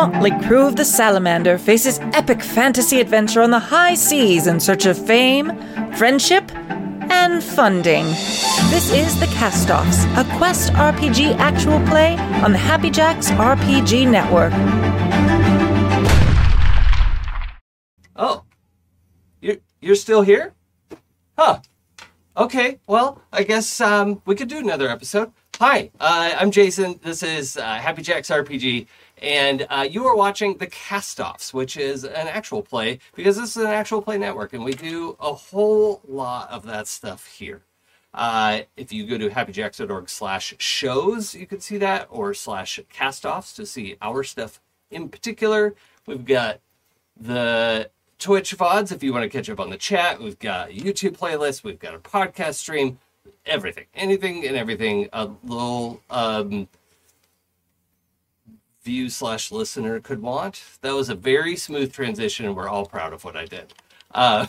motley crew of the Salamander faces epic fantasy adventure on the high seas in search of fame, friendship, and funding. This is The Castoffs, a Quest RPG actual play on the Happy Jacks RPG Network. Oh, you're you're still here? Huh. Okay. Well, I guess um, we could do another episode. Hi, uh, I'm Jason. This is uh, Happy Jacks RPG, and uh, you are watching The Castoffs, which is an actual play because this is an actual play network, and we do a whole lot of that stuff here. Uh, if you go to happyjacks.org slash shows, you can see that, or slash castoffs to see our stuff in particular. We've got the Twitch VODs if you want to catch up on the chat. We've got a YouTube playlist. We've got a podcast stream. Everything, anything and everything. A little um, view slash listener could want. That was a very smooth transition, and we're all proud of what I did. Uh,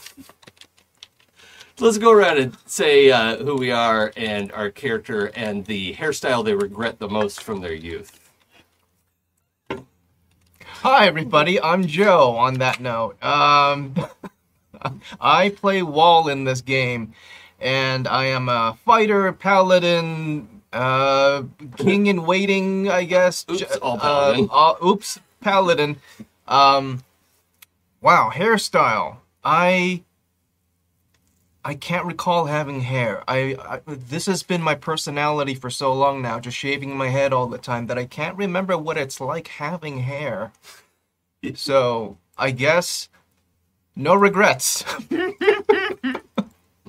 let's go around and say uh, who we are and our character and the hairstyle they regret the most from their youth. Hi, everybody. I'm Joe. On that note, um, I play Wall in this game, and I am a fighter, paladin, uh, king in waiting, I guess. Oops, all paladin. Uh, uh, oops, paladin. Um, wow, hairstyle. I. I can't recall having hair. I, I this has been my personality for so long now, just shaving my head all the time that I can't remember what it's like having hair. So I guess no regrets.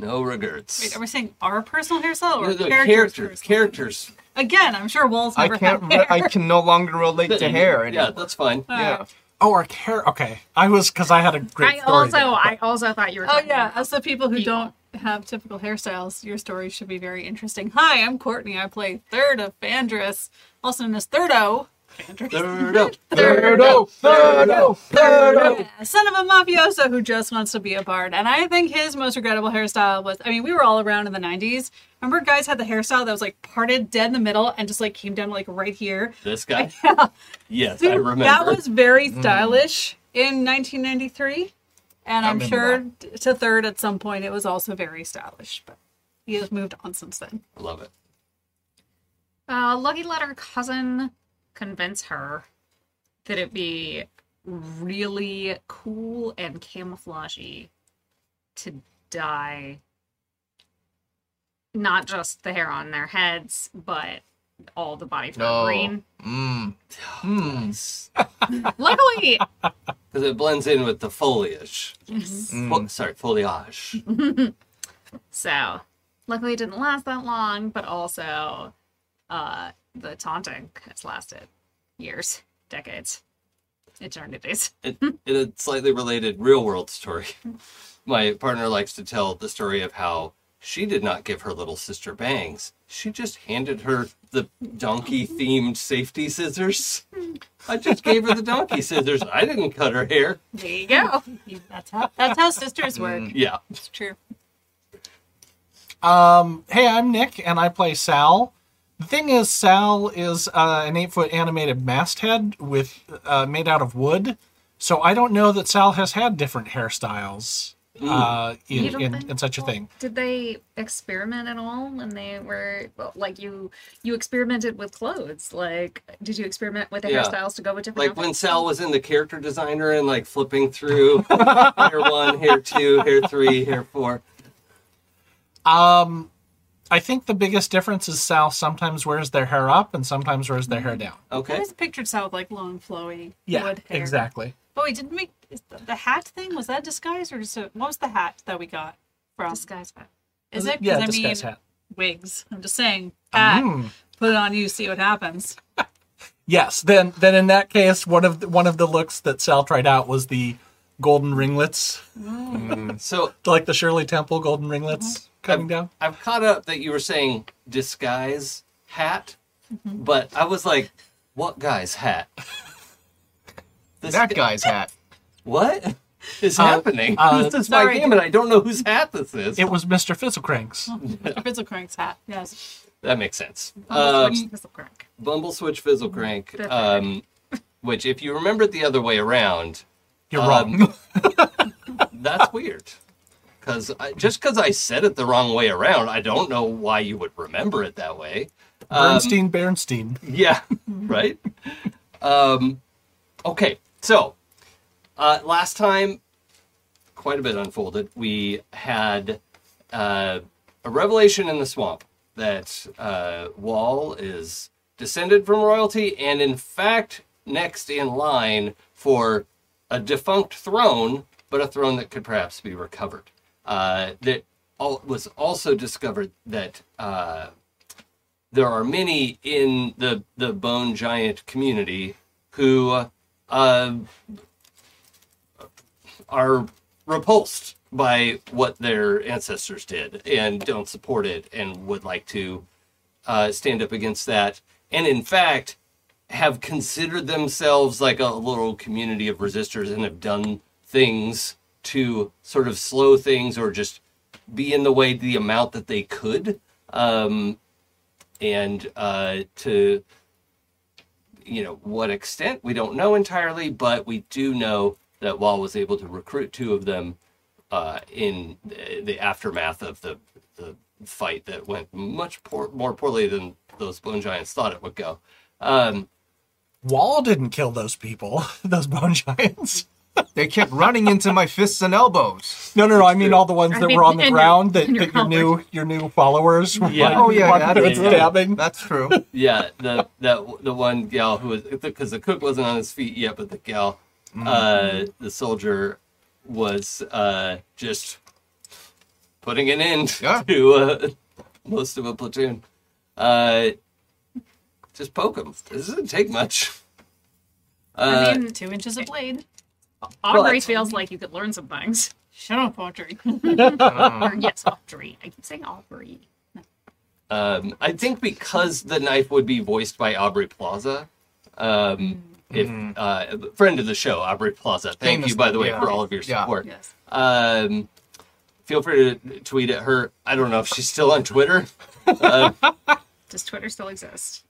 No regrets. Wait, are we saying our personal hairstyle or No, the characters? characters, personal? characters. Again, I'm sure Walls I can't. had Re- hair. I can no longer relate to hair. Yeah, that's fine. yeah. Oh, our hair. Okay, I was because I had a great I story. also there. I also thought you were. Oh yeah, about- as the people who people. don't have typical hairstyles, your story should be very interesting. Hi, I'm Courtney. I play Third of Fandris, also known as Thirdo. Fandris. Third up. Thirdo, thirdo, thirdo. Yeah, son of a mafioso who just wants to be a bard. And I think his most regrettable hairstyle was I mean, we were all around in the 90s. Remember, guys had the hairstyle that was like parted dead in the middle and just like came down like right here? This guy? Yeah. Yes, Dude, I remember. That was very stylish in 1993. And I'm remember sure to third at some point it was also very stylish. But he has moved on since then. I love it. Uh, Lucky letter cousin convince her that it'd be really cool and camouflagey to dye not just the hair on their heads, but all the body fur No. green. Mm. Hmm. Luckily, Because it blends in with the foliage. Mm. Fo- sorry, foliage. so luckily it didn't last that long, but also uh, the taunting has lasted years, decades, eternities. In, in a slightly related real world story, my partner likes to tell the story of how she did not give her little sister bangs. She just handed her the donkey themed safety scissors. I just gave her the donkey scissors. I didn't cut her hair. There you go. That's how that's how sisters work. Yeah. It's true. Um, hey, I'm Nick, and I play Sal. The thing is, Sal is uh, an eight foot animated masthead with uh, made out of wood. So I don't know that Sal has had different hairstyles uh, in, in, in such a thing. Did they experiment at all when they were like you? You experimented with clothes. Like, did you experiment with the Yeah. hairstyles to go with different? Like when? Sal was in the character designer and like flipping through hair one, hair two, hair three, hair four. Um, I think the biggest difference is Sal sometimes wears their hair up and sometimes wears their hair mm-hmm. down. Okay. I Okay. always pictured Sal with like long, flowy Yeah, wood hair. exactly. But wait, didn't we? Is the, the hat thing was that disguise or just a, what was the hat that we got from? disguise hat. Is it? 'Cause Yeah, I disguise mean, hat. wigs. I'm just saying. Hat. Mm. Put it on you, see what happens. Yes, then then in that case, one of the, one of the looks that Sal tried out was the golden ringlets, mm. Mm. So like the Shirley Temple golden ringlets mm-hmm. Coming down. I've caught up that you were saying disguise hat, but I was like, what guy's hat? This That guy's hat. What is Uh, happening? uh, this is my sorry. game, and I don't know whose hat this is. It was Mr. Fizzlecranks. Fizzlecrank's hat. Yes. that makes sense. Oh, Um, This'll. Bumble Switch Fizzle Crank. Um, Which, if you remember it the other way around, You're Um, wrong. that's weird. Because just because I said it the wrong way around, I don't know why you would remember it that way. Bernstein, Bernstein. Yeah, right. um, okay, so uh, last time, quite a bit unfolded. We had uh, a revelation in the swamp that uh, Wall is descended from royalty, and in fact, next in line for a defunct throne, but a throne that could perhaps be recovered. Uh, that al- was also discovered that. Uh, there are many in the the bone giant community who uh, are repulsed by what their ancestors did and don't support it and would like to uh, stand up against that and in fact have considered themselves like a little community of resistors and have done things to sort of slow things or just be in the way the amount that they could um, and uh, to you know what extent we don't know entirely, but we do know that Wall was able to recruit two of them uh, in the aftermath of the the fight that went much poor, more poorly than those bone giants thought it would go. Um, Wall didn't kill those people, those bone giants. They kept running into my fists and elbows. No, no, no. I mean all the ones I that mean, were on the and your- ground that, your that your new followers. your new followers were Yeah. running- Oh yeah, running yeah, through that's, and stabbing. that's true. yeah, the that the one gal who was because the cook wasn't on his feet yet, but the gal, uh, the soldier, was uh, just putting an end Yeah. to uh, most of a platoon. Uh, just poke him. This doesn't take much. Uh, I mean, Two inches of blade. Aubrey But- feels like you could learn some things. Shut up, Audrey. Or, yes, Audrey. I keep saying Aubrey. Um, I think because the knife would be voiced by Aubrey Plaza. Um, if uh, friend of the show, Aubrey Plaza. Thank Famous you, by the way, yeah. for all of your Yeah. support. yes. Um, feel free to tweet at her. I don't know if she's still on Twitter. Uh, Does Twitter still exist?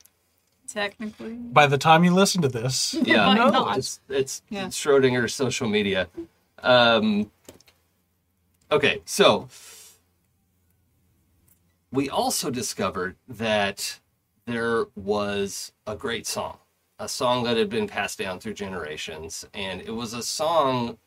Technically. By the time you listen to this, yeah, no, not? it's it's Yeah. Schrodinger's social media. Um, okay, so we also discovered that there was a great song, a song that had been passed down through generations, and it was a song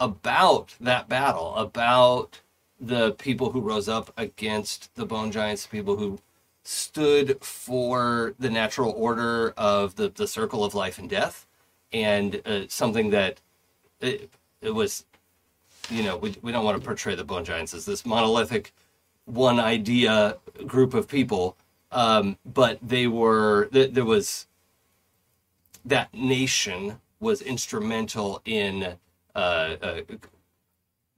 about that battle, about the people who rose up against the Bone Giants, the people who stood for the natural order of the, the circle of life and death, and uh, something that it, it was, you know, we, we don't want to portray the Bone Giants as this monolithic one idea group of people, um, but they were, th- there was, that nation was instrumental in uh, uh,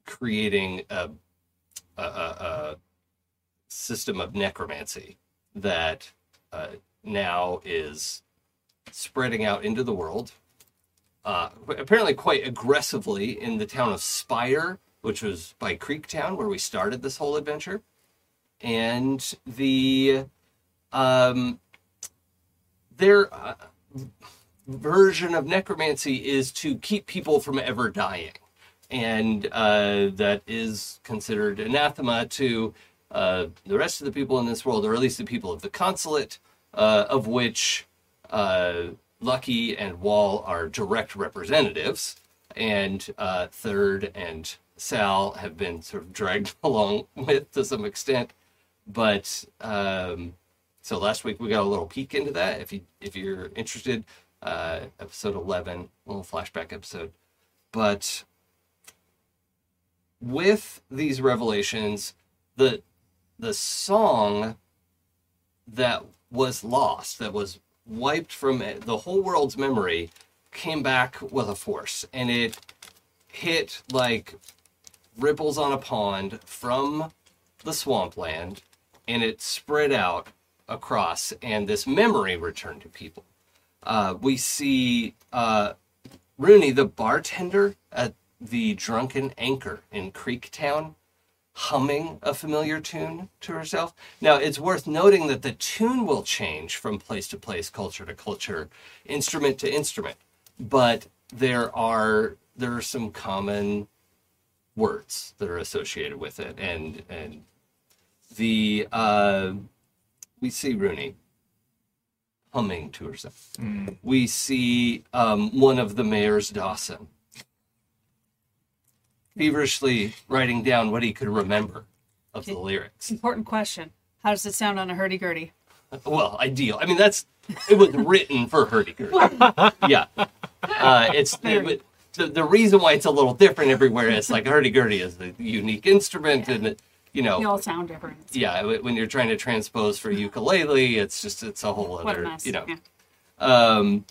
creating a, a, a system of necromancy that uh, now is spreading out into the world. Uh, apparently, quite aggressively in the town of Spire, which was by Creektown, where we started this whole adventure. And the um, their uh, version of necromancy is to keep people from ever dying, and uh, that is considered anathema to uh, the rest of the people in this world, or at least the people of the consulate, uh, of which uh, Lucky and Wall are direct representatives, and uh, Third and Sal have been sort of dragged along with to some extent. But um, so last week we got a little peek into that. If you if you're interested, uh, episode eleven, a little flashback episode. But with these revelations, the the song that was lost, that was wiped from the whole world's memory, came back with a force, and it hit like ripples on a pond from the swampland, and it spread out across, and this memory returned to people. Uh, we see uh, Rooney, the bartender at the Drunken Anchor in Creektown, humming a familiar tune to herself. Now, it's worth noting that the tune will change from place to place, culture to culture, instrument to instrument. but there are there are some common words that are associated with it, and and the uh, we see Rooney humming to herself. We see um, one of the mayors, Dawson, feverishly writing down what he could remember of the lyrics. Important question. How does it sound on a hurdy gurdy? Well, ideal. I mean, that's it was written for hurdy gurdy. Yeah, uh, it's it, the, the reason why it's a little different everywhere is like hurdy gurdy is a unique instrument, and it, you know, They all sound different. yeah, when you're trying to transpose for ukulele, it's just it's a whole other What a mess. you know. Yeah. Um,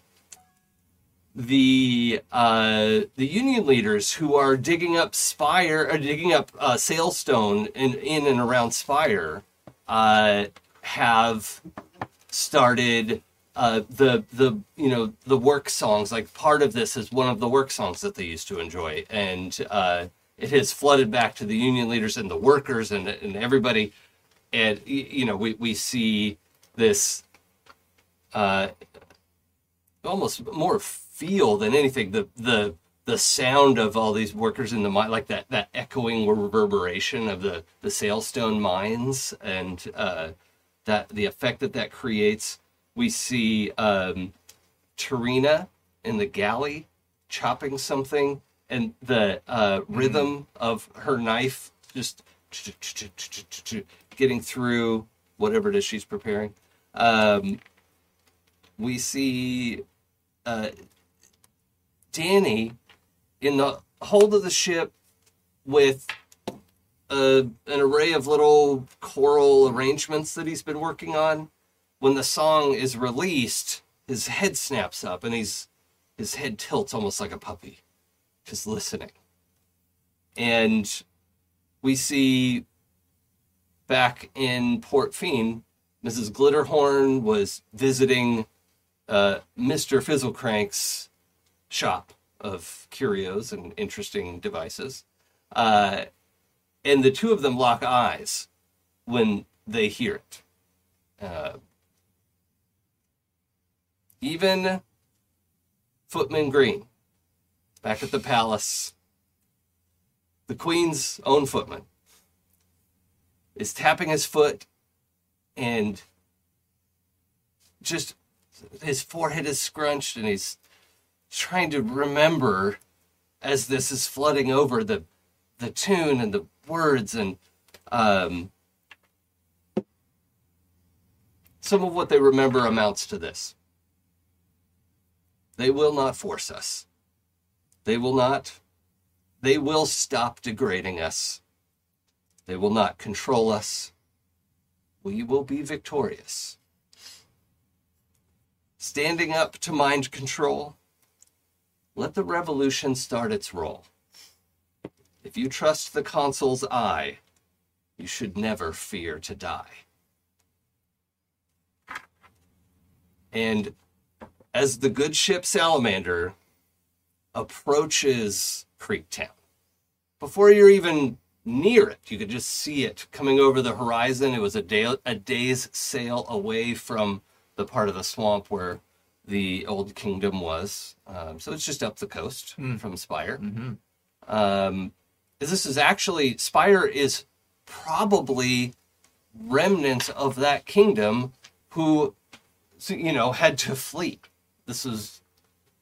the uh, the union leaders who are digging up Spire or digging up uh, Sailstone in in and around Spire uh, have started uh, the the you know the work songs. Like part of this is one of the work songs that they used to enjoy, and uh, it has flooded back to the union leaders and the workers and and everybody. And you know we we see this uh, almost more feel than anything. The the the sound of all these workers in the mine, like that that echoing reverberation of the the sailstone mines, and uh, that the effect that that creates. We see um, Tarina in the galley chopping something, and the uh, rhythm of her knife just getting through whatever it is she's preparing. Um, we see uh, Danny in the hold of the ship with a, an array of little choral arrangements that he's been working on. When the song is released, his head snaps up and he's his head tilts almost like a puppy, just listening. And we see back in Port Fiend, Mrs. Glitterhorn was visiting uh, Mr. Fizzlecrank's shop of curios and interesting devices. Uh, and the two of them lock eyes when they hear it. Uh, even Footman Green, back at the palace, the Queen's own footman, is tapping his foot and just his forehead is scrunched and he's trying to remember as this is flooding over the the tune and the words and um, some of what they remember amounts to this. They will not force us. They will not they will stop degrading us. They will not control us. We will be victorious. Standing up to mind control let the revolution start its roll. If you trust the consul's eye, you should never fear to die. And as the good ship Salamander approaches Creektown, before you're even near it, you could just see it coming over the horizon. It was a day, a day's sail away from the part of the swamp where the old kingdom was. Um, so it's just up the coast from Spire. Um, this is actually Spire is probably remnants of that kingdom who, you know, had to flee. This was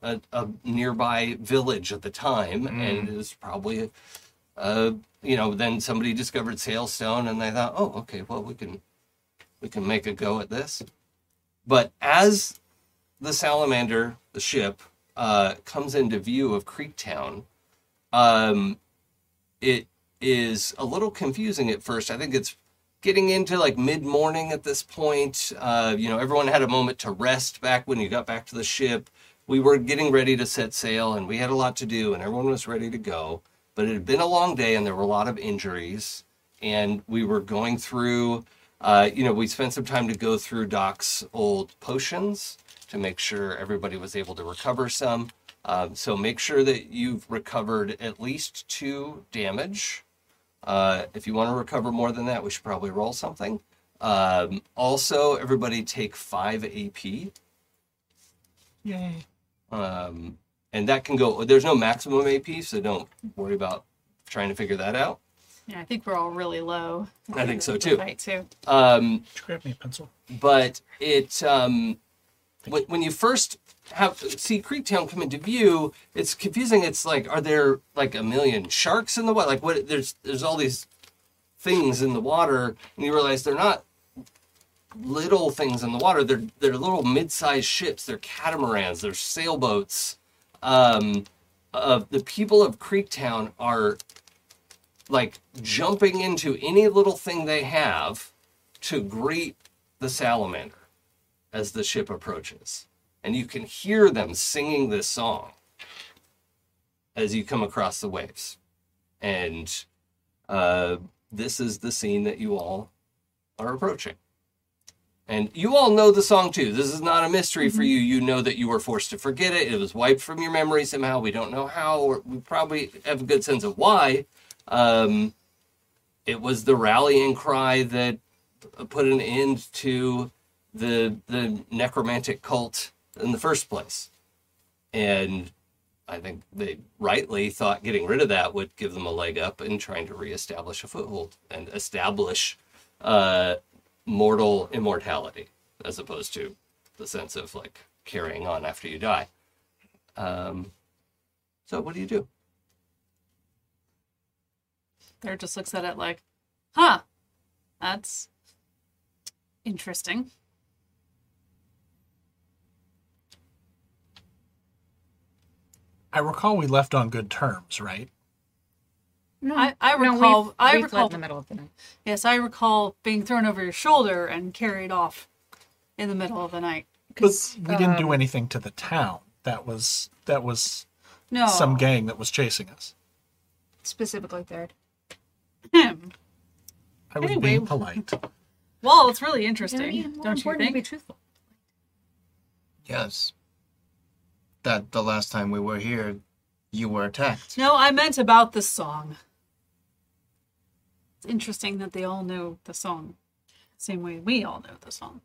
a, a nearby village at the time, and it was probably, uh, you know, then somebody discovered Sailstone, and they thought, oh, okay, well, we can, we can make a go at this. But as the Salamander, the ship, uh, comes into view of Creektown, um, it is a little confusing at first. I think it's getting into like mid morning at this point. Uh, you know, everyone had a moment to rest back when you got back to the ship. We were getting ready to set sail and we had a lot to do and everyone was ready to go. But it had been a long day and there were a lot of injuries. And we were going through, uh, you know, we spent some time to go through Doc's old potions to make sure everybody was able to recover some. Um, so make sure that you've recovered at least two damage. Uh, if you want to recover more than that, we should probably roll something. Um, also, everybody take five AP. Yay. Um, and that can go. There's no maximum AP, so don't worry about trying to figure that out. Yeah, I think we're all really low. I think so, too. Fight too. Um, Could you grab me a pencil? but it um, when, you first have see Creektown come into view, it's confusing. It's like, are there like a million sharks in the water? Like, what? There's there's all these things in the water, and you realize they're not little things in the water. They're they're little mid-sized ships. They're catamarans. They're sailboats. Um, uh, the people of Creektown are like jumping into any little thing they have to greet the salamander as the ship approaches. And you can hear them singing this song as you come across the waves. And uh, this is the scene that you all are approaching. And you all know the song too. This is not a mystery for you. You know that you were forced to forget it. It was wiped from your memory somehow. We don't know how, or we probably have a good sense of why. Um, it was the rallying cry that put an end to the the necromantic cult in the first place. And I think they rightly thought getting rid of that would give them a leg up in trying to reestablish a foothold and establish uh, mortal immortality as opposed to the sense of like carrying on after you die. Um, so what do you do? There just looks at it like, huh, that's interesting. I recall we left on good terms, right? No, I- I no, recall- we've- I we've recall- in the middle of the night. Yes, I recall being thrown over your shoulder and carried off in the middle of the night. But we didn't do um, anything to the town. That was that was No, some gang that was chasing us. Specifically third. him. I was Anyway. being polite. Well, it's really interesting, don't you important to be think? truthful. Yes. That the last time we were here, you were attacked. No, I meant about the song. It's interesting that they all know the song, same way we all know the song.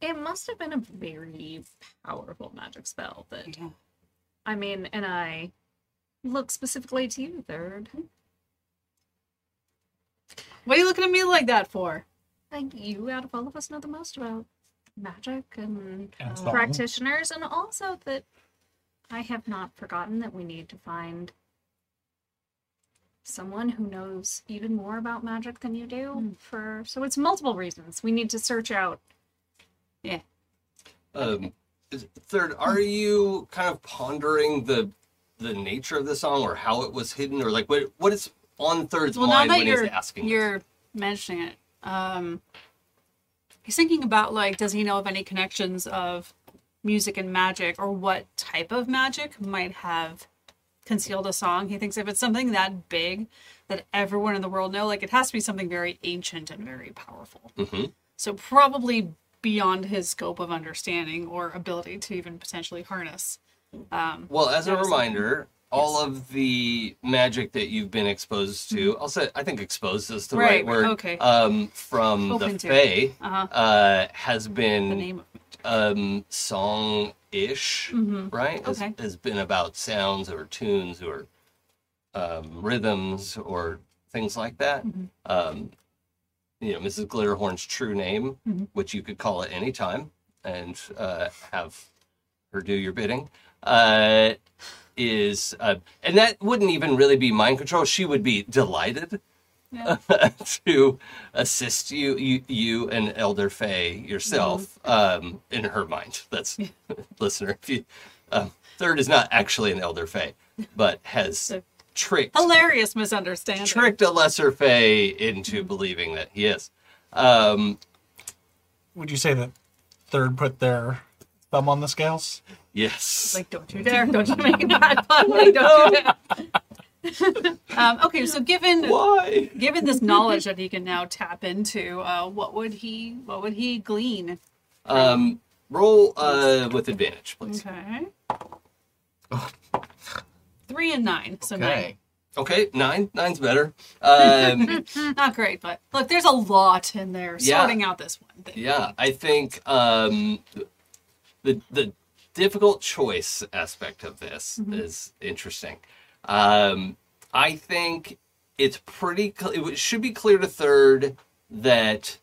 It must have been a very powerful magic spell that Yeah. I mean, and I look specifically to you, third. What are you looking at me like that for? Like you out of all of us know the most about magic and, And uh, practitioners, and also that I have not forgotten that we need to find someone who knows even more about magic than you do. For so it's multiple reasons we need to search out. Yeah. Um, third, are you kind of pondering the the nature of the song or how it was hidden or like what what is on Third's Well, now mind that when you're he's asking? you're mentioning it, um, he's thinking about like, does he know of any connections of music and magic, or what type of magic might have concealed a song? He thinks if it's something that big that everyone in the world know, like it has to be something very ancient and very powerful. Mhm. So probably beyond his scope of understanding or ability to even potentially harness. Um, Well, as a reminder, all of the magic that you've been exposed to, I'll say, I think exposed is the Mm-hmm. Right, right, word. okay. Um, from Open the. Fae, uh-huh. uh, has The been. Um, song ish, Mhm. right? Has, Okay. has been about sounds or tunes or um, rhythms or things like that. Mhm. Um, you know, Mrs. Glitterhorn's true name, Mhm. which you could call at any time and uh, have her do your bidding, uh, is, uh, and that wouldn't even really be mind control. She would be delighted Yeah. to assist you, you, you and Elder Fae yourself, Mm-hmm. um, in her mind. That's listener. If you, um, third is not actually an Elder Fae, but has So- tricked Hilarious misunderstanding. tricked a lesser Fae into Mm-hmm. believing that he is. Um, Would you say that third put their thumb on the scales? yes. Like, don't you dare! Don't you make that fun! Like, don't you dare! um, okay, so given Why? given this knowledge that he can now tap into, uh, what would he what would he glean? Um, roll uh, with advantage, please. Okay. Three and nine, so Okay. Okay, nine. Nine's better. Um. Not great, but look, there's a lot in there. Yeah. Sorting out this one thing. yeah, I think um, the the difficult choice aspect of this is interesting. Um, I think it's pretty. Cl- it should be clear to third that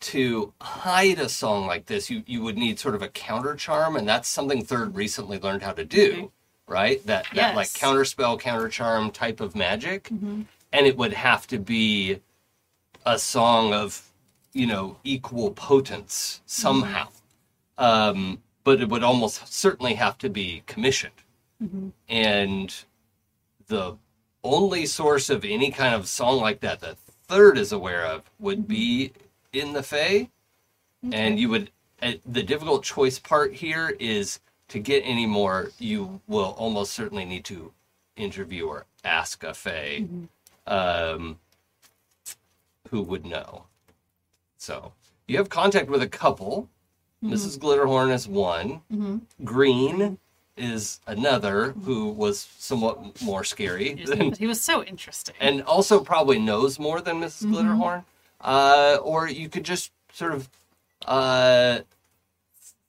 to hide a song like this, you you would need sort of a counter charm, and that's something third recently learned how to do. Right, that that like Yes. counter spell, counter charm type of magic, and it would have to be a song of you know equal potence somehow um, but it would almost certainly have to be commissioned and the only source of any kind of song like that that third is aware of would be in the Fae. And you would, uh, the difficult choice part here is to get any more, you will almost certainly need to interview or ask a Fae um, who would know. So you have contact with a couple. Mrs. Glitterhorn is one. Green is another who was somewhat more scary than, he was so interesting. and also probably knows more than missus Glitterhorn. Uh, or you could just sort of uh,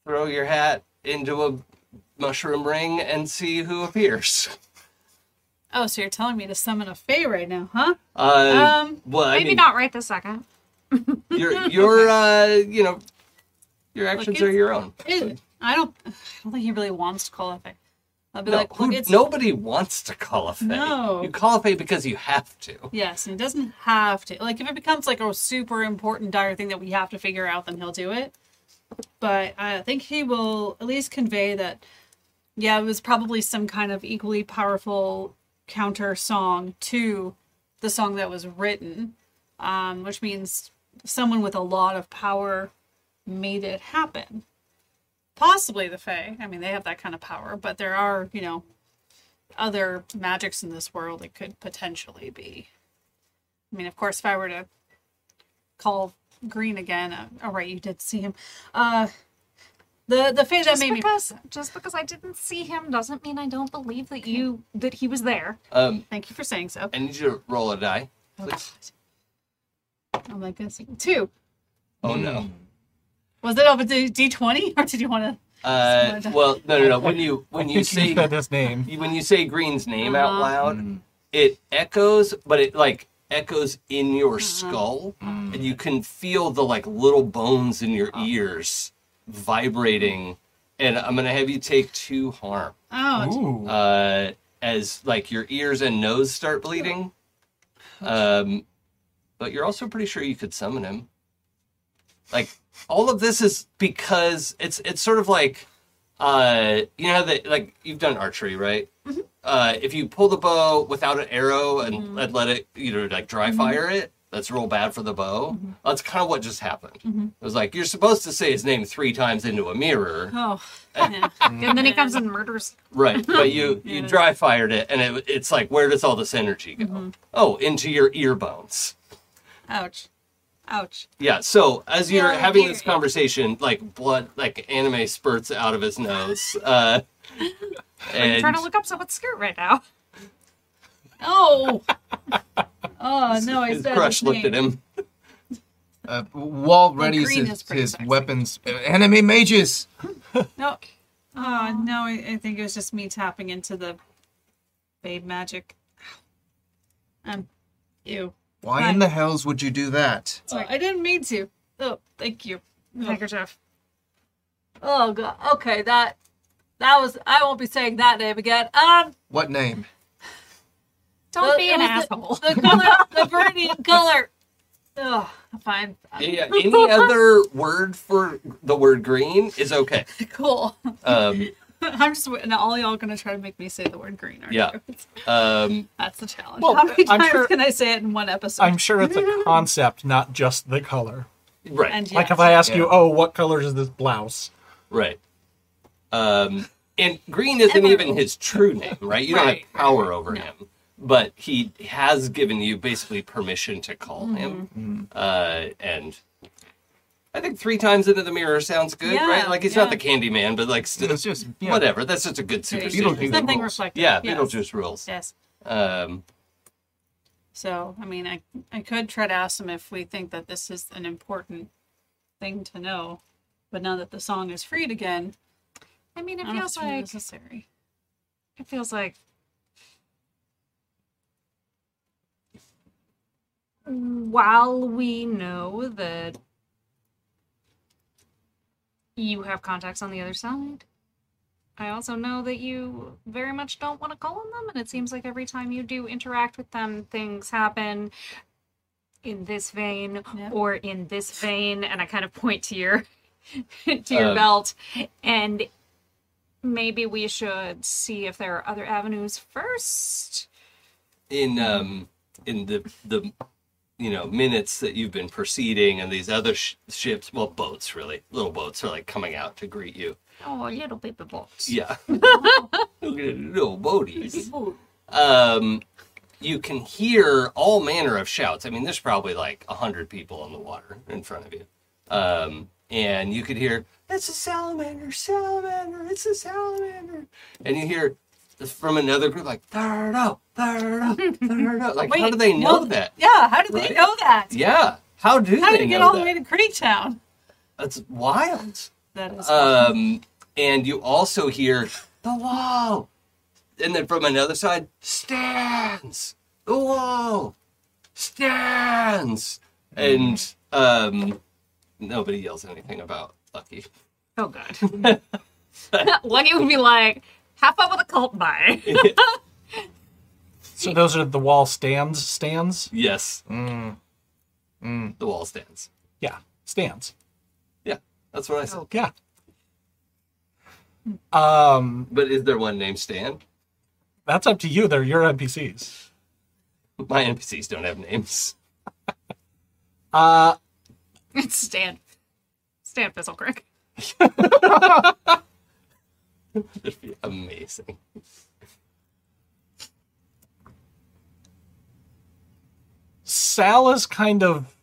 throw your hat into a mushroom ring and see who appears. oh, so you're telling me to summon a fae right now, huh? Uh, Um, well, I Maybe mean, not right this second. your your uh, you know your actions are your own. It, I don't. I don't think he really wants to call a fae. I'll be No, like, who- nobody wants to call a fae. No. You call a fae because you have to. Yes, and it doesn't have to. Like, if it becomes like a super important, dire thing that we have to figure out, then he'll do it. But I think he will at least convey that, yeah, it was probably some kind of equally powerful counter song to the song that was written, um, which means someone with a lot of power made it happen. Possibly the Fae. I mean, they have that kind of power, but there are, you know, other magics in this world it could potentially be. I mean, of course, if I were to call Green again, uh, right, you did see him. Uh, the the Fae that Just made me because, just because I didn't see him doesn't mean I don't believe that you that he was there. Um, Thank you for saying so. I need you to roll a die. please. Oh my goodness, two. Oh no. Was it over D twenty, or did you want to? Uh, well, no, no, no. When you when you You say said his name. when you say Green's name out Uh-huh. loud, it echoes, but it like echoes in your Uh-huh. skull, and you can feel the like little bones in your Oh. ears vibrating. And I'm gonna have you take two harm Oh, uh, as like your ears and nose start bleeding. Um, but you're also pretty sure you could summon him. Like all of this is because it's it's sort of like uh, you know that like you've done archery, right? Mm-hmm. Uh, if you pull the bow without an arrow and, mm-hmm. and let it, you know, like dry mm-hmm. fire it, that's real bad for the bow. That's kind of what just happened. It was like you're supposed to say his name three times into a mirror, oh, yeah. And then he comes and murders. Right, but you you Yeah. dry fired it, and it, it's like, where does all this energy go? Oh, into your ear bones. ouch, ouch. Yeah. So as you're Yeah, having this conversation, like blood, like anime spurts out of his nose, uh, and... I'm trying to look up someone's skirt right now. Oh, oh no! I his said crush his looked at him. Uh, Walt readies his, his sexy. weapons. Uh, enemy mages. No. Oh, no, I, I think it was just me tapping into the babe magic. Um, ew. Why Hi. in the hells would you do that? Oh, I didn't mean to. Oh, thank you. Oh, Handkerchief. oh god. Okay, that that was. I won't be saying that name again. Um, What name? Don't the- be an was the- asshole. The, color, the Viridian color. Oh, fine. Yeah, any other word for the word green is okay. Cool. Um, I'm just now all y'all gonna try to make me say the word green. Aren't Yeah. you? um, That's the challenge. Well, How many I'm times sure- can I say it in one episode? I'm sure it's a concept, not just the color. right. and Like yes. if I ask you, "Oh, what color is this blouse?" Right. Um, and Green isn't Emerald. even his true name, right? You don't have power over him, but he has given you basically permission to call him. Mm-hmm. Uh, and I think three times into the mirror sounds good, Yeah, right? Like he's yeah. not the candy man, but like still, It's just yeah. whatever. That's just a good There you superstition. go. Beetlejuice Something rules. reflective. Yeah, Yes. Beetlejuice rules. Yes. Um, So, I mean, I I could try to ask them if we think that this is an important thing to know, but now that the song is freed again, I mean, it I don't know if feels like necessary. it feels like while we know that you have contacts on the other side, I also know that you very much don't want to call on them, and it seems like every time you do interact with them, things happen in this vein Yeah. or in this vein, and I kind of point to your to your Um, belt, and maybe we should see if there are other avenues first. in um in the the you know minutes that you've been proceeding and these other sh- ships well boats really little boats are like coming out to greet you. Oh, little baby boats. yeah. Look at the little boaties. Um you can hear all manner of shouts. I mean there's probably like a hundred people on the water in front of you. Um and you could hear it's a salamander salamander it's a salamander. And you hear from another group like third up third up third up like how do they know no, that Yeah, how did Right? they know that? yeah how do How they did it get all the way to Creektown? that's wild That is um, and you also hear the wall, and then from another side stands the wall, stands, and um, nobody yells anything about Lucky. Oh, God. Lucky would be like, have fun with a cult bye. So those are the wall stands. Stands. Yes, Mm. Mm. the wall stands. Yeah, stands. Yeah, that's what I said. Yeah. Um, But is there one named Stan? that's up to you. They're your NPCs. My NPCs don't have names. Uh, it's Stan. Stan Fizzlecrick. That'd be amazing. Sal is kind of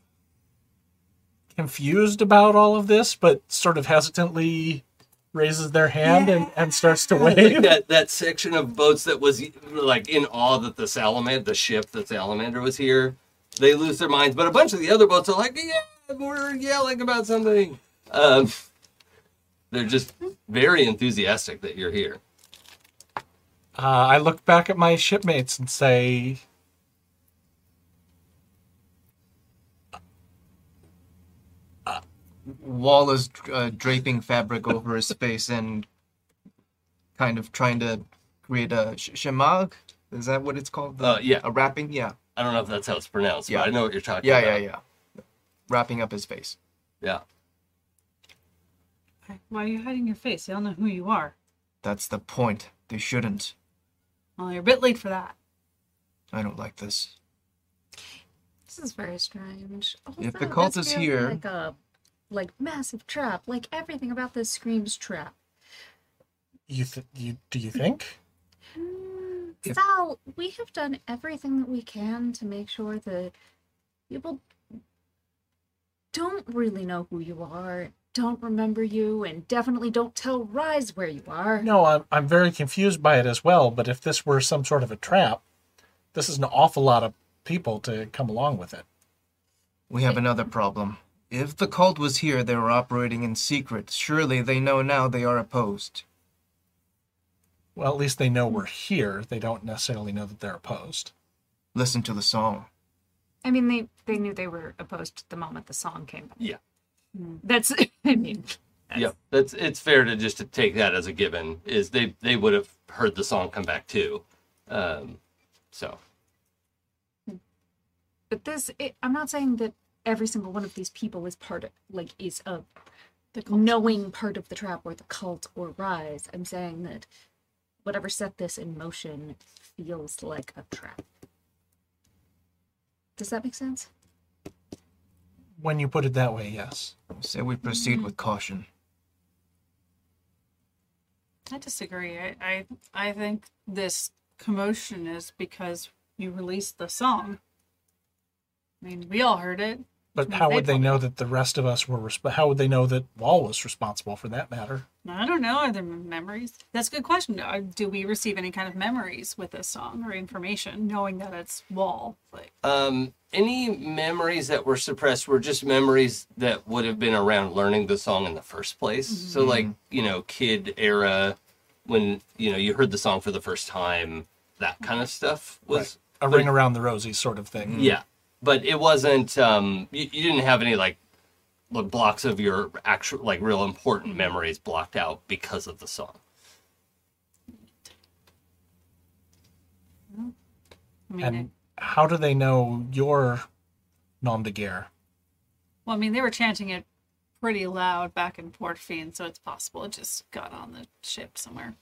confused about all of this, but sort of hesitantly raises their hand and, and starts to like wave. that that section of boats that was like in awe that the salamander, the ship, the salamander was here. They lose their minds, but a bunch of the other boats are like, "Yeah, we're yelling about something." Um, they're just very enthusiastic that you're here. Uh, I look back at my shipmates and say, Wall is uh, draping fabric over his face and kind of trying to create a sh- shamag. Is that what it's called? Uh, yeah. A wrapping? Yeah. I don't know if that's how it's pronounced, Yeah. but I know what you're talking Yeah, about. Yeah, yeah, yeah. Wrapping up his face. yeah. Why are you hiding your face? They don't know who you are. That's the point. They shouldn't. Well, you're a bit late for that. I don't like this. This is very strange. All If the cult does is here- like a like massive trap. Like everything about this screams trap. "You, th- you do you think?" Mm, If- Sal, we have done everything that we can to make sure that people don't really know who you are, don't remember you, and definitely don't tell Rise where you are. No, I'm I'm very confused by it as well. But if this were some sort of a trap, this is an awful lot of people to come along with it. We have another problem. If the cult was here, they were operating in secret. Surely they know now they are opposed. Well, at least they know we're here. They don't necessarily know that they're opposed. Listen to the song. I mean, they they knew they were opposed the moment the song came. Yeah. That's I mean, Yep. That's it's fair to just to take that as a given. Is they they would have heard the song come back too. Um, so but this it, I'm not saying that every single one of these people is part of like is a The cult. knowing part of the trap or the cult or rise. I'm saying that whatever set this in motion feels like a trap. Does that make sense? When you put it that way, yes. Say we proceed with caution. I disagree. I, I I think this commotion is because you released the song. I mean, we all heard it. But Yeah, how they would they probably- know that the rest of us were? Resp- how would they know that Wall was responsible for that matter? I don't know. Are there memories? That's a good question. Uh, Do we receive any kind of memories with this song or information, knowing that it's Wall? Like, Um, any memories that were suppressed were just memories that would have been around learning the song in the first place. So like, you know, kid era when, you know, you heard the song for the first time, that kind of stuff was A ring around the rosy sort of thing. yeah. But it wasn't um you, you didn't have any like like blocks of your actual like real important memories blocked out because of the song. I mean, And it, how do they know your nom de guerre? well, I mean, they were chanting it pretty loud back in Port Fiend, so it's possible it just got on the ship somewhere.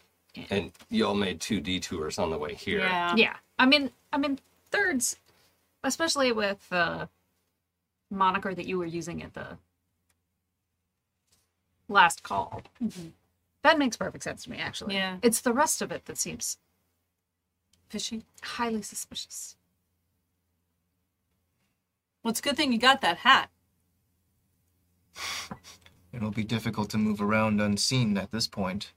And you all made two detours on the way here. Yeah. Yeah. I mean, I mean, thirds, especially with the moniker that you were using at the last call. Mm-hmm. That makes perfect sense to me, actually. Yeah. It's the rest of it that seems Fishy. highly suspicious. Well, it's a good thing you got that hat. It'll be difficult to move around unseen at this point.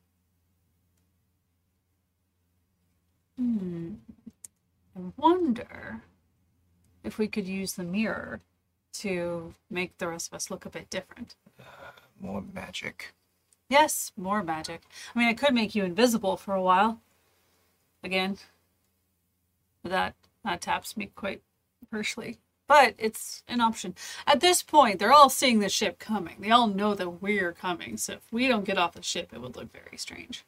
Hmm. I wonder if we could use the mirror to make the rest of us look a bit different. More magic. Yes, more magic. I mean, I could make you invisible for a while. Again. But that that taps me quite harshly. But it's an option. At this point, they're all seeing the ship coming. They all know that we're coming. So if we don't get off the ship, it would look very strange.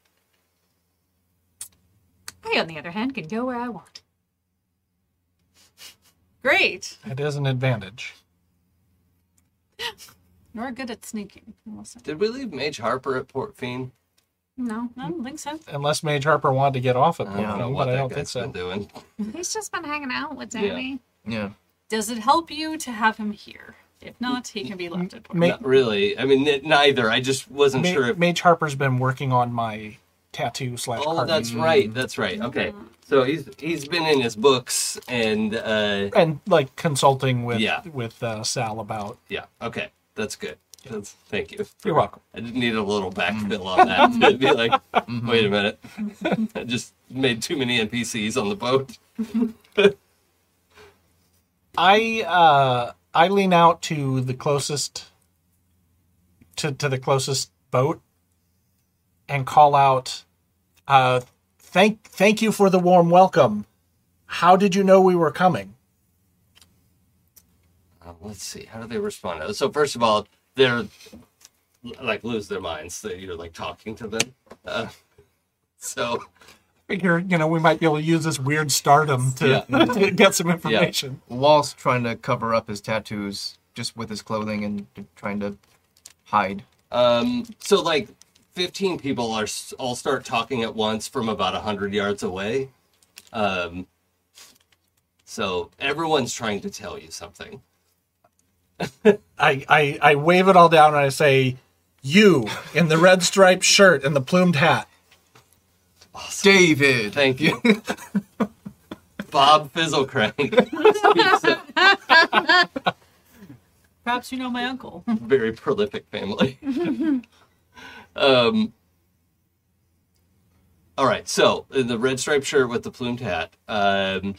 I, on the other hand, can go where I want. Great. It is an advantage. You're good at sneaking. Melissa. Did we leave Mage Harper at Port Fiend? No, I don't think so. Unless Mage Harper wanted to get off at I don't know Portland, what but I that don't think guy's so. been doing. he's just been hanging out with Yeah. Danny. Yeah. Does it help you to have him here? If not, he can be left at Port. Ma- Not really. I mean, n- neither. I just wasn't Ma- sure if. Mage Harper's been working on my tattoo slash Oh, carving. that's right. That's right. Okay. So he's he's been in his books and uh and like consulting with Yeah. with uh, Sal about. yeah. Okay. That's good. That's thank you. You're welcome. I just needed a little backfill on that to be like, wait a minute. I just made too many NPCs on the boat. I uh I lean out to the closest to to the closest boat and call out uh thank thank you for the warm welcome. How did you know we were coming? Uh, let's see. How do they respond? So first of all, they're like lose their minds that you're like talking to them. Uh, so Figure, you know, we might be able to use this weird stardom to, to get some information. Walt's trying to cover up his tattoos just with his clothing and trying to hide. Um, so like 15 people are all start talking at once from about 100 yards away. Um, so everyone's trying to tell you something. I, I I wave it all down and I say, "You in the red striped shirt and the plumed hat." David! Thank you. Bob Fizzlecrank. Perhaps you know my uncle. Very prolific family. um, all right, so in the red striped shirt with the plumed hat, um,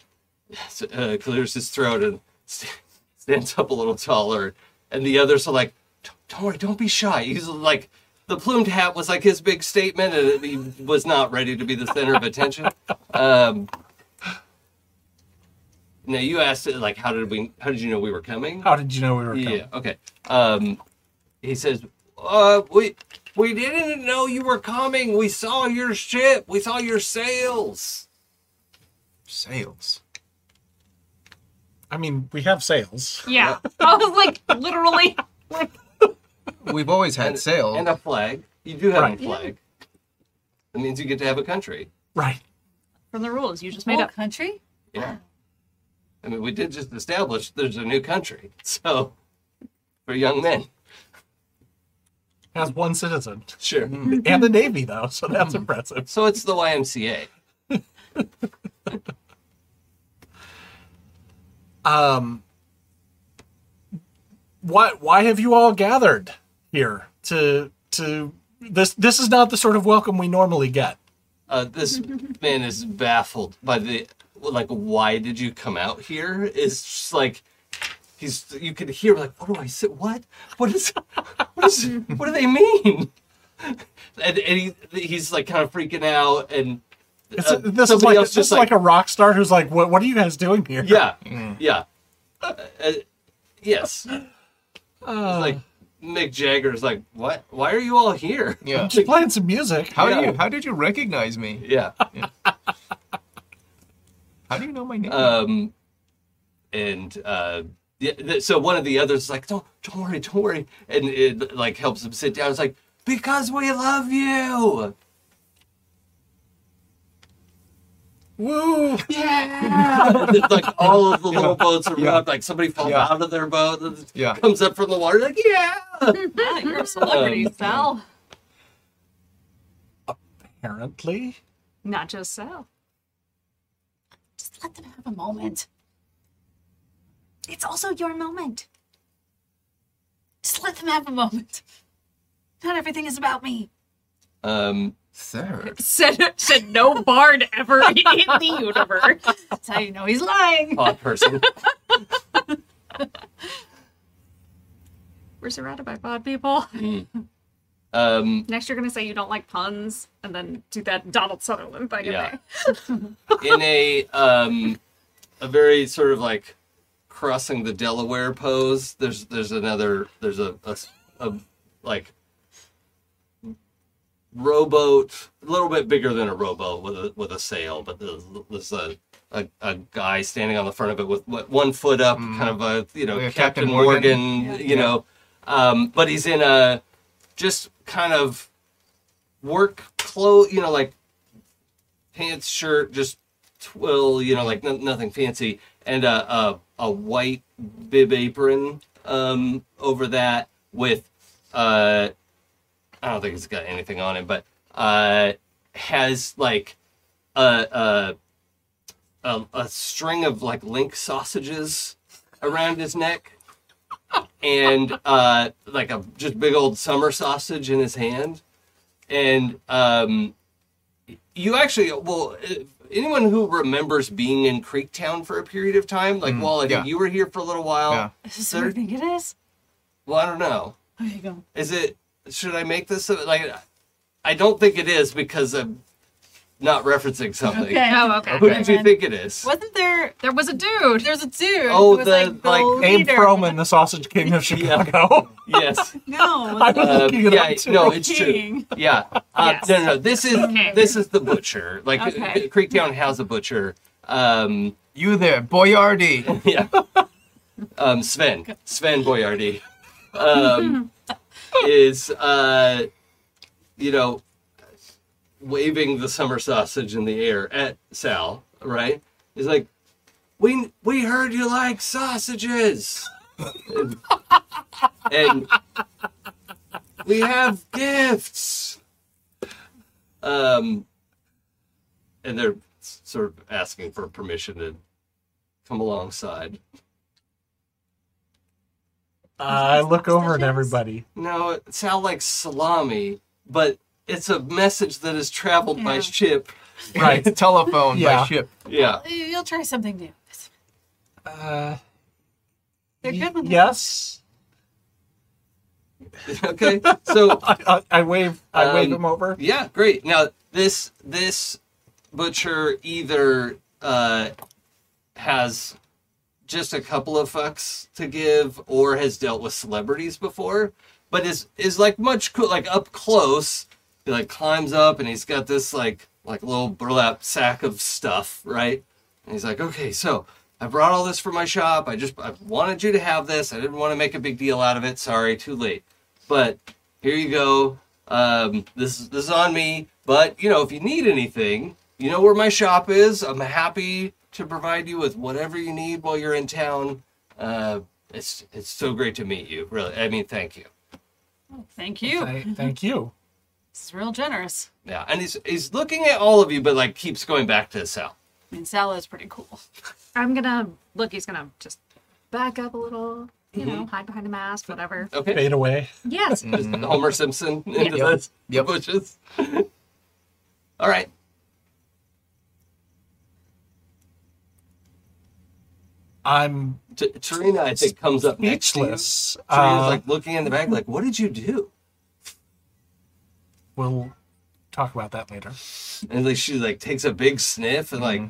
uh, clears his throat and st- stands up a little taller, and the others are like, "Don't- "Don't worry, don't be shy." He's like, the plumed hat was like his big statement, and he was not ready to be the center of attention. Um, now you asked it like, how did we? How did you know we were coming? How did you know we were coming? Yeah. Okay. Um, he says, "Uh, we we didn't know you were coming. We saw your ship. We saw your sails." Sails. I mean, we have sails. Yeah. I was like, literally, like, We've always had sails. and a flag. You do have Right. a flag. That means you get to have a country. Right. from the rules you just made Made up. up country? Yeah. I mean, we did just establish there's a new country. So, for young men, Has one citizen sure. and a navy though, so that's impressive. So it's the YMCA. Um, why why have you all gathered here to to this? This is not the sort of welcome we normally get. Uh, this man is baffled by the like. Why did you come out here? Is just like he's you could hear like, what do I say? What? What is? What is? What do they mean? And, and he he's like kind of freaking out, and It's, uh, this is like this just is like, a rock star who's like, "What? What are you guys doing here?" yeah, yeah, uh, uh, yes. Uh, like Mick Jagger's like, what? Why are you all here? Yeah. just playing some music. How Yeah. do you? How did you recognize me? Yeah. How do you know my name? Um, and uh, yeah, so one of the others is like, don't, don't worry, don't worry, and it like helps him sit down. It's like because we love you. Woo! Yeah. It's like all of the little boats are Yeah. Like somebody falls Yeah. out of their boat, and Yeah. comes up from the water. Like yeah. Yeah, you're a celebrity, Um, Sal. Apparently, Not just Sal. Just let them have a moment. It's also your moment. Just let them have a moment. Not everything is about me. Um, Sir. Said said no bard ever in the universe. That's how you know he's lying. odd person. We're surrounded by pod people. Um, Next, you're gonna say you don't like puns, and then do that Donald Sutherland thing. Yeah. in in a um a very sort of like crossing the Delaware pose. There's there's another there's a a, a like rowboat a little bit bigger than a rowboat with a with a sail, but there's, a, a a guy standing on the front of it with what- one foot up, kind of a you know Like Captain, Captain Morgan, Morgan. you know, um, but he's in a just kind of work clothes, you know, like pants, shirt, just twill, you know, like no, nothing fancy, and a, a a white bib apron um, over that with uh, I don't think it's got anything on it, but uh, has like a, a a a string of like link sausages around his neck. And uh, like a just big old summer sausage in his hand, and um, you actually well uh, anyone who remembers being in creektown for a period of time like well i think yeah. you were here for a little while Yeah. Is this Sir? what I think it is? well i don't know There you go. is it should i make this like i don't think it is because i'm not referencing something Okay. Oh, okay. who did you think it is Wasn't there? There was a dude. There's a dude. Oh, was the, like, the like, Abe leader. Froman, the Sausage King of Chicago. yes No. I was looking it yeah up too. no it's true King. yeah uh, Yes. no no no this is Okay. this is the butcher like Okay. creektown has a butcher um You there, Boyardi. yeah. Um, Sven, Sven Boyardi, um, is uh, you know waving the summer sausage in the air at Sal. Right? He's like, "We we heard you like sausages, and, and we have gifts." Um, and they're sort of asking for permission to come alongside. I look over at everybody. No, it sounds like salami, but it's a message that has traveled by Yeah. ship. Right. Telephone Yeah. by ship. Yeah. You'll try something new. Uh, They're good when they're yes. okay. So I, I, I wave. I wave Um, him over. yeah, great. Now this this butcher either uh, has just a couple of fucks to give, or has dealt with celebrities before, but is is like much cool, like up close. He like climbs up, and he's got this like like little burlap sack of stuff, right? And he's like, okay, so I brought all this for my shop. I just I wanted you to have this. I didn't want to make a big deal out of it. Sorry, too late. But here you go. Um, this is this is on me. But you know, if you need anything, you know where my shop is. I'm happy to provide you with whatever you need while you're in town. Uh, it's it's so great to meet you. Really, I mean, thank you. Thank you. Thank, thank you. This is real generous. Yeah, and he's he's looking at all of you, but like keeps going back to Sal. I mean, Sal is pretty cool. I'm gonna look. He's gonna just back up a little. You know, hide behind a mask, whatever. Okay, Fade away. Yes. just Homer Simpson into Yep. the Yep. bushes. all right. I'm T- Tarina, I think, comes up next to you. speechless. Tarina's Uh, like looking in the back, like, "What did you do?" we'll talk about that later. And like she like takes a big sniff and like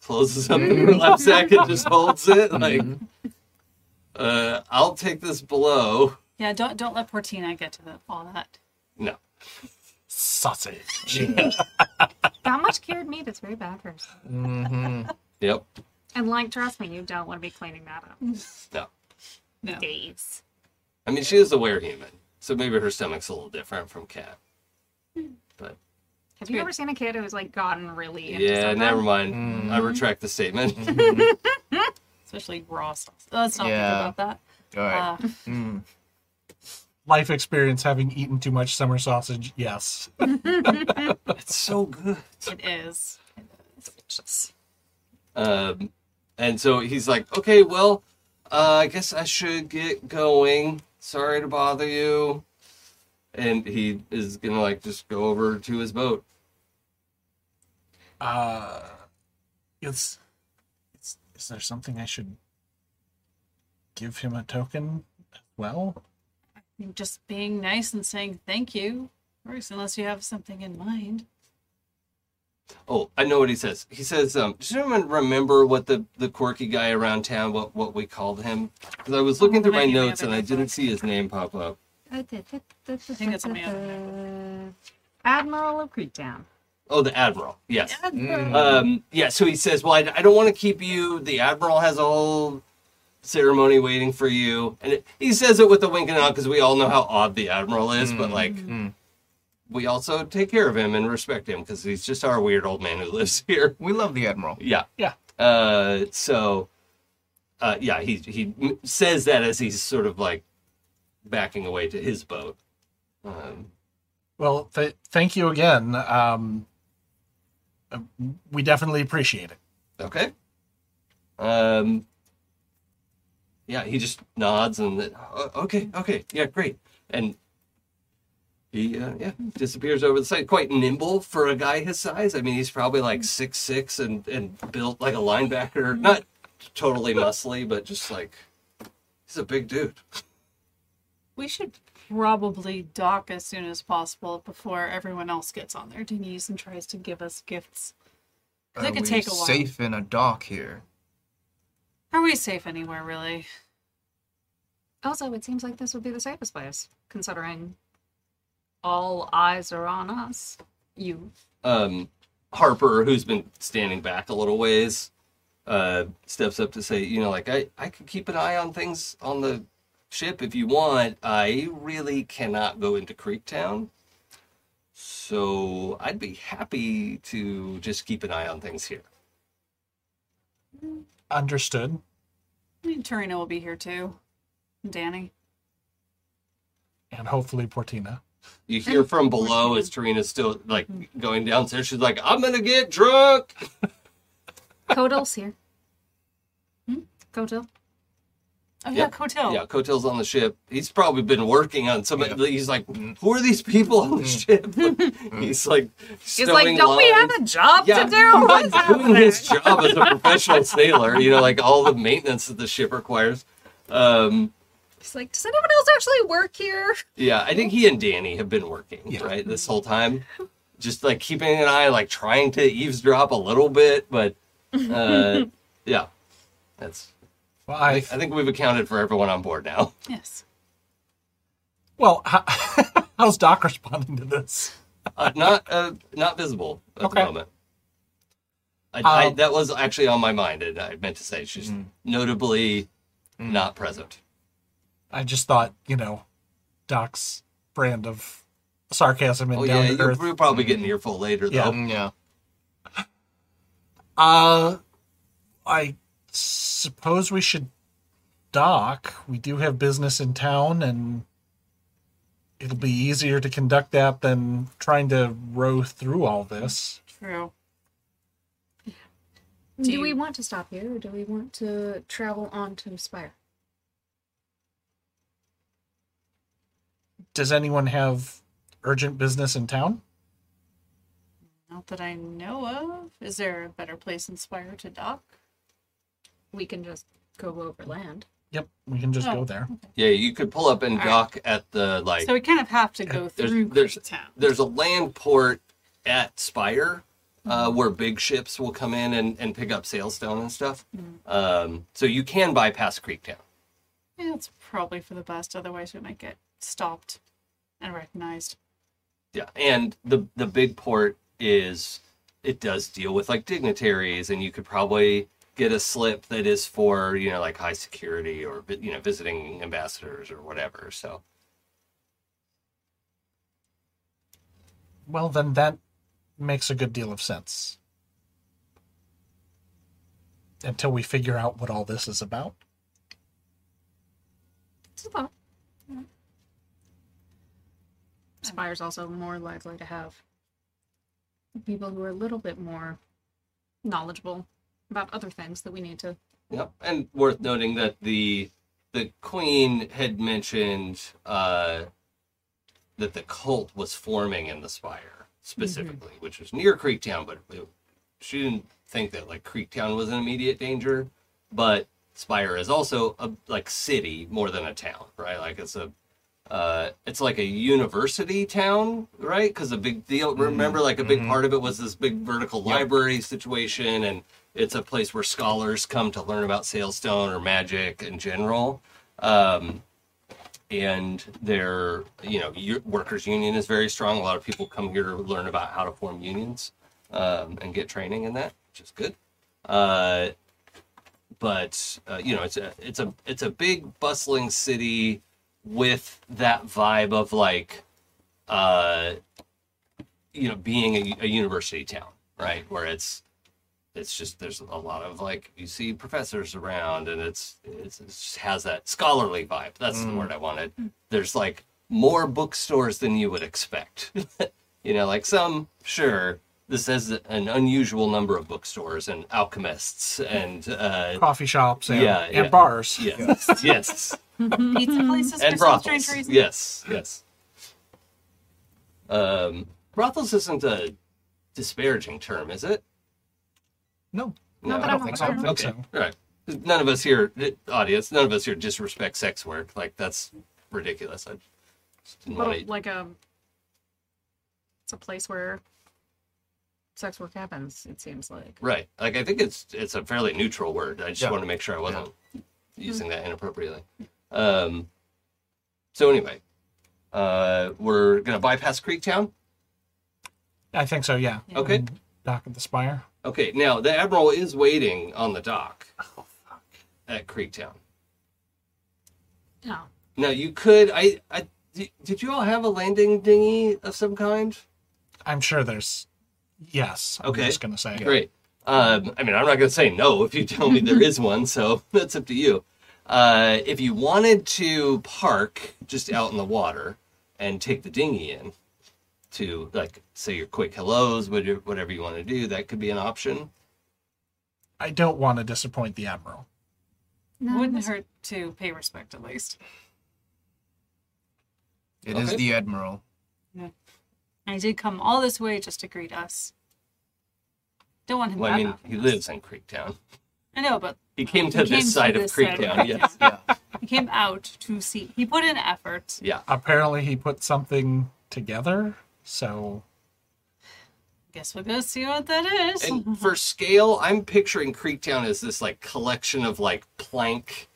closes up the burlap sack and just holds it. Like, uh, I'll take this blow. Yeah, don't don't let Portina get to the, all that. No. Sausage. That much cured meat is very bad for us. Mm-hmm. Yep. And like, trust me, you don't want to be cleaning that up. No. No. Days. I mean, she is a were-human, so maybe her stomach's a little different from cat. But Have you Good. ever seen a kid who's like gotten really into yeah, something? never mind. I retract the statement. Especially raw sauce. Let's not Yeah. think about All right. that. Uh, Mm. Life experience having eaten too much summer sausage. Yes. it's so good. it is. It's delicious. Um, and so he's like, okay, well, uh, I guess I should get going. Sorry to bother you. And he is gonna like just go over to his boat. Uh, is, is is there something I should give him a token? Well, I mean, Just being nice and saying thank you. Of course, unless you have something in mind. Oh, I know what he says. He says, um, does anyone remember what the, the quirky guy around town, what, what we called him? Because I was looking through my notes and I didn't see his name pop up. I think it's on the Admiral of Creektown. Oh, the Admiral. Yes. Mm. Um, yeah, so he says, Well, I, I don't want to keep you. The Admiral has a whole ceremony waiting for you. And it, he says it with a wink and a nod because we all know how odd the Admiral is, but like, Mm. We also take care of him and respect him because he's just our weird old man who lives here. We love the Admiral. Yeah. Yeah. Uh, so, uh, yeah, he, he says that as he's sort of like backing away to his boat. Um, well, th- thank you again. Um, uh, we definitely appreciate it. Okay. Um. Yeah, he just nods and "Oh, okay, okay, yeah, great, and he uh, yeah disappears over the side. Quite nimble for a guy his size. I mean, he's probably like six six and and built like a linebacker. Not totally muscly, but just like he's a big dude. We should probably dock as soon as possible before everyone else gets on their dinghies and tries to give us gifts. 'Cause Are it could we take a while. safe in a dock here? Are we safe anywhere, really? Also, it seems like this would be the safest place, considering all eyes are on us. You. um, Harper, who's been standing back a little ways, uh, steps up to say, you know, like I, I could keep an eye on things on the ship if you want. I really cannot go into Creektown. So I'd be happy to just keep an eye on things here. Understood. I mean, Torino will be here too. Danny. And hopefully Portina. You hear from below as Tarina's still like going downstairs. She's like, I'm gonna get drunk. Kodal's here. Hmm? Kodal. Oh yeah, Yep. Cotel. Yeah, Cotel's on the ship. He's probably been working on some. He's like, who are these people on the ship? he's like, He's like, stowing don't we have lines." a job yeah, to do? What's he's doing happening?" his job as a professional sailor. You know, like all the maintenance that the ship requires. Um, He's like, does anyone else actually work here? yeah, I think he and Danny have been working right this whole time, just like keeping an eye, like trying to eavesdrop a little bit, but uh, yeah, that's. Well, I I think, we've accounted for everyone on board now. Yes. well, how, how's Doc responding to this? Uh, not uh, not visible at Okay. the moment. I, I, Um, that was actually on my mind, and I meant to say she's notably not present. I just thought, you know, Doc's brand of sarcasm and Oh down yeah, to earth. we'll probably get an earful later Yeah. though. Yeah. Uh, I suppose we should dock. We do have business in town, and it'll be easier to conduct that than trying to row through all this. True. Do, you- we want to stop here, or do we want to travel on to Spire? Does anyone have urgent business in town? Not that I know of. Is there a better place in Spire to dock? We can just go over land. Yep, we can just Oh. go there. Yeah, you could pull up and All right. dock at the like. So we kind of have to go There's- through there's- town. there's a land port at Spire uh, where big ships will come in and, and pick up sailstone and stuff. Um, so you can bypass Creektown. Yeah, it's probably for the best. Otherwise, we might get stopped and recognized. Yeah, and the the big port is it does deal with like dignitaries, and you could probably get a slip that is for you know like high security or you know visiting ambassadors or whatever. So Well, then that makes a good deal of sense. Until we figure out what all this is about. It's a thought. Spire's also more likely to have people who are a little bit more knowledgeable about other things that we need to. Yep, and worth noting that the the queen had mentioned uh, that the cult was forming in the spire specifically, which was near Creektown, but it, she didn't think that like Creektown was an immediate danger. But Spire is also a like city more than a town, right? Like it's a uh, it's like a university town, right? Because a big deal. Remember, like a big part of it was this big vertical library situation, and it's a place where scholars come to learn about sailstone or magic in general. Um, and their, you know, workers' union is very strong. A lot of people come here to learn about how to form unions um, and get training in that, which is good. Uh, but uh, you know, it's a it's a it's a big bustling city with that vibe of like uh you know being a, a university town right? Where it's it's just there's a lot of like you see professors around and it's, it's it just has that scholarly vibe. That's the word i wanted. There's like more bookstores than you would expect. You know like some sure this has an unusual number of bookstores and alchemists and uh Coffee shops and, Yeah, and yeah. bars. yes yes Pizza places and for some strange brothels. reason. Yes, yes. Um, brothels isn't a disparaging term, is it? No. Not that I I'm don't think aware so. of. I think Okay, all right. None of us here, audience, none of us here disrespect sex work. Like that's ridiculous. I just didn't But want to. like a, it's a place where sex work happens. It seems like. Right. Like I think it's it's a fairly neutral word. I just Yeah. wanted to make sure I wasn't using that inappropriately. Um. So anyway, uh, we're gonna bypass Creektown. I think so, yeah. Okay. And Dock at the Spire. Okay, now the admiral is waiting on the dock Oh fuck. at Creektown. No. Now you could, I, I, did you all have a landing dinghy of some kind? I'm sure there's. Yes. Okay. I'm just going to say. Great. Um, I mean, I'm not going to say no if you tell me there is one, so that's up to you. Uh, if you wanted to park just out in the water and take the dinghy in to, like, say your quick hellos, whatever whatever you want to do, that could be an option. I don't want to disappoint the Admiral. No, Wouldn't this- hurt to pay respect at least. It is Okay. the Admiral. And he did come all this way just to greet us. Don't want him Well, I mean, he us. lives in Creektown. I know, but He came to He this came side of this side of Creektown, yes. Yeah. he came out to see. He put in effort. Yeah. Apparently, he put something together. So I Guess we'll go see what that is. And for scale, I'm picturing Creektown as this like collection of like plank,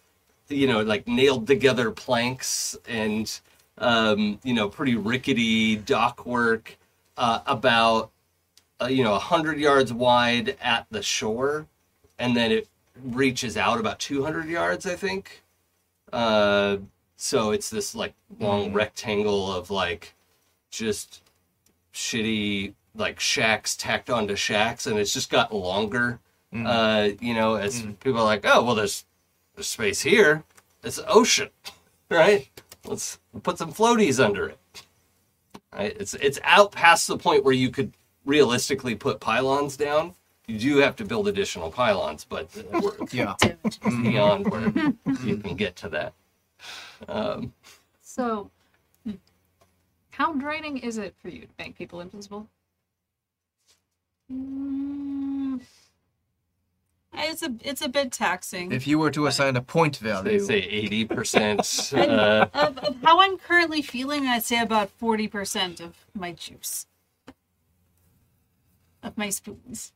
you know, like nailed together planks and um, you know, pretty rickety dock work, uh, about uh, you know, hundred yards wide at the shore, and then it reaches out about 200 yards, I think. Uh, so it's this like long rectangle of like just shitty like shacks tacked onto shacks, and it's just gotten longer. Uh, you know, as people are like, oh well, there's there's space here. It's ocean, right? Let's put some floaties under it. Right? It's it's out past the point where you could realistically put pylons down. You do have to build additional pylons, but uh, we're Yeah. beyond where you can get to that. Um, So, how draining is it for you to make people invisible? Mm, I it's a it's a bit taxing. If you were to assign a point value, They value, say eighty percent. Uh, of, of how I'm currently feeling, I'd say about forty percent of my juice. Of my spoons.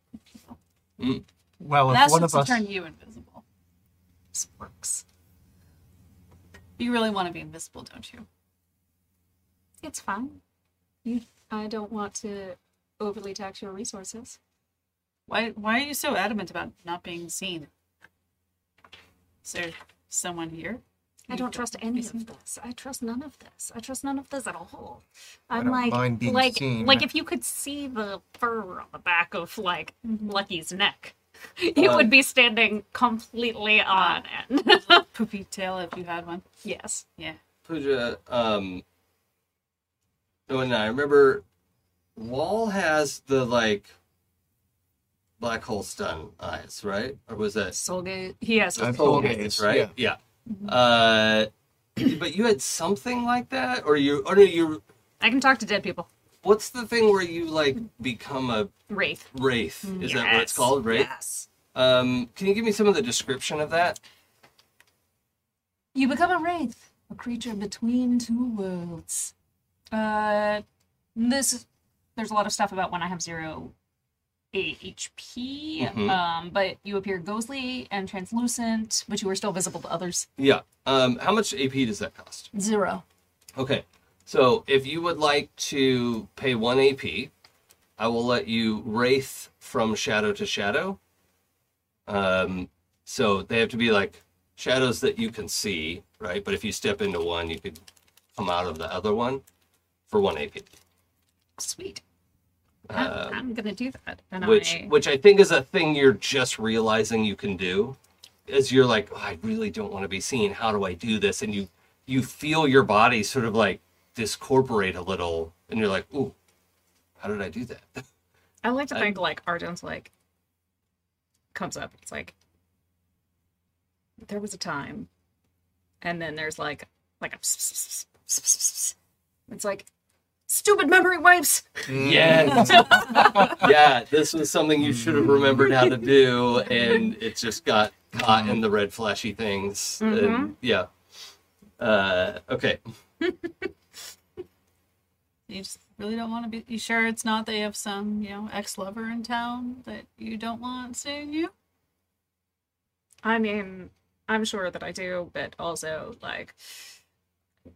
Well, if That's one just of to us, turn you invisible. This works. You really want to be invisible, don't you? It's fine. You, I don't want to overly tax your resources. Why why are you so adamant about not being seen? Is there someone here? I don't trust any of this. I trust none of this. I trust none of this at all. I I'm like, mind being like, seen. like if you could see the fur on the back of like Mm-hmm. Lucky's neck, it would be standing completely Ah. on end. Poopy tail if you had one. yes. Yeah. Pooja, um, oh, and I remember Wall has the like black hole stun eyes, right? Or was that Soulgate. He has. I've Soul told gaze, gaze, right? Yeah. Uh, but you had something like that, or you, or no, you. I can talk to dead people. What's the thing where you like become a Wraith. wraith? Is that what it's called, wraith? Yes. Um, can you give me some of the description of that? You become a wraith, a creature between two worlds. Uh, this there's a lot of stuff about when I have zero a- HP. Mhm. Um, but you appear ghostly and translucent, but you are still visible to others. Yeah. Um, how much AP does that cost? Zero. Okay. So if you would like to pay one AP, I will let you wraith from shadow to shadow. Um, so they have to be like shadows that you can see, right? But if you step into one, you could come out of the other one for one AP. Sweet. Um, I'm, gonna do that. And which I, which I think is a thing you're just realizing you can do. is you're like, oh, I really don't want to be seen. How do I do this? And you you feel your body sort of like discorporate a little, and you're like, ooh, how did I do that? I like to I- think like Arden's like comes up. It's like there was a time, and then there's like like a. It's like stupid memory wipes. Yes. yeah, this was something you should have remembered how to do, and it just got caught in the red flashy things. And, yeah. Uh, okay. You just really don't want to be. You sure it's not they have some, you know, ex lover in town that you don't want seeing you? I mean, I'm sure that I do, but also like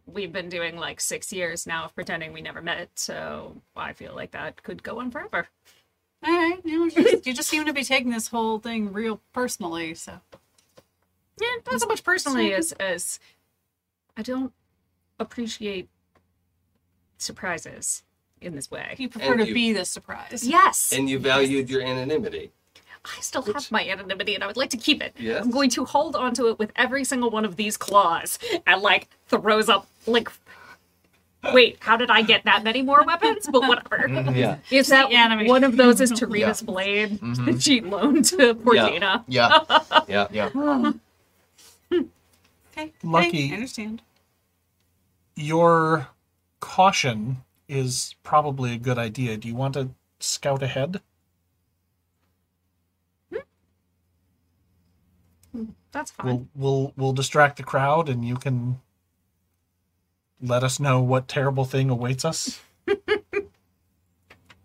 we've been doing like six years now of pretending we never met, so I feel like that could go on forever. All right, you, know, just, you just seem to be taking this whole thing real personally. So Yeah, not so much personally as as I don't appreciate surprises in this way. you prefer And to you- be the surprise. Yes, And you valued your anonymity. I still have my anonymity, and I would like to keep it. Yes. I'm going to hold onto it with every single one of these claws, and like throws up like. Wait, how did I get that many more weapons? But whatever. Mm-hmm. Yeah. Is that the animation. one of those is Terena's blade mm-hmm. that she loaned to poor Yeah. Dana? Yeah, Yeah. yeah. Okay. Lucky. Okay, I understand. your caution is probably a good idea. Do you want to scout ahead? That's fine. We'll we'll we'll distract the crowd, and you can let us know what terrible thing awaits us.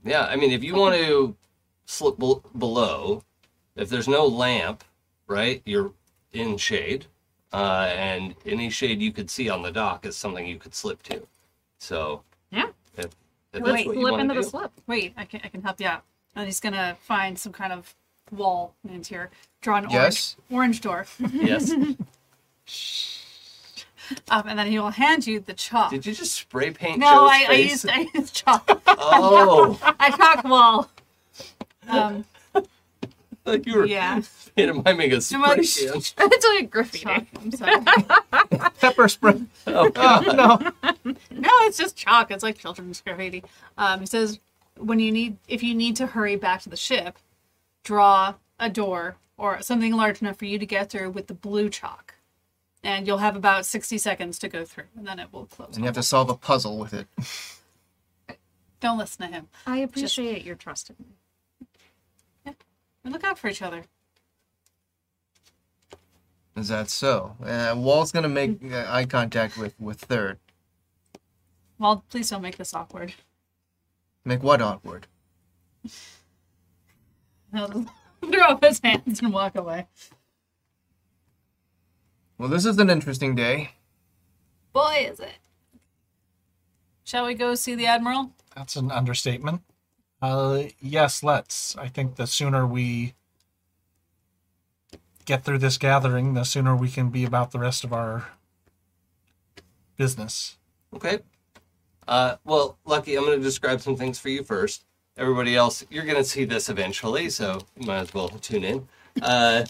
Yeah, I mean, if you want to slip bel below, if there's no lamp, right, you're in shade, uh, and any shade you could see on the dock is something you could slip to. So, yeah. if, if that's Let's what you slip into to the slip. Wait, I can I can help you out. And he's gonna find some kind of wall in here. Draw an Yes. orange orange door. yes. um, and then he will hand you the chalk. Did you just spray paint? no, Joe's I, I used I used chalk. Oh, I chalk wall. Um, like you were yeah. miming a Too spray much. can. it's like graffiti. Chalk. I'm sorry. Pepper spray. Oh, God. no. No, it's just chalk. It's like children's graffiti. Um, he says when you need, if you need to hurry back to the ship, draw a door or something large enough for you to get through with the blue chalk, and you'll have about sixty seconds to go through, and then it will close. And you have to solve a puzzle with it. Don't listen to him. I appreciate your trust in me. Yeah. We look out for each other. Is that so? Uh, Wall's gonna make uh, eye contact with with third. Well, please don't make this awkward. Make what awkward? He'll throw up his hands and walk away. Well, this is an interesting day. Boy, is it. Shall we go see the Admiral? That's an understatement. Uh, yes, let's. I think the sooner we get through this gathering, the sooner we can be about the rest of our business. Okay. Uh, well, Lucky, I'm going to describe some things for you first. Everybody else, you're going to see this eventually, so you might as well tune in. Uh,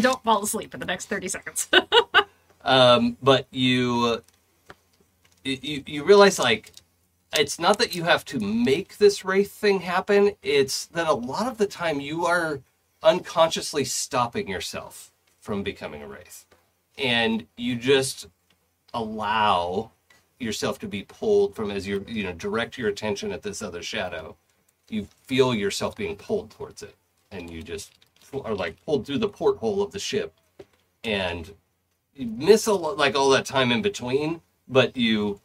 Don't fall asleep for the next 30 seconds. um, but you, you you realize like it's not that you have to make this wraith thing happen. It's that a lot of the time you are unconsciously stopping yourself from becoming a wraith, and you just allow yourself to be pulled from as you you know direct your attention at this other shadow. You feel yourself being pulled towards it, and you just are like pulled through the porthole of the ship, and you miss a lot, like all that time in between, but you,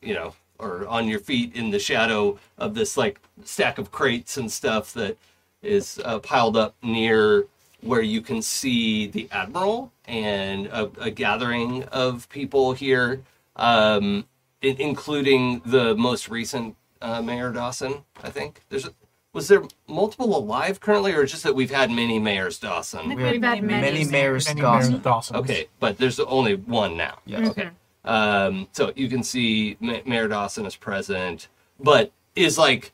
you know, are on your feet in the shadow of this like stack of crates and stuff that is uh, piled up near where you can see the admiral and a, a gathering of people here, um, including the most recent uh, Mayor Dawson. I think there's. A, was there multiple alive currently, or just that we've had many mayors Dawson? We have we've had many, many mayors Any Dawson. Okay, but there's only one now. Yes. Okay. Um, so you can see Ma- Mayor Dawson is present, but is like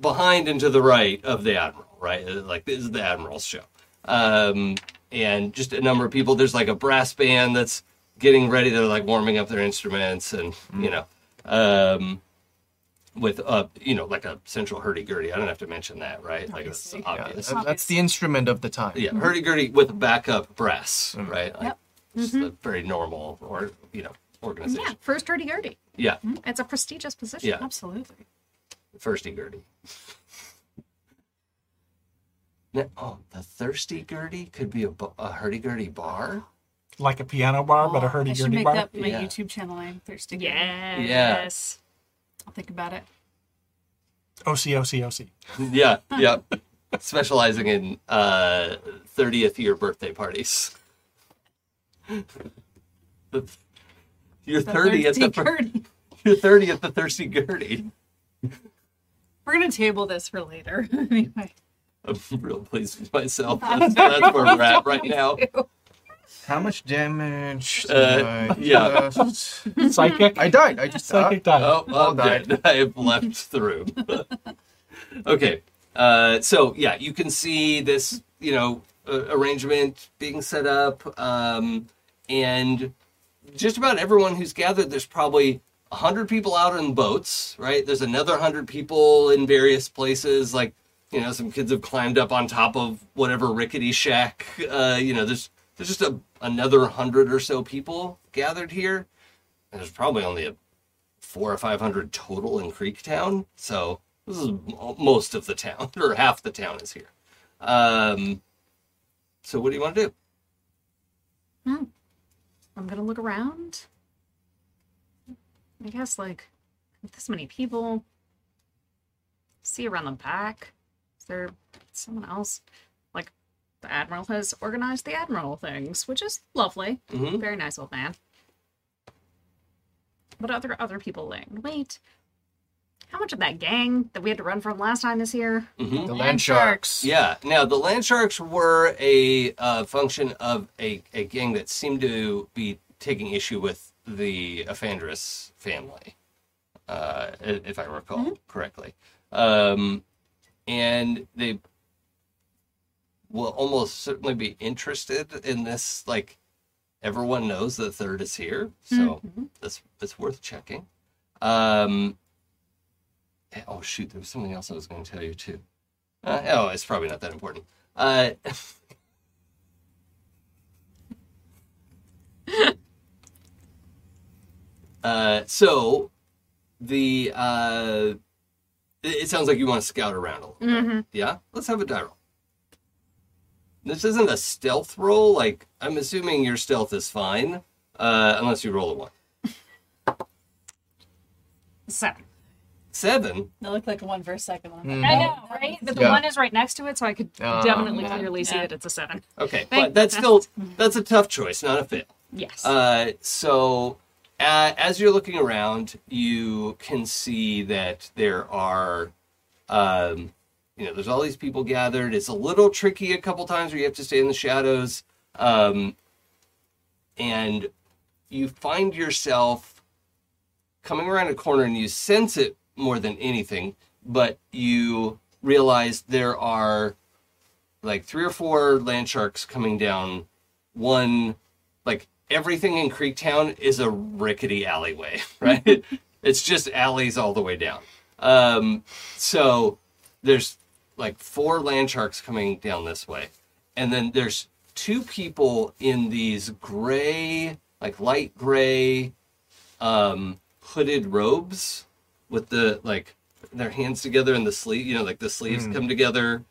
behind and to the right of the admiral, right? Uh, Like this is the admiral's show, um, and just a number of people. There's like a brass band that's getting ready. They're like warming up their instruments, and you know, um, with a you know, like a central hurdy gurdy. I don't have to mention that, right? Like it's Obviously. Yeah, obvious. that- that's the instrument of the time. Yeah, hurdy gurdy with backup brass, mm-hmm. right? Like, Yep. Just a mm-hmm. very normal or you know organization yeah, first hurdy gurdy. Yeah, mm-hmm. It's a prestigious position. Yeah. Absolutely. thirsty gurdy. Now, oh, the thirsty gurdy could be a, a hurdy gurdy bar. Like a piano bar, but a Oh, I hurdy should gurdy make bar. that my Yeah. YouTube channel I'm Thirsty. Gurdy. Yes. I'll think about it. OC, OC, OC. Yeah, yeah. Specializing in uh, 30th year birthday parties. You're The 30 at the fir- Gurdy. you're 30 at the thirsty gurdy. We're gonna table this for later. anyway. I'm real pleased with myself. That's, that's where we're at right now. How much damage? Uh, I yeah. just- Psychic. I died. I just Psychic uh, died. Oh, All I'm dead. I have leapt through. okay. Uh, so yeah, you can see this, you know, uh, arrangement being set up, um, and just about everyone who's gathered. There's probably a hundred people out in boats, right? There's another hundred people in various places, like you know, some kids have climbed up on top of whatever rickety shack. Uh, you know, there's there's just a, another hundred or so people gathered here. And there's probably only a four or five hundred total in Creektown. So this is most of the town, or half the town is here. Um, so what do you want to do? Hmm. I'm gonna look around. I guess like this many people. See around the back. Is there someone else? Like the Admiral has organized the Admiral things, which is lovely. Mhm. Very nice old man. But other other people like wait. How much of that gang that we had to run from last time is here? Mhm. the land sharks. Yeah. Now the land sharks were a uh, function of a, a gang that seemed to be taking issue with the Ephandris family, uh, if I recall correctly, um, and they will almost certainly be interested in this. Like everyone knows the third is here, so that's that's worth checking. Um, oh shoot, there was something else I was going to tell you too. Uh, oh, it's probably not that important. Uh, uh, so the uh, it, sounds like you want to scout around a little bit. Yeah, let's have a die roll. This isn't a stealth roll. Like I'm assuming your stealth is fine, uh, unless you roll a one. Seven. Seven. That looked like a one for a second. One. Mhm. I know, right? But the Yeah. one is right next to it, so I could Uh, definitely yeah. clearly see Yeah. that it's a seven. Okay, Thank- but that's still that's a tough choice, not a fail. Yes. Uh, so uh, as you're looking around, you can see that there are, um, you know, there's all these people gathered. It's a little tricky a couple times where you have to stay in the shadows, um, and you find yourself coming around a corner, and you sense it more than anything, but you realize there are like three or four land sharks coming down one like everything in Creektown is a rickety alleyway, right? it's just alleys all the way down. Um, so there's like four land sharks coming down this way, and then there's two people in these gray, like light gray, um, hooded robes with the like their hands together and the sleeve, you know, like the sleeves come together,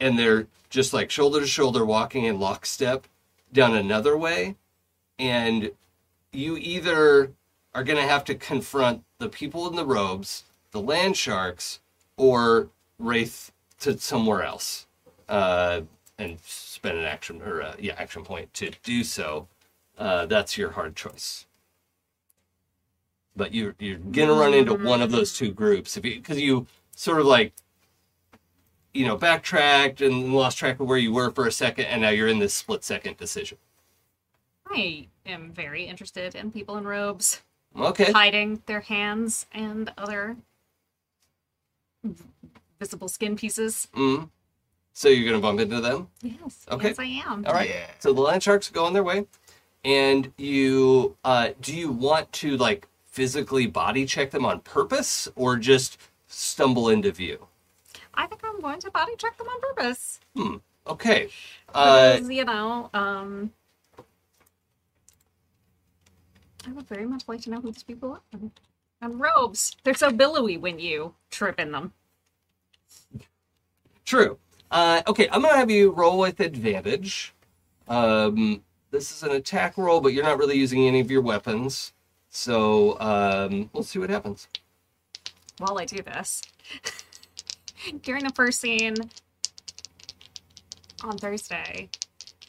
and they're just like shoulder to shoulder walking in lockstep down another way. And you either are going to have to confront the people in the robes, the land sharks, or wraith to somewhere else, uh, and spend an action or uh, yeah action point to do so. Uh, that's your hard choice. But you're you're gonna run into one of those two groups if you because you sort of like you know backtracked and lost track of where you were for a second, and now you're in this split second decision. I am very interested in people in robes Okay. hiding their hands and other visible skin pieces. Mm. So you're gonna bump into them. Yes. Okay. Yes, I am. All right. Yeah. So the land sharks go on their way, and you uh, do you want to like physically body check them on purpose or just stumble into view? I think I'm going to body check them on purpose. Hmm. Okay. Uh, you know, um, I would very much like to know who these people are. And robes. They're so billowy when you trip in them. True. Uh, okay, I'm gonna have you roll with advantage. Um, this is an attack roll, but you're not really using any of your weapons. So um, we'll see what happens. While I do this, during the first scene on Thursday,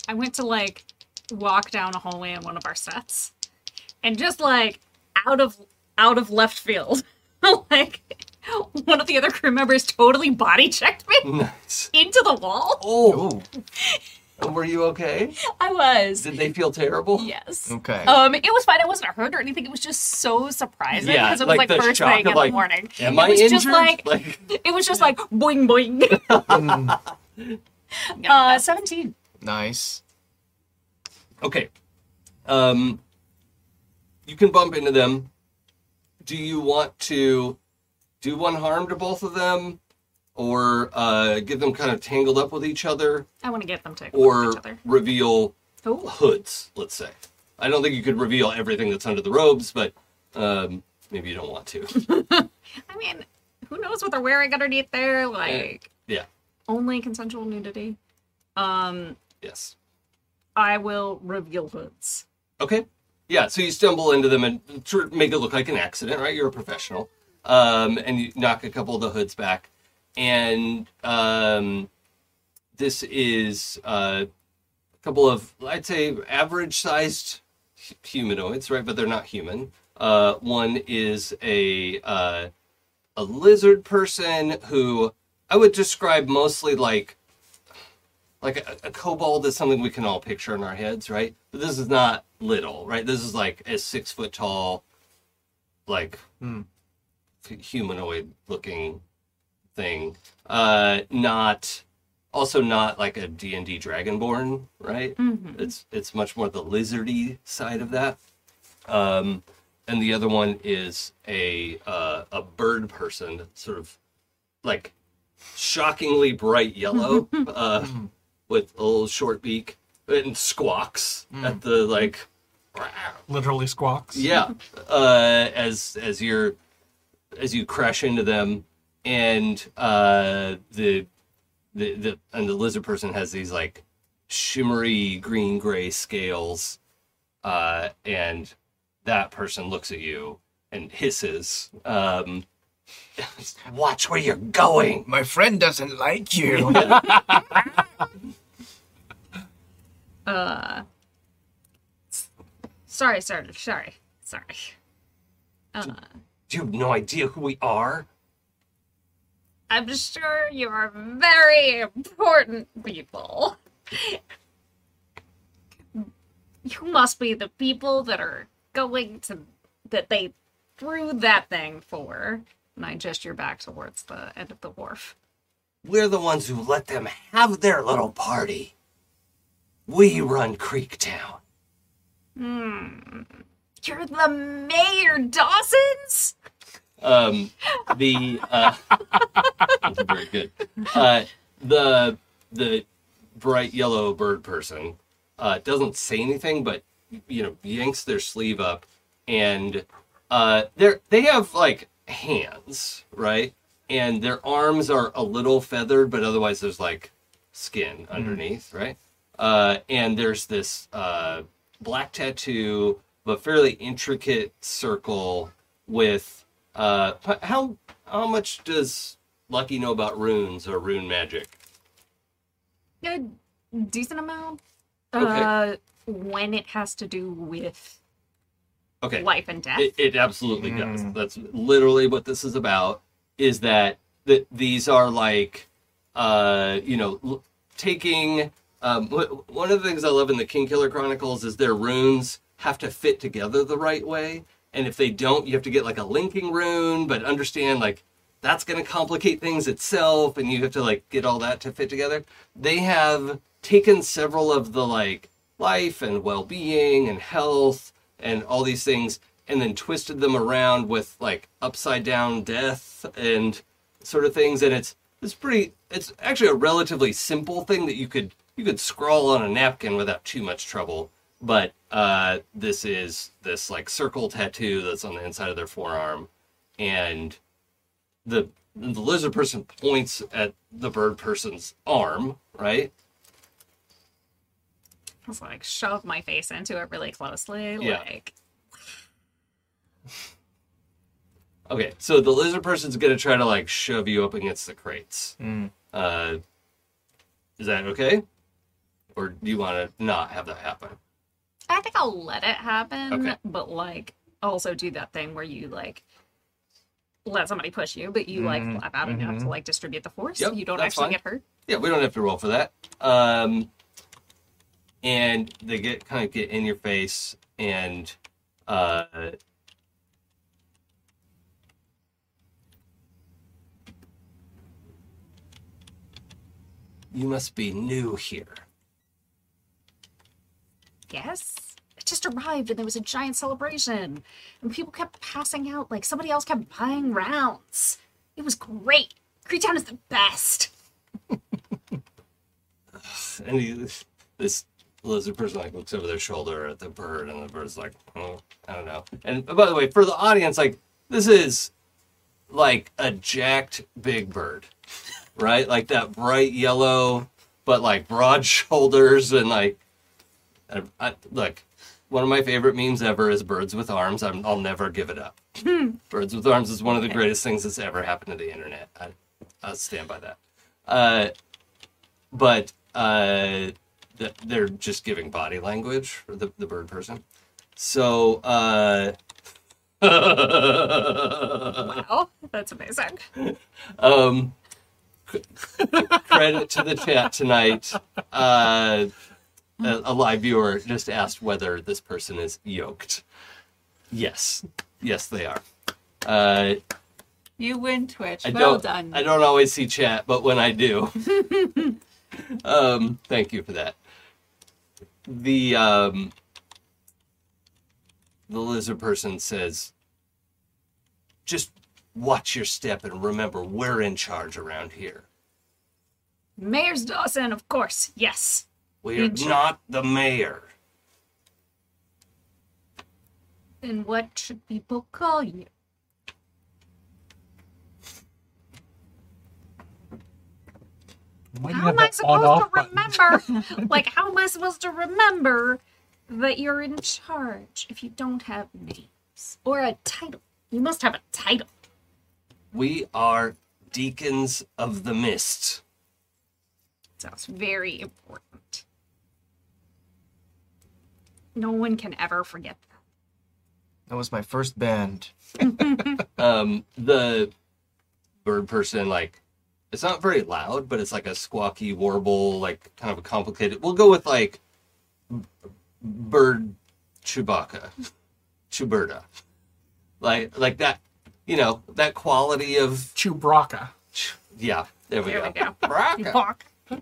I went to like walk down a hallway in one of our sets, and just like out of out of left field, like one of the other crew members totally body checked me Nice. into the wall. Oh, Ooh, were you okay? I was. Did they feel terrible? Yes. okay. Um, it was fine. I wasn't hurt or anything. It was just so surprising Yeah, because it was like like, the first shock thing of, in like, the morning. Am it I was injured? just like, like it was just like boing boing. Uh, seventeen. nice. Okay. Um, you can bump into them. Do you want to do one harm to both of them, or uh, get them kind of tangled up with each other, I want to get them to or each other. reveal Oh, hoods? Let's say. I don't think you could reveal everything that's under the robes, but um, maybe you don't want to. I mean, who knows what they're wearing underneath there? Like yeah. only consensual nudity. Um, Yes. I will reveal hoods. Okay. Yeah, so you stumble into them and tr- make it look like an accident, right? You're a professional. Um, and you knock a couple of the hoods back. And um, this is uh, a couple of, I'd say, average sized humanoids, right? But they're not human. Uh, one is a, uh, a lizard person who I would describe mostly like like a, a kobold is something we can all picture in our heads, right? But this is not little, right? This is like a six foot tall, like Hmm. F- humanoid looking thing. Uh, not also not like a D and D dragonborn, right? Mm-hmm. It's it's much more the lizardy side of that. Um, and the other one is a uh, a bird person, sort of like shockingly bright yellow, uh, with a little short beak and squawks at the like Literally squawks. yeah uh as as you're as you crash into them and uh the the, the and the lizard person has these like shimmery green gray scales, uh, and that person looks at you and hisses. Um, Watch where you're going. My friend doesn't like you. Uh. Sorry, sorry, sorry, sorry. Uh, Do you have no idea who we are? I'm sure you are very important people. You must be the people that are going to that they threw that thing for. And I gesture back towards the end of the wharf. We're the ones who let them have their little party. We run Creektown. Hmm. You're the mayor, Dawson's. Um, the uh, very good. Uh, the the bright yellow bird person uh, doesn't say anything, but you know yanks their sleeve up, and uh, they're they have like hands, right? And their arms are a little feathered, but otherwise there's like skin underneath, right? Uh, and there's this uh, black tattoo, but fairly intricate circle with uh, how how much does Lucky know about runes or rune magic? A decent amount. Okay. Uh, when it has to do with Okay, life and death. It, it absolutely does. Mm. That's literally what this is about. Is that that these are like, uh, you know, l- taking. Um, one of the things I love in the Kingkiller Chronicles is their runes have to fit together the right way, and if they don't, you have to get like a linking rune. But understand like that's going to complicate things itself, and you have to like get all that to fit together. They have taken several of the like life and well-being and health and all these things and then twisted them around with like upside down death and sort of things and it's it's pretty it's actually a relatively simple thing that you could you could scrawl on a napkin without too much trouble but uh this is this like circle tattoo that's on the inside of their forearm and the the lizard person points at the bird person's arm right I was like, shove my face into it really closely. Yeah. Like, Okay, so the lizard person's gonna try to like shove you up against the crates. Mm. Uh, is that okay? Or do you want to not have that happen? I think I'll let it happen, Okay. but like also do that thing where you like let somebody push you, but you like Mhm, flap out enough to like distribute the force. Yep, you don't actually fine. get hurt. Yeah, we don't have to roll for that. Um, and they get kind of get in your face, and uh, you must be new here. Yes. It just arrived and there was a giant celebration. And people kept passing out, like somebody else kept buying rounds. It was great. Creektown is the best. And he, this lizard person like looks over their shoulder at the bird, and the bird's like, oh, I don't know. And uh, by the way, for the audience, like this is like a jacked big bird, right? Like that bright yellow, but like broad shoulders and like, I, I, look. One of my favorite memes ever is birds with arms. I'm, I'll never give it up. birds with arms is one of the greatest things that's ever happened to the internet. I, I stand by that. Uh, but uh, th- they're just giving body language for the, the bird person. So, uh, Wow, that's amazing. um, credit to the chat tonight. Uh, a, a live viewer just asked whether this person is yoked. Yes, yes, they are. Uh, You win, Twitch. I well don't. done. I don't always see chat, but when I do, um, thank you for that. The um, the lizard person says, "Just watch your step and remember we're in charge around here. Mayor's Dawson, of course. Yes. We're In charge. not the mayor." Then what should people call you? Why How am I supposed to remember? like, how am I supposed to remember that you're in charge if you don't have names or a title? You must have a title. We are deacons of the mist. Sounds very important. No one can ever forget that. That was my first band. Um, the bird person, like, it's not very loud, but it's like a squawky warble, like kind of a complicated. We'll go with like b- bird Chewbacca, Chewberta, like like that. You know that quality of Chewbacca. yeah. There we There go. we go. Chewbacca.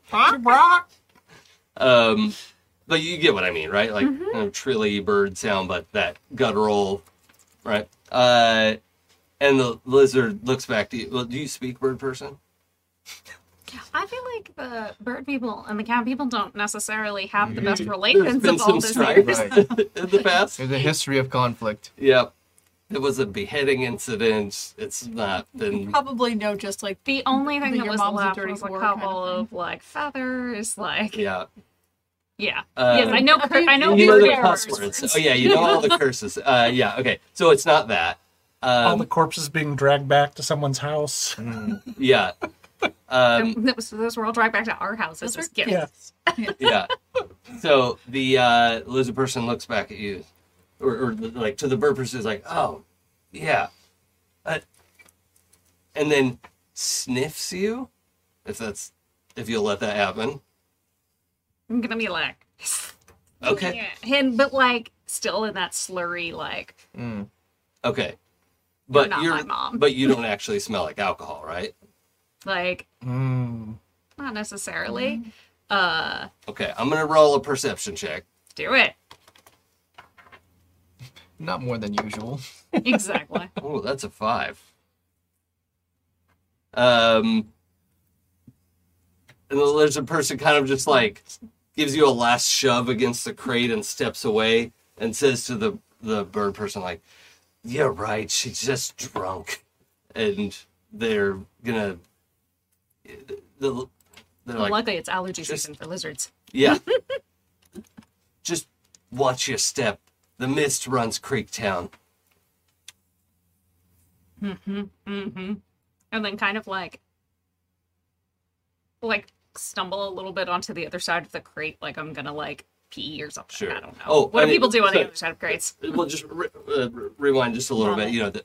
Chewbacca. Um, but you get what I mean, right? Like Mm-hmm. kind of trilly bird sound, but that guttural, right? Uh, and the lizard looks back to you. Well, do you speak bird person? I feel like the bird people and the cat people don't necessarily have the best relations of all some this strife years. Right. in the past. There's a history of conflict. Yep. It was a beheading incident. It's not been. Probably know just like The only thing That that was left was a whore kind of couple of like feathers, like yeah. Yeah. yes, Uh, I know. Cur- I know. You know the errors. cuss words. Oh yeah, you know all the curses. Uh, yeah. Okay. So it's not that. All Um, the corpses being dragged back to someone's house. yeah. Um, That was, those were all dragged back to our house as Those a are gift. Yeah. yeah. So the uh, lizard person looks back at you, or, or like to the bird person is like, oh, yeah, uh, and then sniffs you, if that's if you'll let that happen. I'm gonna be like, Okay. yeah. and but like still in that slurry like Mm. Okay. But not you're my mom. but you don't actually smell like alcohol, right? like Mm. not necessarily. Uh, Okay, I'm gonna roll a perception check. do it Not more than usual. exactly. Oh, that's a five. Um, and the lizard person kind of just like gives you a last shove against the crate and steps away and says to the the bird person like, "Yeah, right. She's just drunk," and they're gonna. The, they're like, Luckily, it's allergy just- season for lizards. yeah. just watch your step. The mist runs Creektown. Mm-hmm. And then kind of like, like stumble a little bit onto the other side of the crate, like I'm gonna like pee or something. Sure. I don't know. Oh, what I do mean, people do on so- the other side of crates? Well, just re- uh, rewind just a little bit. You know, the,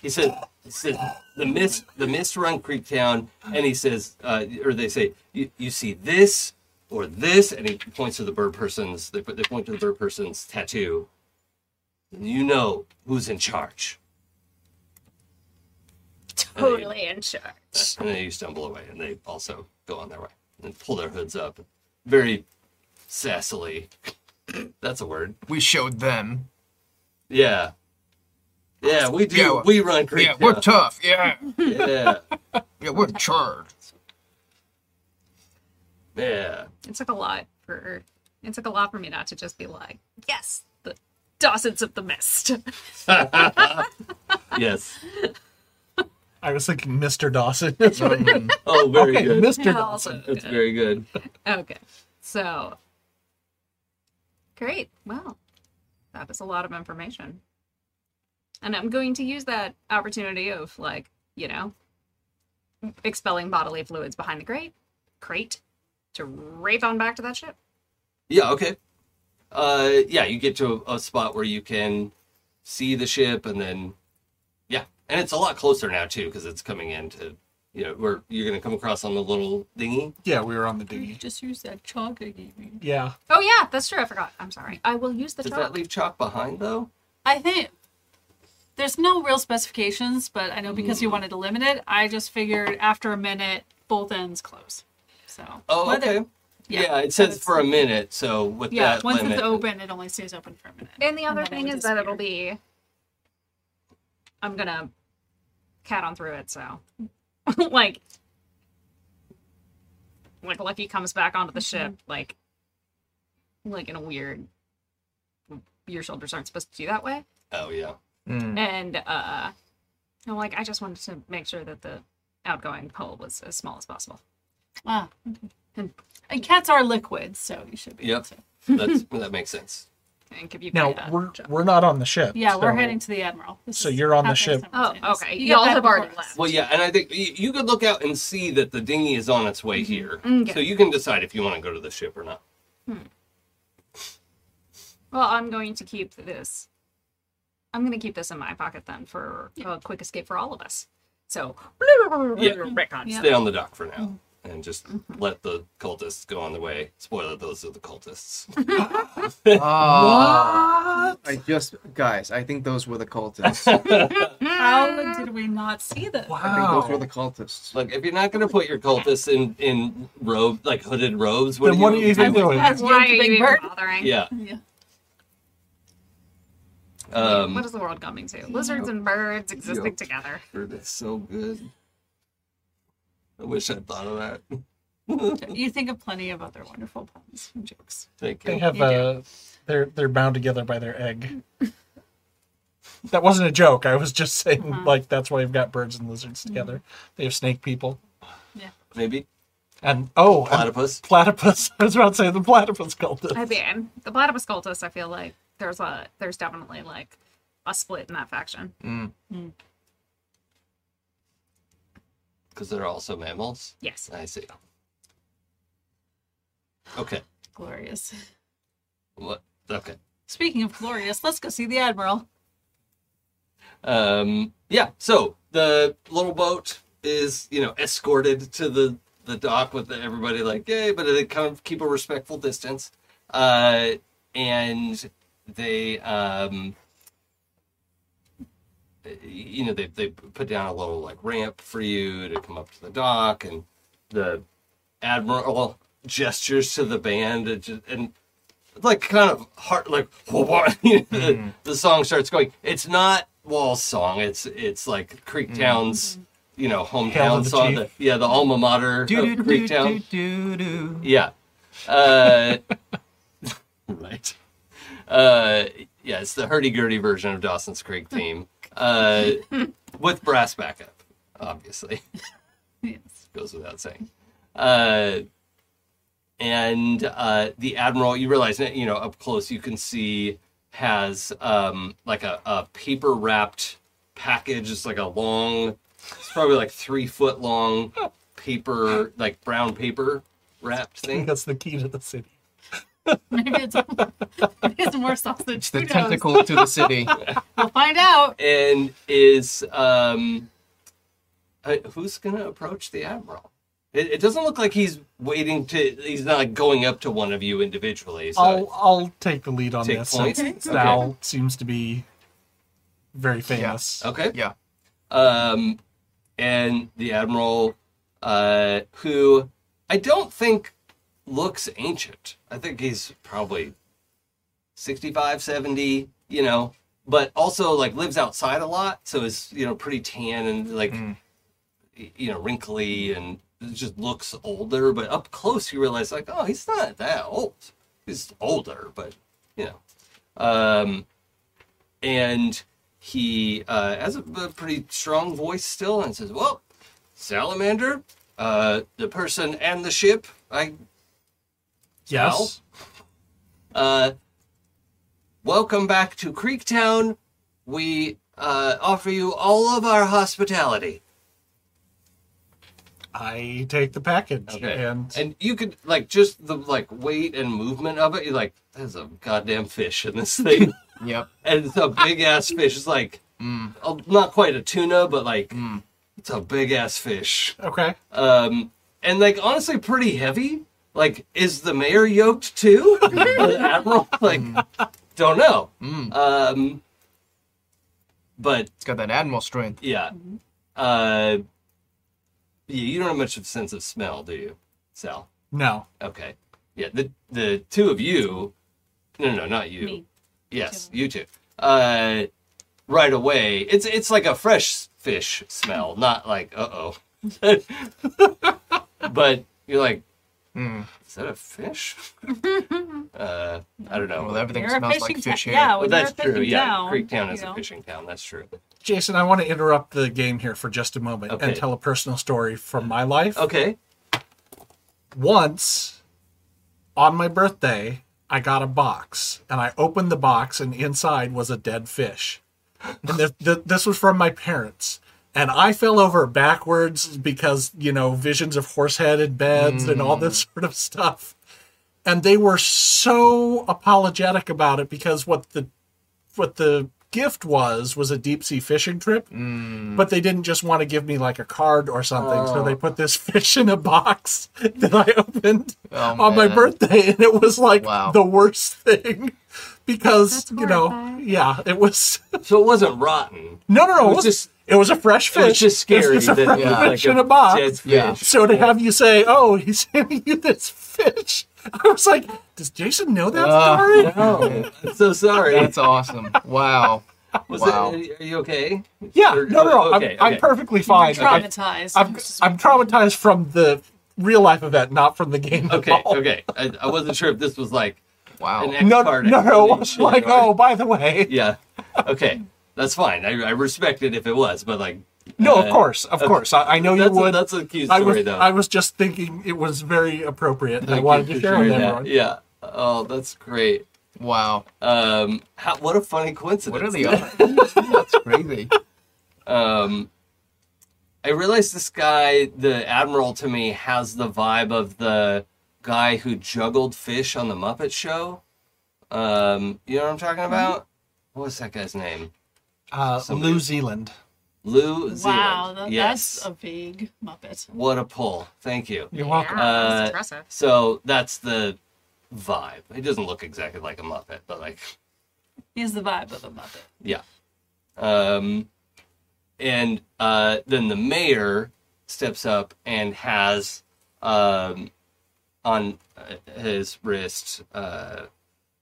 he said, he said the mist, the mist run Creektown, and he says, uh, or they say, you, you see this or this, and he points to the bird person's. They put they point to the bird person's tattoo. You know who's in charge. Totally in charge. And then you stumble away, and they also go on their way and pull their hoods up, very sassily. That's a word. We showed them. Yeah. Yeah, we do. Yeah, we run Creektown. Yeah, we're tough. Yeah. Yeah. Yeah, we're in charge. Yeah. It took a lot for it took a lot for me not to just be like, yes, the Dawsons of the Mist. Yes. I was thinking Mr. Dawson. That's what I- Mm. Oh, very okay, good. Mr. Yeah, Dawson. That's very good. okay, so great. Well, that is a lot of information, and I'm going to use that opportunity of like you know expelling bodily fluids behind the crate crate to rape on back to that ship. Yeah. Okay. Uh, yeah, you get to a, a spot where you can see the ship, and then yeah, and it's a lot closer now too because it's coming into you know where you're gonna come across on the little dinghy. Yeah, we were on the dinghy. just use that chalk I gave you. Yeah. Oh yeah, that's true. I forgot. I'm sorry. I will use the Does chalk. that leave chalk behind though? I think there's no real specifications, but I know because you mm. wanted to limit it, I just figured after a minute, both ends close. So Oh, whether- okay. Yeah, it says for a minute. So with Yeah, that once limit, it's open, it only stays open for a minute. And the other then it thing is that it'll be. I'm gonna cat on through it, so like, like Lucky comes back onto the ship, like, like in a weird. Your shoulders aren't supposed to do that way, Oh yeah. Mm. and uh, I'm like, I just wanted to make sure that the outgoing hull was as small as possible. Wow. okay. And cats are liquids, so you should be. Yep. That's that makes sense. And give you Now beta. we're we're not on the ship. Yeah, we're heading to the Admiral. This So you're on the ship. Oh, okay. You Y'all have already left. Well, yeah, and I think you, you could look out and see that the dinghy is on its way mm-hmm. here, Okay. so you can decide if you want to go to the ship or not. Hmm. Well, I'm going to keep this. I'm going to keep this in my pocket then for a quick escape for all of us. So, Yeah. retcons. Yeah. Stay on the dock for now. Mm-hmm. And just let the cultists go on their way. Spoiler: those are the cultists. Ah, I just guys, I think those were the cultists. How did we not see this? think those were the cultists. Look, if you're not going to put your cultists in in robe like hooded robes, what Then are what you are you even doing? That's Why are you big even bothering? Yeah. Yeah. Um, what is the world coming to? Lizards and birds existing Yep. together. That's so good. I wish I'd thought of that. You think of plenty of other wonderful puns and jokes. Thank They you. have You do. uh they're they're bound together by their egg. that wasn't a joke. I was just saying Uh-huh. like that's why you've got birds and lizards Mm-hmm. together. They have snake people. Yeah. Maybe And oh, and platypus. platypus. I was about to say the platypus cultist. I mean, the platypus cultists. I feel like there's a there's definitely like a split in that faction. Because they're also mammals. Yes. I see. Okay. Glorious. What? Okay. Speaking of glorious, let's go see the Admiral. Um, yeah. So the little boat is, you know, escorted to the the dock with everybody like, yay, but they kind of keep a respectful distance. Uh, and they, um, you know, they they put down a little like ramp for you to come up to the dock, and the admiral gestures to the band and, just, and like kind of heart like the, the song starts going. It's not Wall's song. It's it's like Creektown's you know hometown song. The, yeah, the alma mater of Creektown. Yeah. Uh, right. Uh, yeah, it's the hurdy-gurdy version of Dawson's Creek theme, uh, with brass backup, obviously. Yes. Goes without saying. Uh, and uh, the admiral, you realize you know up close, you can see has um, like a, a paper wrapped package. It's like a long, it's probably like three foot long paper, like brown paper wrapped thing. that's the key to the city. Maybe it's, maybe it's more sausage. It's the Who knows? tentacle to the city. We'll find out. and is um uh, who's gonna approach the admiral it, it doesn't look like he's waiting to he's not like going up to one of you individually so I'll I'll take the lead on Take this point? since Okay. Sal seems to be very famous. okay Yeah. um and the admiral uh who i don't think looks ancient. I think he's probably 65 70 you know but also like lives outside a lot so is you know pretty tan and like y- you know wrinkly and just looks older but up close you realize like oh he's not that old. He's older but you know. Um and he uh, has a, a pretty strong voice still and says well salamander uh the person and the ship i Yes. uh, welcome back to Creektown. We uh, offer you all of our hospitality. I take the package Okay. and, And you could like just the like weight and movement of it. You're like, there's a goddamn fish in this thing, Yep. and it's a big ass fish. It's like uh, not quite a tuna, but like it's a big ass fish. okay. Um, and like honestly, pretty heavy. Like, is the mayor yoked too? admiral? Like, don't know. Um, but It's got that admiral strength. yeah, uh, yeah, you don't have much of a sense of smell, do you, Sal? No. Okay, yeah, the the two of you, no, no, no, not you. Me. Yes, you two. Uh, right away, it's it's like a fresh fish smell, not like uh oh. but you're like, is that a fish? uh, I don't know. Well, everything You're smells like fish town. here. Yeah, Well, that's true. Yeah, town, Creektown you is know. a fishing town. That's true. Jason, I want to interrupt the game here for just a moment Okay. and tell a personal story from my life. Okay. once on my birthday, I got a box and I opened the box and inside was a dead fish. And this, th- this was from my parents. And I fell over backwards because, you know, visions of horse headed beds and all this mm. sort of stuff. And they were so apologetic about it because what the what the gift was was a deep sea fishing trip. Mm. But they didn't just want to give me like a card or something. So they oh. put this fish in a box that i opened Oh, on my birthday. And it was like Wow. the worst thing because you know yeah it was So it wasn't rotten. no no no It it was was just- just it was a fresh fish It was just scary it's, it's a that fresh it was Yeah. fish like in a box dead fish. Yeah. so to have you say oh he's handing you this fish i was like does jason know that Uh, story Oh, I'm so sorry. That's awesome. Wow. Was wow. it, are you okay? yeah Or- no no no okay, I'm, I'm perfectly fine I- Traumatized. I'm, I'm traumatized from the real life event, not from the game. at Okay, all. okay. I, I wasn't sure if this was like Wow. an No, no, no. It wasn't like, or- oh, by the way. Yeah. Okay. That's fine. I, I respect it if it was, but like. No, uh, of course, of course. I, I know you That's a, would. that's a cute I story, was, though. I was just thinking it was very appropriate. and I wanted to share that. everyone. Yeah. Oh, that's great. Wow. Um, how, what a funny coincidence. What are the odds? That's crazy. um, I realize this guy, the admiral, to me has the vibe of the guy who juggled fish on the Muppet Show. Um, you know what I'm talking about? What's that guy's name? Uh, Somebody- New Zealand. Lew Wow, Zealand. that, yes. that's a big Muppet. What a pull. Thank you. You're welcome. Uh, impressive. So that's the vibe. He doesn't look exactly like a Muppet, but like He's the vibe of a Muppet. Yeah. Um, and uh, then the mayor steps up and has um, on uh, his wrist uh,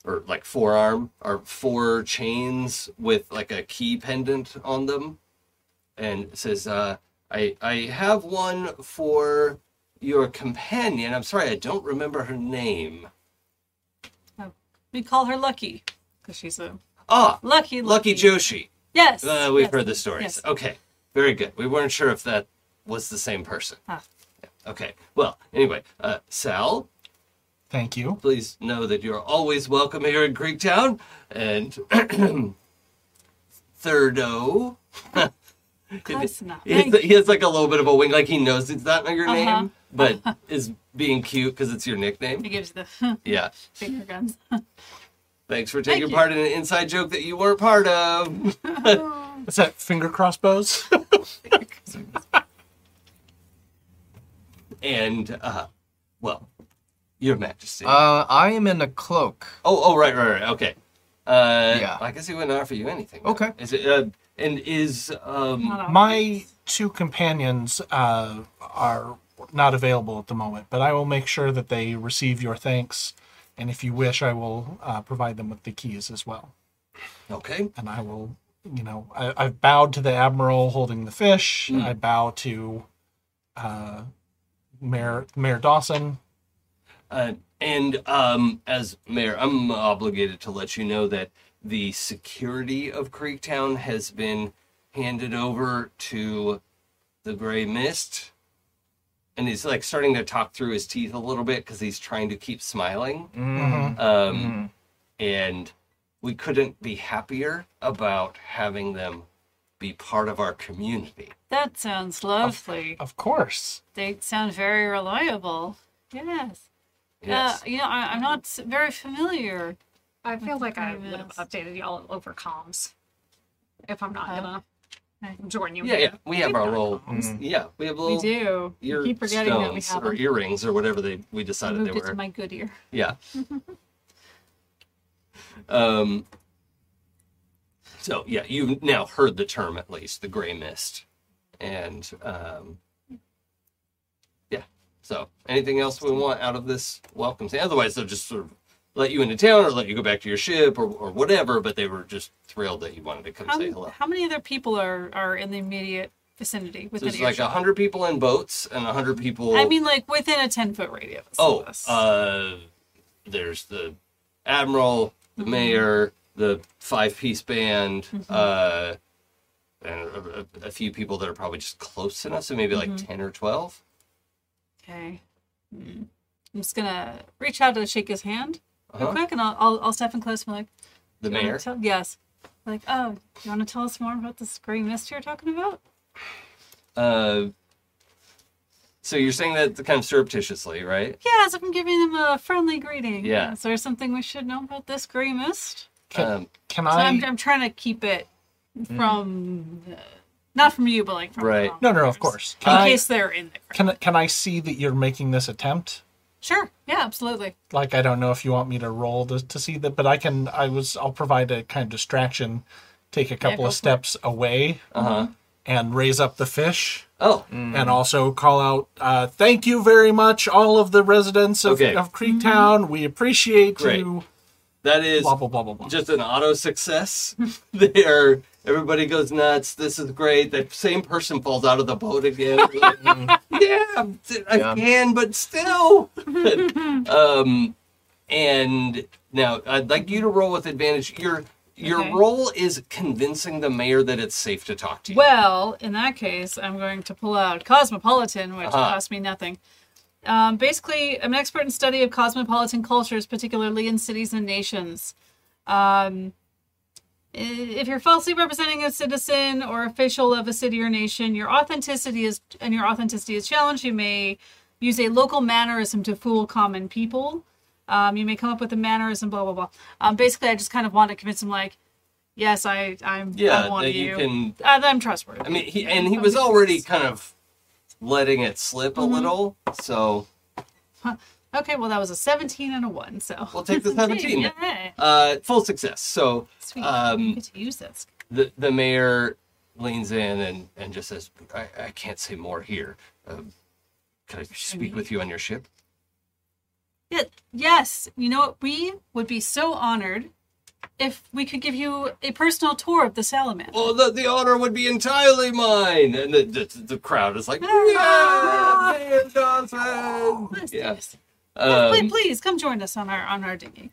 or like forearm are four chains with like a key pendant on them, and says, uh, "I I have one for your companion. I'm sorry, I don't remember her name. We call her Lucky because she's a Ah, lucky, Lucky Joshi." Yes, Uh, we've yes, heard the stories. yes. Okay, very good. We weren't sure if that was the same person. Ah. Yeah, Okay. Well, anyway, uh, Sal, Thank you. please know that you're always welcome here in Greektown. And Thirdo. Close enough. He has, he has like a little bit of a wing, like he knows it's not your Uh-huh. name, but is being cute because it's your nickname. He gives you the Yeah. finger guns. Thanks for taking you. part in an inside joke that you weren't part of. Is that finger crossbows? And, uh, well, Your Majesty. Uh, I am in a cloak. Oh, oh, right, right, right. Okay. Uh, Yeah. I guess he wouldn't offer you anything. Okay. Is it? Uh, and is um? My two companions uh, are not available at the moment, but I will make sure that they receive your thanks. And if you wish, I will uh, provide them with the keys as well. Okay. and I will, you know, I, I've bowed to the admiral holding the fish. I bow to uh, Mayor Mayor Dawson. Uh, and um, as mayor, I'm obligated to let you know that the security of Creektown has been handed over to the Gray Mist, and he's like starting to talk through his teeth a little bit because he's trying to keep smiling. Mm. Um, and we couldn't be happier about having them be part of our community. That sounds lovely. Of course, They sound very reliable. Yes. Yes. Uh, you know, I, I'm not very familiar. I feel like I would have updated y'all over comms if I'm not Uh, gonna join you. yeah, yeah. We have our got little. Mm. Yeah, we have We little do. ear I keep forgetting that we stones have or earrings or whatever they we I decided they moved it were. to my good ear. Yeah. um. So yeah, you've now heard the term at least, the gray mist, and um. Yeah. So anything else we want out of this welcome? scene? Otherwise, they'll just sort of let you into town or let you go back to your ship or, or whatever. But they were just thrilled that you wanted to come How, say hello. how many other people are, are in the immediate vicinity within there's like a hundred people in boats and a hundred people. I mean, like within a ten foot radius. of Oh, us. uh, there's the admiral, the Mm-hmm. mayor, the five piece band, Mm-hmm. uh, and a, a, few people that are probably just close enough. So maybe like Mm-hmm. ten or twelve. okay. I'm just gonna reach out to shake his hand real Uh-huh. quick, and I'll, I'll I'll step in close and be like, The mayor. tell-" yes. Like, oh, you want to tell us more about this gray mist you're talking about? Uh, so you're saying that kind of surreptitiously, right? Yeah, as if I'm giving them a friendly greeting. Yeah. Is there something we should know about this gray mist? Can, Um, can So I? I'm, I'm trying to keep it from, uh, not from you, but like from Right. no, no, of others. course. In I? case they're in the crowd. Can, I- can I see that you're making this attempt? Sure. Yeah, absolutely. Like I don't know if you want me to roll to, to see that, but I can. I was. I'll provide a kind of distraction. Take a couple go of for it. steps away uh huh. and raise up the fish. Oh, and also call out uh, thank you very much all of the residents of, Okay. of creektown we appreciate Great. you that is blah blah blah blah blah just an auto success. they are. Everybody goes nuts. This is great. That same person falls out of the boat again. yeah, I Yeah. can, but still. um, and now I'd like you to roll with advantage. Your your Okay. role is convincing the mayor that it's safe to talk to you. Well, in that case, I'm going to pull out Cosmopolitan, which Uh-huh. cost me nothing. Um, basically, I'm an expert in study of cosmopolitan cultures, particularly in cities and nations. Um, if you're falsely representing a citizen or official of a city or nation, your authenticity is and your authenticity is challenged. You may use a local mannerism to fool common people. Um, you may come up with a mannerism, blah blah blah. Um, basically, I just kind of want to convince him, like, yes, I, I'm, Yeah, I'm one of you you. can- Uh, I'm trustworthy. I mean, he and he was already kind of letting it slip a little. So Okay, well, that was a 17 and a 1, so. we'll take the seventeen. Yeah, Uh, full success. So sweet. Um, you get to use skill. the the mayor leans in and, and just says, I, I can't say more here. Um, can I speak with you on your ship? Yeah, yes, you know what? We would be so honored if we could give you a personal tour of the salamander. Well, the, the honor would be entirely mine. And the, the, the crowd is like, yeah, Mayor Dawson. Let's Yeah. this. Um, please, please come join us on our on our dinghy.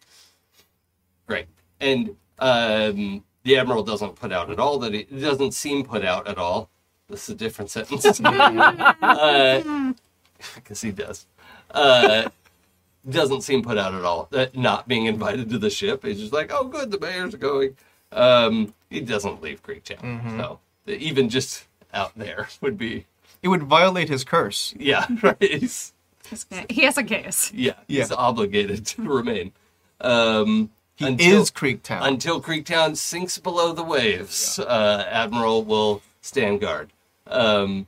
Great. And um, the admiral doesn't put out at all that he it doesn't seem put out at all. This is a different sentence. Because he does. Uh, doesn't seem put out at all. That not being invited to the ship. He's just like, oh, good, the mayor's going. Um, he doesn't leave Creektown. So even just out there would be, It would violate his curse. yeah, right. He's, He has a case. yeah, he's obligated to remain. Um, He until- is Creektown. until Creektown sinks below the waves, uh, Admiral will stand guard. Um,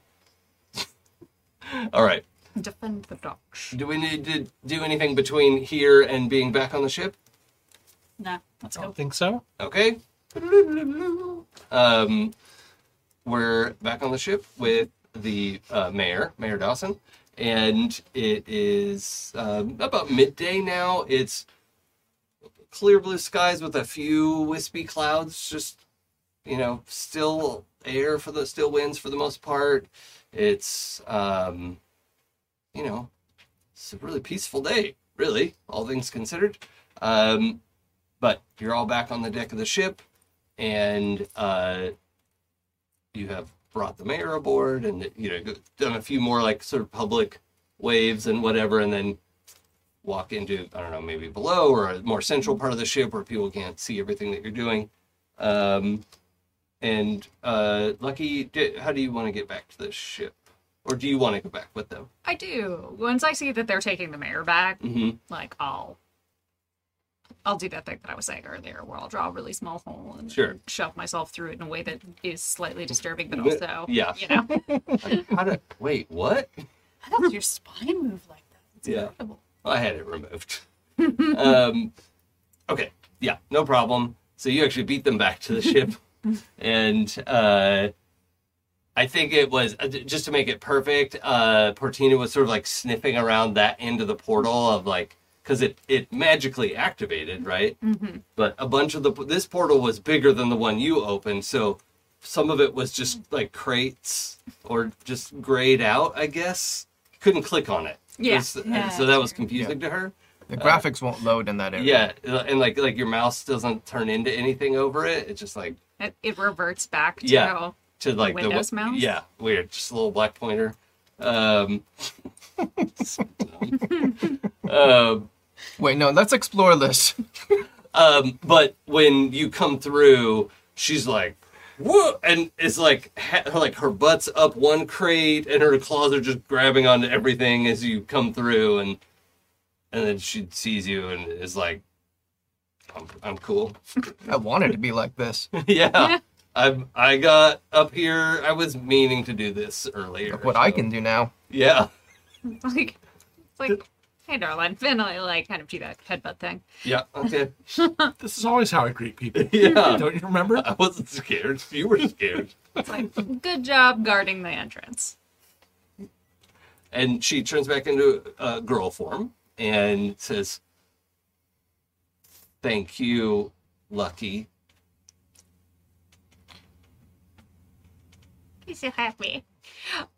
all right. Defend the docks. Do we need to do anything between here and being back on the ship? Nah, let's I go. don't think so Okay. Um, we're back on the ship with the uh, mayor, Mayor Dawson, and it is um, about midday now. It's clear blue skies with a few wispy clouds, just you know, still air for the still winds for the most part. It's um, you know, it's a really peaceful day, really, all things considered. Um, but you're all back on the deck of the ship, and uh, you have brought the mayor aboard, and you know done a few more like sort of public waves and whatever, and then walk into I don't know maybe below or a more central part of the ship where people can't see everything that you're doing. Um, and uh, Lucky, how do you want to get back to the ship, or do you want to go back with them? I do. Once I see that they're taking the mayor back, hmm like I'll I'll do that thing that I was saying earlier, where I'll draw a really small hole and Sure. shove myself through it in a way that is slightly disturbing, but also, Yeah. you know, How to wait? What? How does your spine move like that? It's Yeah. incredible. I had it removed. um, okay, yeah, no problem. So you actually beat them back to the ship, and uh, I think it was uh, just to make it perfect. Uh, Portina was sort of like sniffing around that end of the portal of like because it it magically activated, right? Mm-hmm. But a bunch of the this portal was bigger than the one you opened, so some of it was just like crates or just grayed out. I guess couldn't click on it. Yeah. It was- Yeah, so that was sure. confusing to her. the graphics won't load in that area. Yeah, and like like your mouse doesn't turn into anything over it. It's just like it, it reverts back to Yeah. To like the Windows mouse? Yeah, weird. Just a little black pointer. Um, so dumb. Um, Wait, no, let's explore this. Um, but when you come through, she's like, "Whoa!" and it's like, ha- her, like her butt's up one crate, and her claws are just grabbing onto everything as you come through, and and then she sees you and is like, "I'm, I'm cool." I wanted to be like this. yeah, I I got up here. I was meaning to do this earlier. Look what I can do now. Yeah, like, it's like, hey, darling. finally, like kind of do that headbutt thing. yeah, okay, This is always how I greet people. yeah. Don't you remember? I wasn't scared. You were scared. It's like, good job guarding the entrance. and she turns back into uh, girl form and says, "Thank you, Lucky." He's so happy.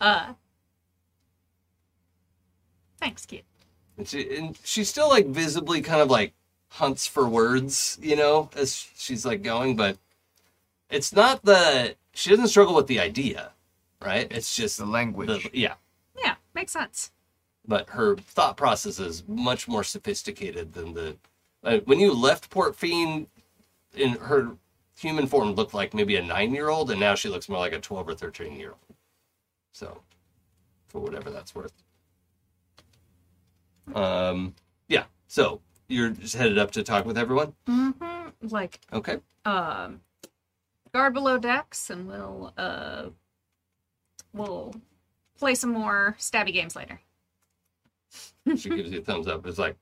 Uh, thanks, kid. And she and she still like visibly kind of like hunts for words, you know, as she's like going, but it's not the she doesn't struggle with the idea, right? It's just The language. the- yeah. Yeah, makes sense. but her thought process is much more sophisticated than the uh, when you left Port Fiend in her human form looked like maybe a nine year old and now she looks more like a 12 or 13 year old so for whatever that's worth um yeah so you're just headed up to talk with everyone Mm-hmm. Like, okay um, guard below decks, and we'll uh, we'll play some more stabby games later. she gives you a thumbs up it's like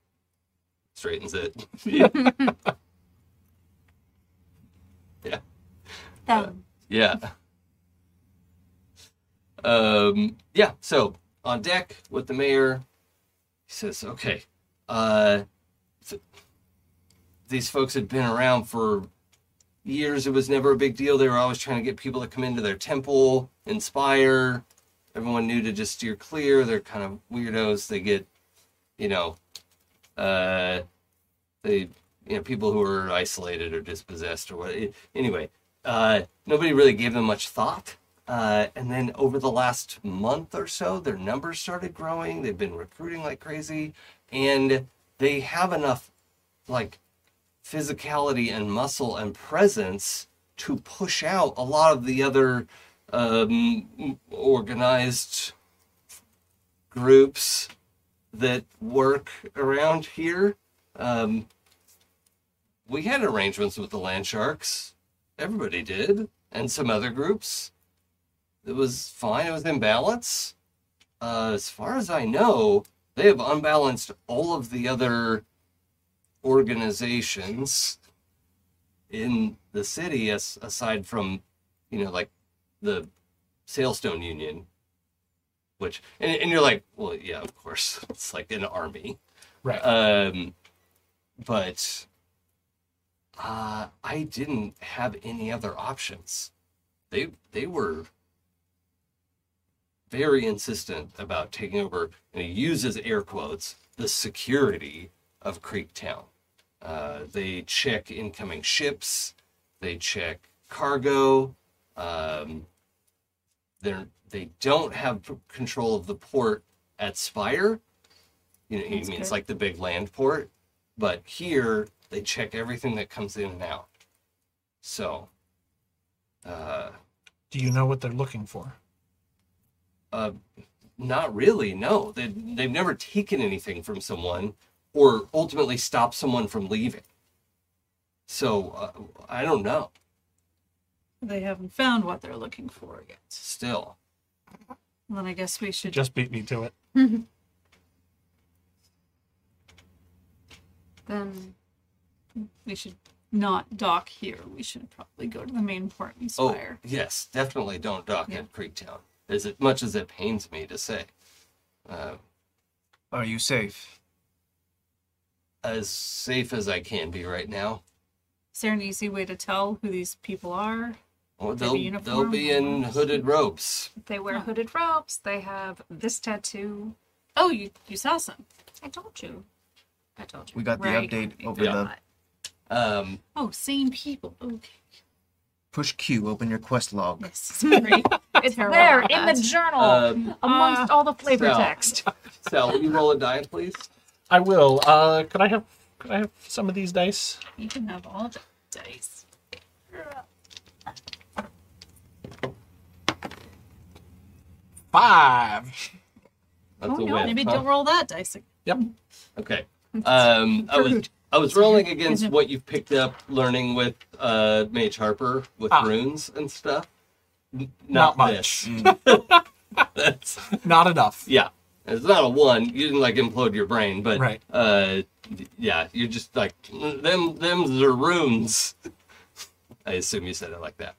straightens it Um, Yeah. Um, yeah, so on deck with the mayor, he says, okay, uh, th- these folks had been around for years. It was never a big deal. They were always trying to get people to come into their temple, in Spire. Everyone knew to just steer clear. They're kind of weirdos. They get, you know, uh, they, you know, people who are isolated or dispossessed or what. Anyway, uh, nobody really gave them much thought. Uh, and then over the last month or so, their numbers started growing. They've been recruiting like crazy, and they have enough like physicality and muscle and presence to push out a lot of the other um, organized groups that work around here. Um, we had arrangements with the land sharks. Everybody did, and some other groups. It was fine. It was in balance. Uh, as far as I know, they have unbalanced all of the other organizations in the city, as aside from, you know, like the Sailstone Union, which, and, and you're like, well, yeah, of course, it's like an army. Right. Um, but uh, I didn't have any other options. They they were very insistent about taking over, and he uses air quotes, the security of Creektown. Uh, they check incoming ships, they check cargo. Um, they're, they don't have control of the port at Spire. You know, he means good. like the big land port. But here, they check everything that comes in and out. So, uh, Do you know what they're looking for? Uh, not really. No, they they've never taken anything from someone or ultimately stopped someone from leaving. So uh, I don't know. they haven't found what they're looking for yet. Still, Then I guess we should Just beat me to it. Then we should not dock here. We should probably go to the main port and oh yes, definitely don't dock Yeah. at Creektown. As much as it pains me to say, uh, Are you safe? as safe as I can be right now. Is there an easy way to tell who these people are? Well, They have they'll a they'll be in hooded robes. they wear Oh. hooded robes. They have this tattoo. Oh, you you saw some. I told you. I told you. We got the update over Yeah. the Um, Oh, same people. Okay. push Q. Open your quest log. Yes. Sorry. It's Terrible there in the journal um, amongst all the flavor so- text. Sal, will you roll a die, please? I will. Uh, could I have could I have some of these dice? You can have all the dice. Five. That's Oh a no, win. maybe huh? don't roll that dice. again. Yep. Okay. Um, I was Rude. I was rolling against what you've picked up learning with uh, Mage Harper with Ah. runes and stuff. N- Not not much. this. That's Not enough. yeah. It's not a one. You didn't like implode your brain, but Right. uh, yeah, you're just like them. Them's are runes. I assume you said it like that.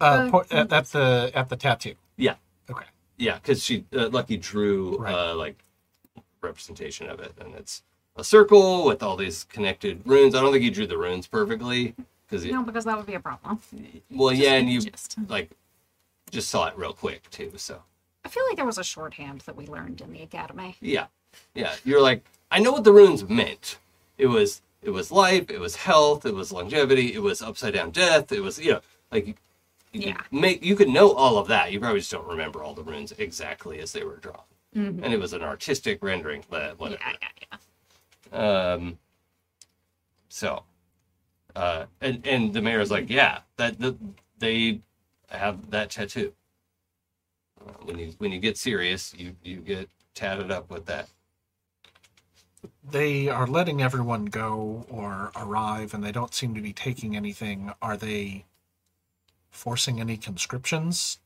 Uh, Uh, po- at, at the at the tattoo. Yeah, Okay. Yeah, because she uh, Lucky drew Right. uh, like representation of it, and it's a circle with all these connected runes. I don't think he drew the runes perfectly because No, because that would be a problem. well, yeah, and you Just- like just saw it real quick too. So I feel like there was a shorthand that we learned in the academy. yeah, yeah, you're like I know what the runes meant. It was it was life, it was health, it was longevity, it was upside down death. It was you know like you Yeah. could make you could know all of that. You probably just don't remember all the runes exactly as they were drawn. And it was an artistic rendering, but whatever. Yeah, yeah, yeah. Um, so, uh, and and the mayor's like, yeah, that the, they have that tattoo. Uh, when you when you get serious, you you get tatted up with that. They are letting everyone go or arrive, and they don't seem to be taking anything. Are they forcing any conscriptions?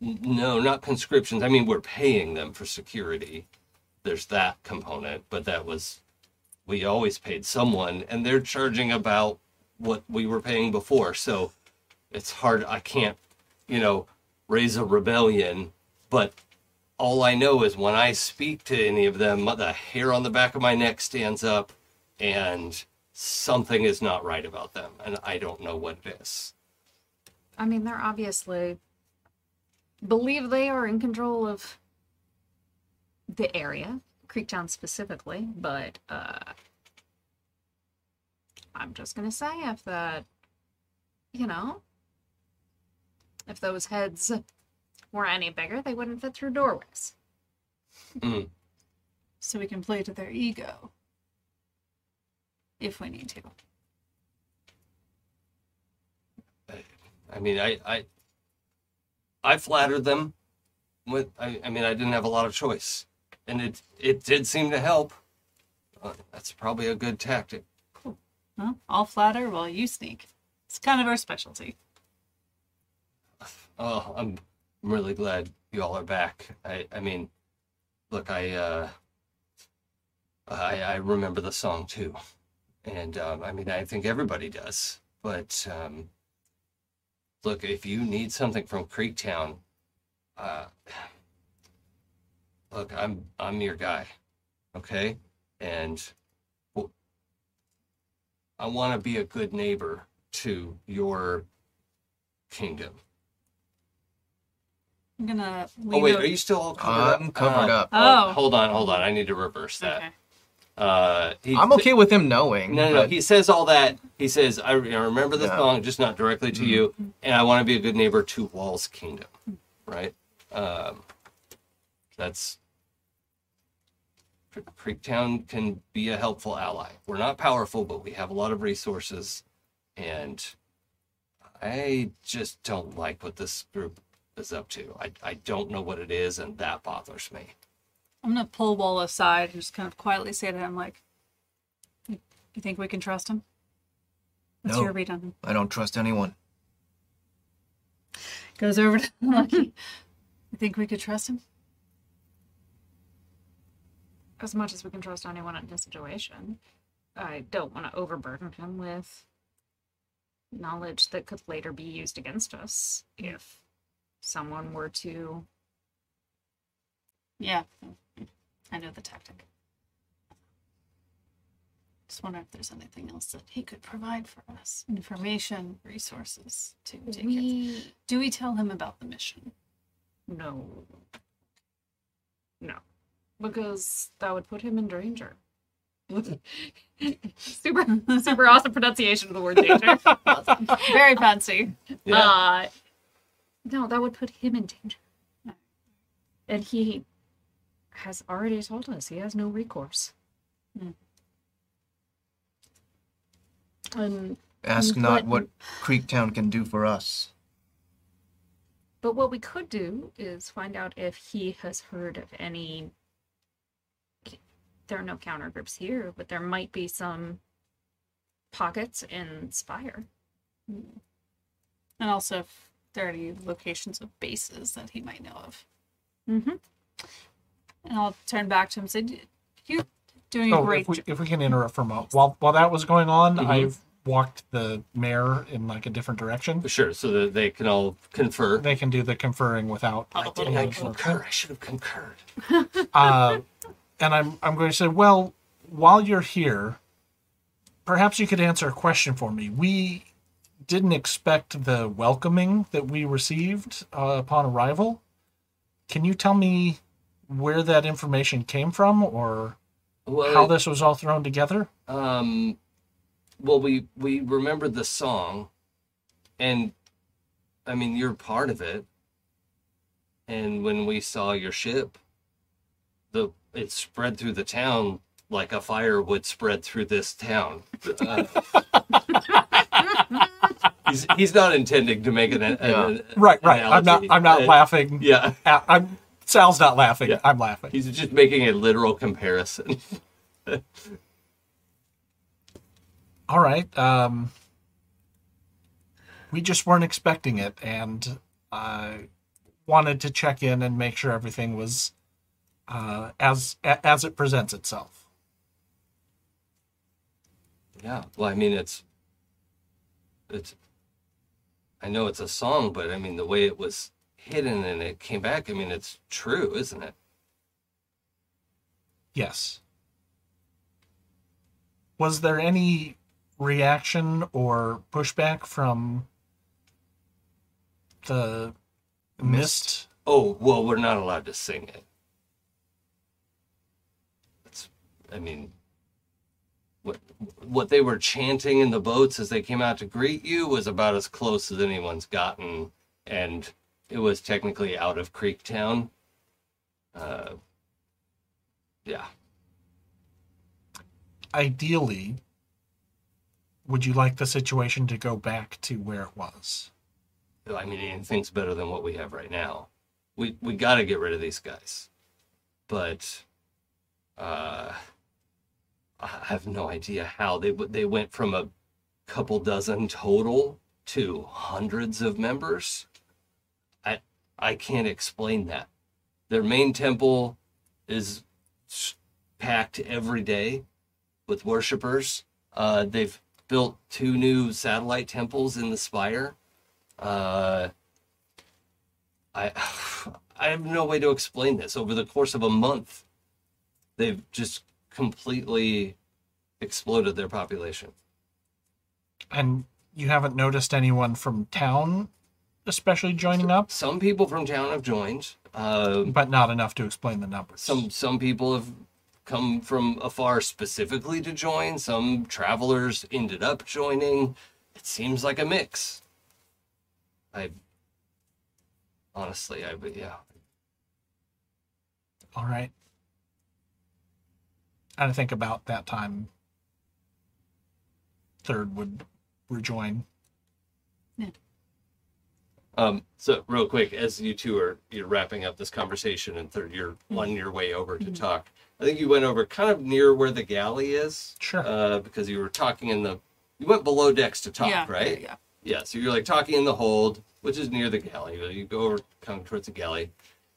No, not conscriptions. I mean, we're paying them for security. There's that component, but that was we always paid someone, and they're charging about what we were paying before. So it's hard. I can't, you know, raise a rebellion. But all I know is when I speak to any of them, the hair on the back of my neck stands up, and something is not right about them, and I don't know what it is. I mean, they're obviously believe they are in control of the area, Creektown specifically, but uh I'm just gonna say if that you know if those heads were any bigger, they wouldn't fit through doorways. Mm. so we can play to their ego if we need to. I mean, I, I, I flattered them. With, I, I mean, I didn't have a lot of choice, and it, it did seem to help. Uh, that's probably a good tactic. Well, I'll flatter while you sneak. It's kind of our specialty. Oh, I'm really glad you all are back. I, I mean, look, I, uh, I, I remember the song too, and um, I mean, I think everybody does. But um, look, if you need something from Creektown, uh, look, I'm I'm your guy, okay? And I want to be a good neighbor to your kingdom. I'm gonna. Oh wait, over- are you still all covered I'm up? covered Uh, up. Oh. Hold on, hold on. I need to reverse that. Okay. Uh, he, I'm okay with him knowing. No, no, no. He says all that. He says, I, I remember the Yeah. song, just not directly to you, and I want to be a good neighbor to Wall's kingdom. Right? Um, that's. Creektown can be a helpful ally. We're not powerful, but we have a lot of resources, and I just don't like what this group is up to. I, I don't know what it is, and that bothers me. I'm gonna pull Wall aside and just kind of quietly say to him, like, "You, you think we can trust him? What's No. your read on him?" I don't trust anyone. Goes over to Lucky. You think we could trust him? As much as we can trust anyone in this situation, I don't want to overburden him with knowledge that could later be used against us if someone were to Yeah, I know the tactic. Just wonder if there's anything else that he could provide for us. Information, resources to take we Do we tell him about the mission? no no because that would put him in danger super super awesome pronunciation of the word danger Very fancy. Yeah. uh no that would put him in danger And he has already told us he has no recourse. Hmm. And Ask Mm, not but- what Creektown can do for us. but what we could do is find out if he has heard of any there are no counter groups here, but there might be some pockets in Spire. And also if there are any locations of bases that he might know of. Mm-hmm. And I'll turn back to him and say, You're doing a Oh, great if we, job. if we can interrupt for a moment. While while that was going on, Mhm. I've walked the mayor in like a different direction. Sure, so that they can all confer. They can do the conferring without. I didn't I concur. I should have concurred. Uh, and I'm I'm going to say, well, while you're here, perhaps you could answer a question for me. We didn't expect the welcoming that we received uh, upon arrival. Can you tell me where that information came from, or Well, how this was all thrown together? um, well, we we remembered the song, and I mean you're part of it. And when we saw your ship, the it spread through the town like a fire would spread through this town. Uh, he's he's not intending to make an, an, an Right, right. I'm not. I'm not Uh, laughing. Yeah, at- I'm Sal's not laughing. Yeah. I'm laughing. he's just making a literal comparison. All right. Um, we just weren't expecting it, and uh, wanted to check in and make sure everything was uh, as as it presents itself. Yeah. Well, I mean, it's it's. I know it's a song, but I mean, the way it was hidden and it came back. I mean, it's true, isn't it? Yes. Was there any reaction or pushback from the mist? Oh well, we're not allowed to sing it. It's. I mean. What what they were chanting in the boats as they came out to greet you was about as close as anyone's gotten, and it was technically out of Creektown. Uh. Yeah. Ideally, would you like the situation to go back to where it was? I mean, anything's better than what we have right now. We we got to get rid of these guys, but uh, I have no idea how they they went from a couple dozen total to hundreds of members. I can't explain that. Their main temple is packed every day with worshippers. Uh, they've built two new satellite temples in the spire. Uh, I I have no way to explain this. Over the course of a month, they've just completely exploded their population. And you haven't noticed anyone from town, especially joining up, Some people from town have joined. Uh, but not enough to explain the numbers. some some people have come from afar specifically to join. Some travelers ended up joining. It seems like a mix. I honestly, I yeah. All right. And I think about that time third would rejoin. Um, so real quick, as you two are you're wrapping up this conversation and third you're on your way over to talk. I think you went over kind of near where the galley is. Sure. Uh, because you were talking in the you went below decks to talk, yeah, right? Yeah. Yeah, so you're like talking in the hold, which is near the galley. You go over kind of towards the galley.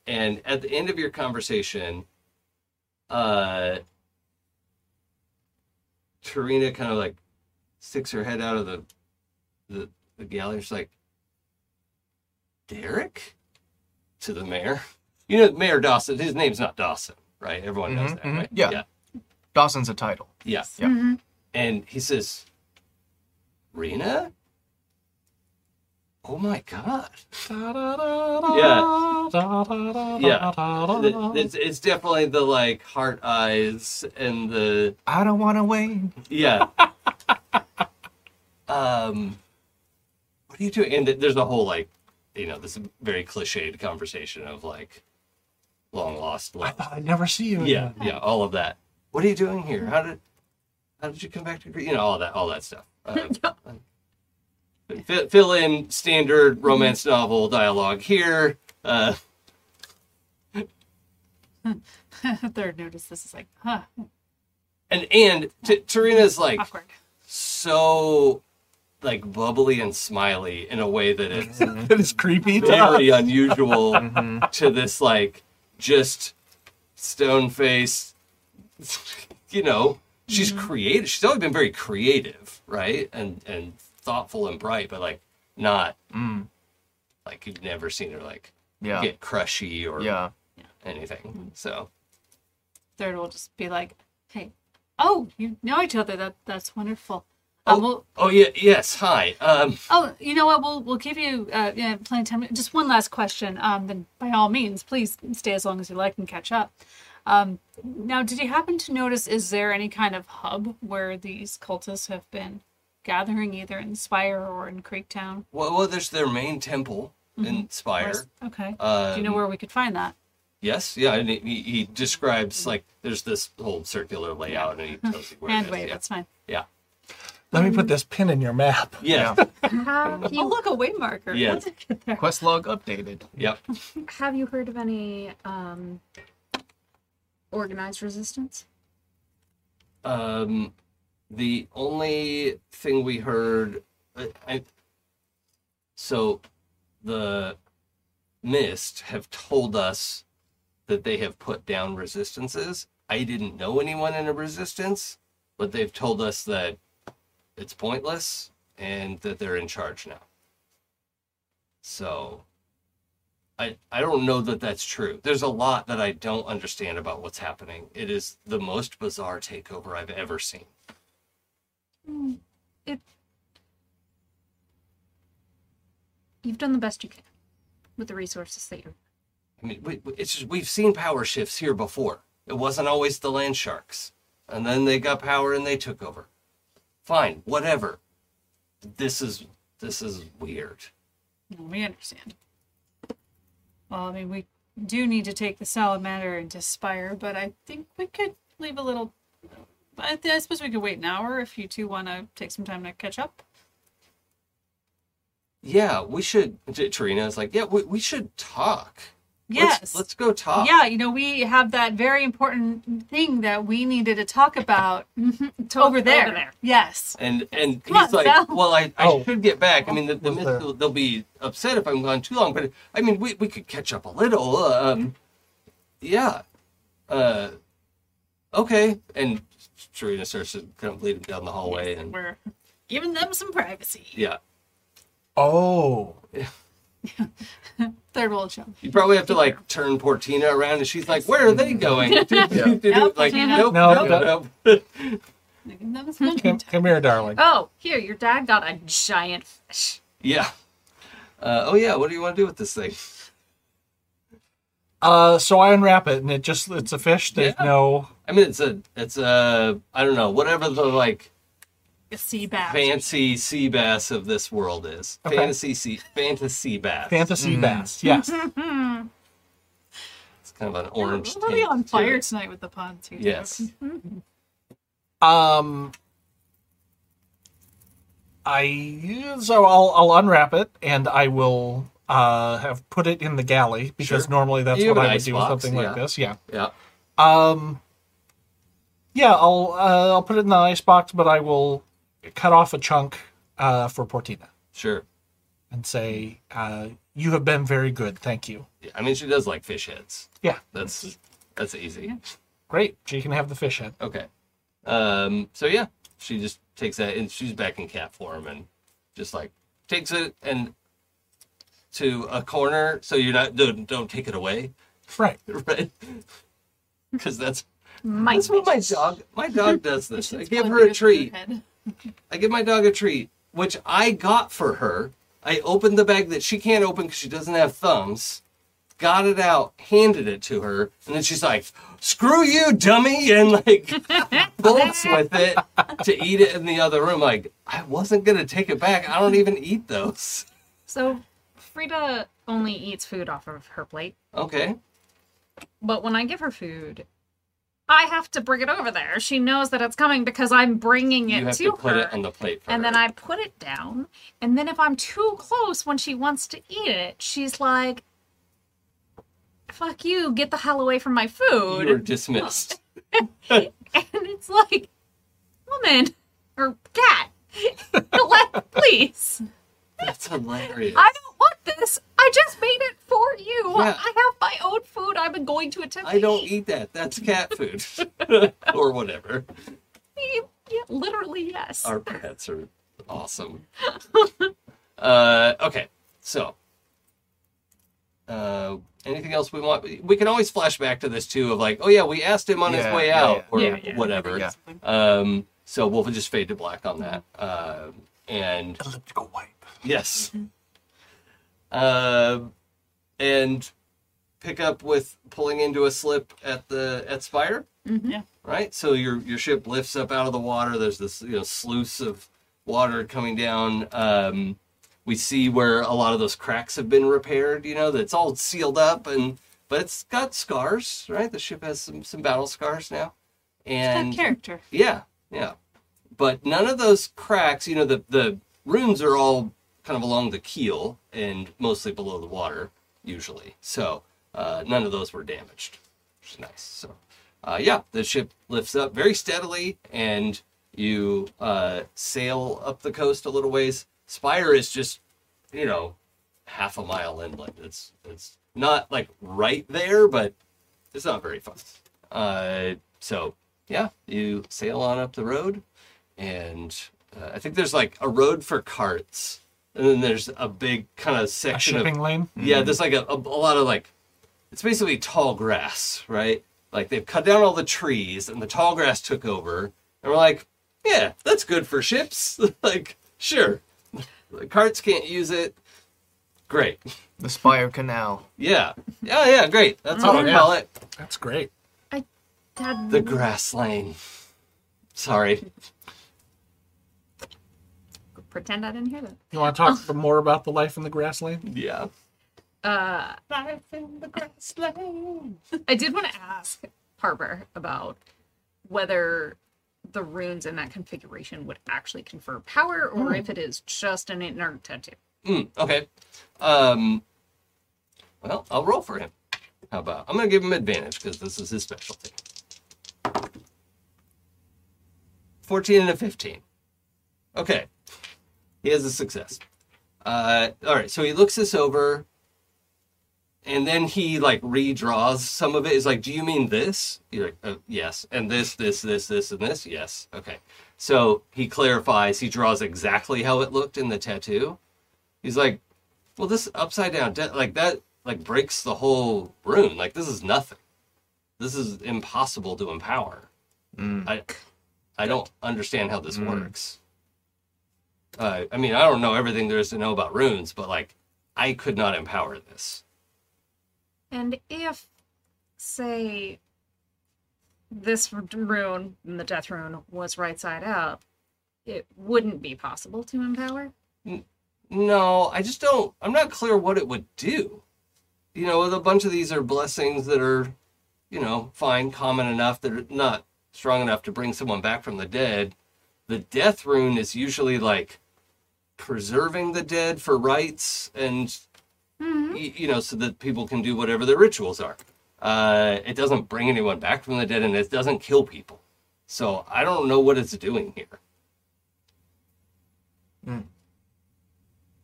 And at the end of your conversation, uh Tarina kind of like sticks her head out of the the, the galley. She's like, Derek? To the mayor. You know, Mayor Dawson, his name's not Dawson, right? Everyone knows Mhm, that, mhm, right? yeah. Yeah. Dawson's a title. Yeah. Yeah. Mm-hmm. And he says, Rena? Oh my God. Yeah. Yeah. It's, it's definitely the like heart eyes and the, I don't want to wait. yeah. um, what are you doing? And there's a whole like, you know, this very cliched conversation of like, long lost love. I thought I'd never see you Yeah, again. yeah, all of that. What are you doing here? How did how did you come back to Greece? You know, all that, all that stuff. Uh, fill, fill in standard romance novel dialogue here. Uh, Third notice. This is like, huh, and and T- Tarina's like awkward. so like bubbly and smiley in a way that it's mm-hmm. That is creepy. very unusual mm-hmm. to this like just stone face you know she's mm-hmm. creative she's always been very creative right and and thoughtful and bright but like not Mm. like you've never seen her like Yeah. get crushy or Yeah. anything so Third will just be like, hey, oh, you know each other. That that's wonderful. Oh, we'll, oh yeah yes hi um oh, you know what? We'll we'll give you uh, yeah, plenty of time. Just one last question. Um, then by all means, please stay as long as you like and catch up. Um, now, did you happen to notice? Is there any kind of hub where these cultists have been gathering, either in Spire or in Creektown? well, well there's their main temple in spire Where's- Okay. um, Do you know where we could find that? Yes, yeah, and he, he describes like there's this whole circular layout, and he tells you where Hand it is. wave. yeah. That's fine. yeah, Let me put this pin in your map. yeah, Have Oh, you look, a way marker. Yeah. Let's get there. Quest log updated. yep. have you heard of any um organized resistance? Um, the only thing we heard, I, I, so the mist have told us that they have put down resistances. I didn't know anyone in a resistance, but they've told us that it's pointless and that they're in charge now. So I I don't know that that's true. There's a lot that I don't understand about what's happening. It is the most bizarre takeover I've ever seen. Hmm. It You've done the best you can with the resources that you I mean, we, we- it's just we've seen power shifts here before. It wasn't always the land sharks, and then they got power and they took over. Fine, whatever. This is this is weird. No, we understand. Well, I mean, we do need to take the salamander into Spire, but I think we could leave a little. I, th- I suppose we could wait an hour if you two want to take some time to catch up. Yeah, we should. T- Tarina's like, yeah, we, we should talk. Yes. Let's, let's go talk. Yeah, you know, we have that very important thing that we needed to talk about over there. over there. Yes. And and Come he's on, like, Sal. well, I, I Oh. should get back. I mean, the, the myth, there- will they'll be upset if I'm gone too long. But I mean, we, we could catch up a little. Um, yeah. Uh, okay. And Serena starts to kind of lead him down the hallway, and We're giving them some privacy. yeah, Oh, Third world show. you probably have to like turn Portina around, and she's like, "Where are they going?" Yep, like, Portina. nope, No, nope, nope. Giving them some come, come here, darling. Oh, here, your dad got a giant fish. yeah. Uh, oh yeah. What do you want to do with this thing? Uh, so I unwrap it, and it just—it's a fish. There's Yeah. no. I mean, it's a, it's a, I don't know, whatever the like A sea bass. fancy sea bass of this world is. Okay. Fantasy sea, fantasy bass. Fantasy bass, yes. It's kind of an orange. We're really on fire it. tonight with the puns here. Yes. Um, I so I'll I'll unwrap it and I will uh have put it in the galley because Sure. normally that's You what an I would ice do with something yeah. like this. Yeah. Yeah. Um. Yeah, I'll uh, I'll put it in the ice box, but I will cut off a chunk uh, for Portina Sure. and say, uh, "You have been very good, thank you." Yeah, I mean, she does like fish heads. Yeah, That's that's easy. great. She can have the fish head. Okay. Um. So yeah, she just takes that, and she's back in cat form, and just like takes it and to a corner, so you're not don't, don't take it away, Right. right? Because that's My that's what my dog my dog does this. I give her a treat. head. I give my dog a treat, which I got for her. I opened the bag that she can't open because she doesn't have thumbs. Got it out, handed it to her, and then she's like, "Screw you, dummy!" and like bolts with it to eat it in the other room. Like I wasn't gonna take it back. I don't even eat those. So, Frida only eats food off of her plate. Okay, But when I give her food, I have to bring it over there. She knows that it's coming because I'm bringing it You have to, to put her. it on the plate for and then. I put it down. And then if I'm too close when she wants to eat it, she's like, "Fuck you! Get the hell away from my food!" You're dismissed. and it's like, woman or cat, let please. That's hilarious. I don't want this. I just made it for you. Yeah. I have my own food. I'm going to attempt I to don't eat. eat that. That's cat food. or whatever. Yeah, literally, yes. Our pets are awesome. uh, okay, so uh, anything else we want? We can always flash back to this too of like, oh yeah, we asked him on his way yeah, out yeah. or Yeah, yeah. whatever. Yeah. Um, so we'll just fade to black on that. Um and Elliptical wipe. Yes. Uh, and pick up with pulling into a slip at the at Spire. Yeah. Right. So your your ship lifts up out of the water. There's this you know sluice of water coming down. Um, we see where a lot of those cracks have been repaired. You know that's all sealed up and but it's got scars. Right. The ship has some some battle scars now. And That character. yeah, yeah. But none of those cracks, you know, the the runes are all kind of along the keel and mostly below the water, usually. So uh, none of those were damaged, which is nice. So uh, yeah, the ship lifts up very steadily, and you uh, sail up the coast a little ways. Spire is just, you know, half a mile inland. It's it's not like right there, but it's not very far. Uh, so yeah, you sail on up the road, and uh, I think there's like a road for carts, and then there's a big kind of A section of shipping lane. yeah, mm-hmm. there's like a, a, a lot of like, it's basically tall grass, right? Like they've cut down all the trees and the tall grass took over. And we're like, yeah, that's good for ships. like, sure. The carts can't use it. Great. The Spire Canal. Yeah. Yeah, yeah, great. That's what Oh, we yeah. call it. That's great. Dad, The grass lane. Sorry. Pretend I didn't hear that. You want to talk more about the life in the grassland? Yeah. Uh, Life in the grassland. I did want to ask Harper about whether the runes in that configuration would actually confer power or if it is just an inert tattoo. Mm, okay. Um, well, I'll roll for him. How about? I'm going to give him advantage because this is his specialty. 14 and a 15. Okay. He has a success. Uh, all right. So he looks this over and then he like redraws some of it. Is like, do you mean this? You're like, oh, yes. And this, this, this, this, and this? Yes. Okay. So he clarifies, he draws exactly how it looked in the tattoo. He's like, well, this upside down, de- like that, like breaks the whole rune. Like this is nothing. This is impossible to empower. I, I don't understand how this works. Uh, I mean, I don't know everything there is to know about runes, but like, I could not empower this. And if, say, this rune, the death rune, was right side up, it wouldn't be possible to empower? No, I just don't. I'm not clear what it would do. You know, a bunch of these are blessings that are, you know, fine, common enough. They're not strong enough to bring someone back from the dead. The death rune is usually like preserving the dead for rites and, y- you know, so that people can do whatever their rituals are. Uh, it doesn't bring anyone back from the dead and it doesn't kill people. So I don't know what it's doing here.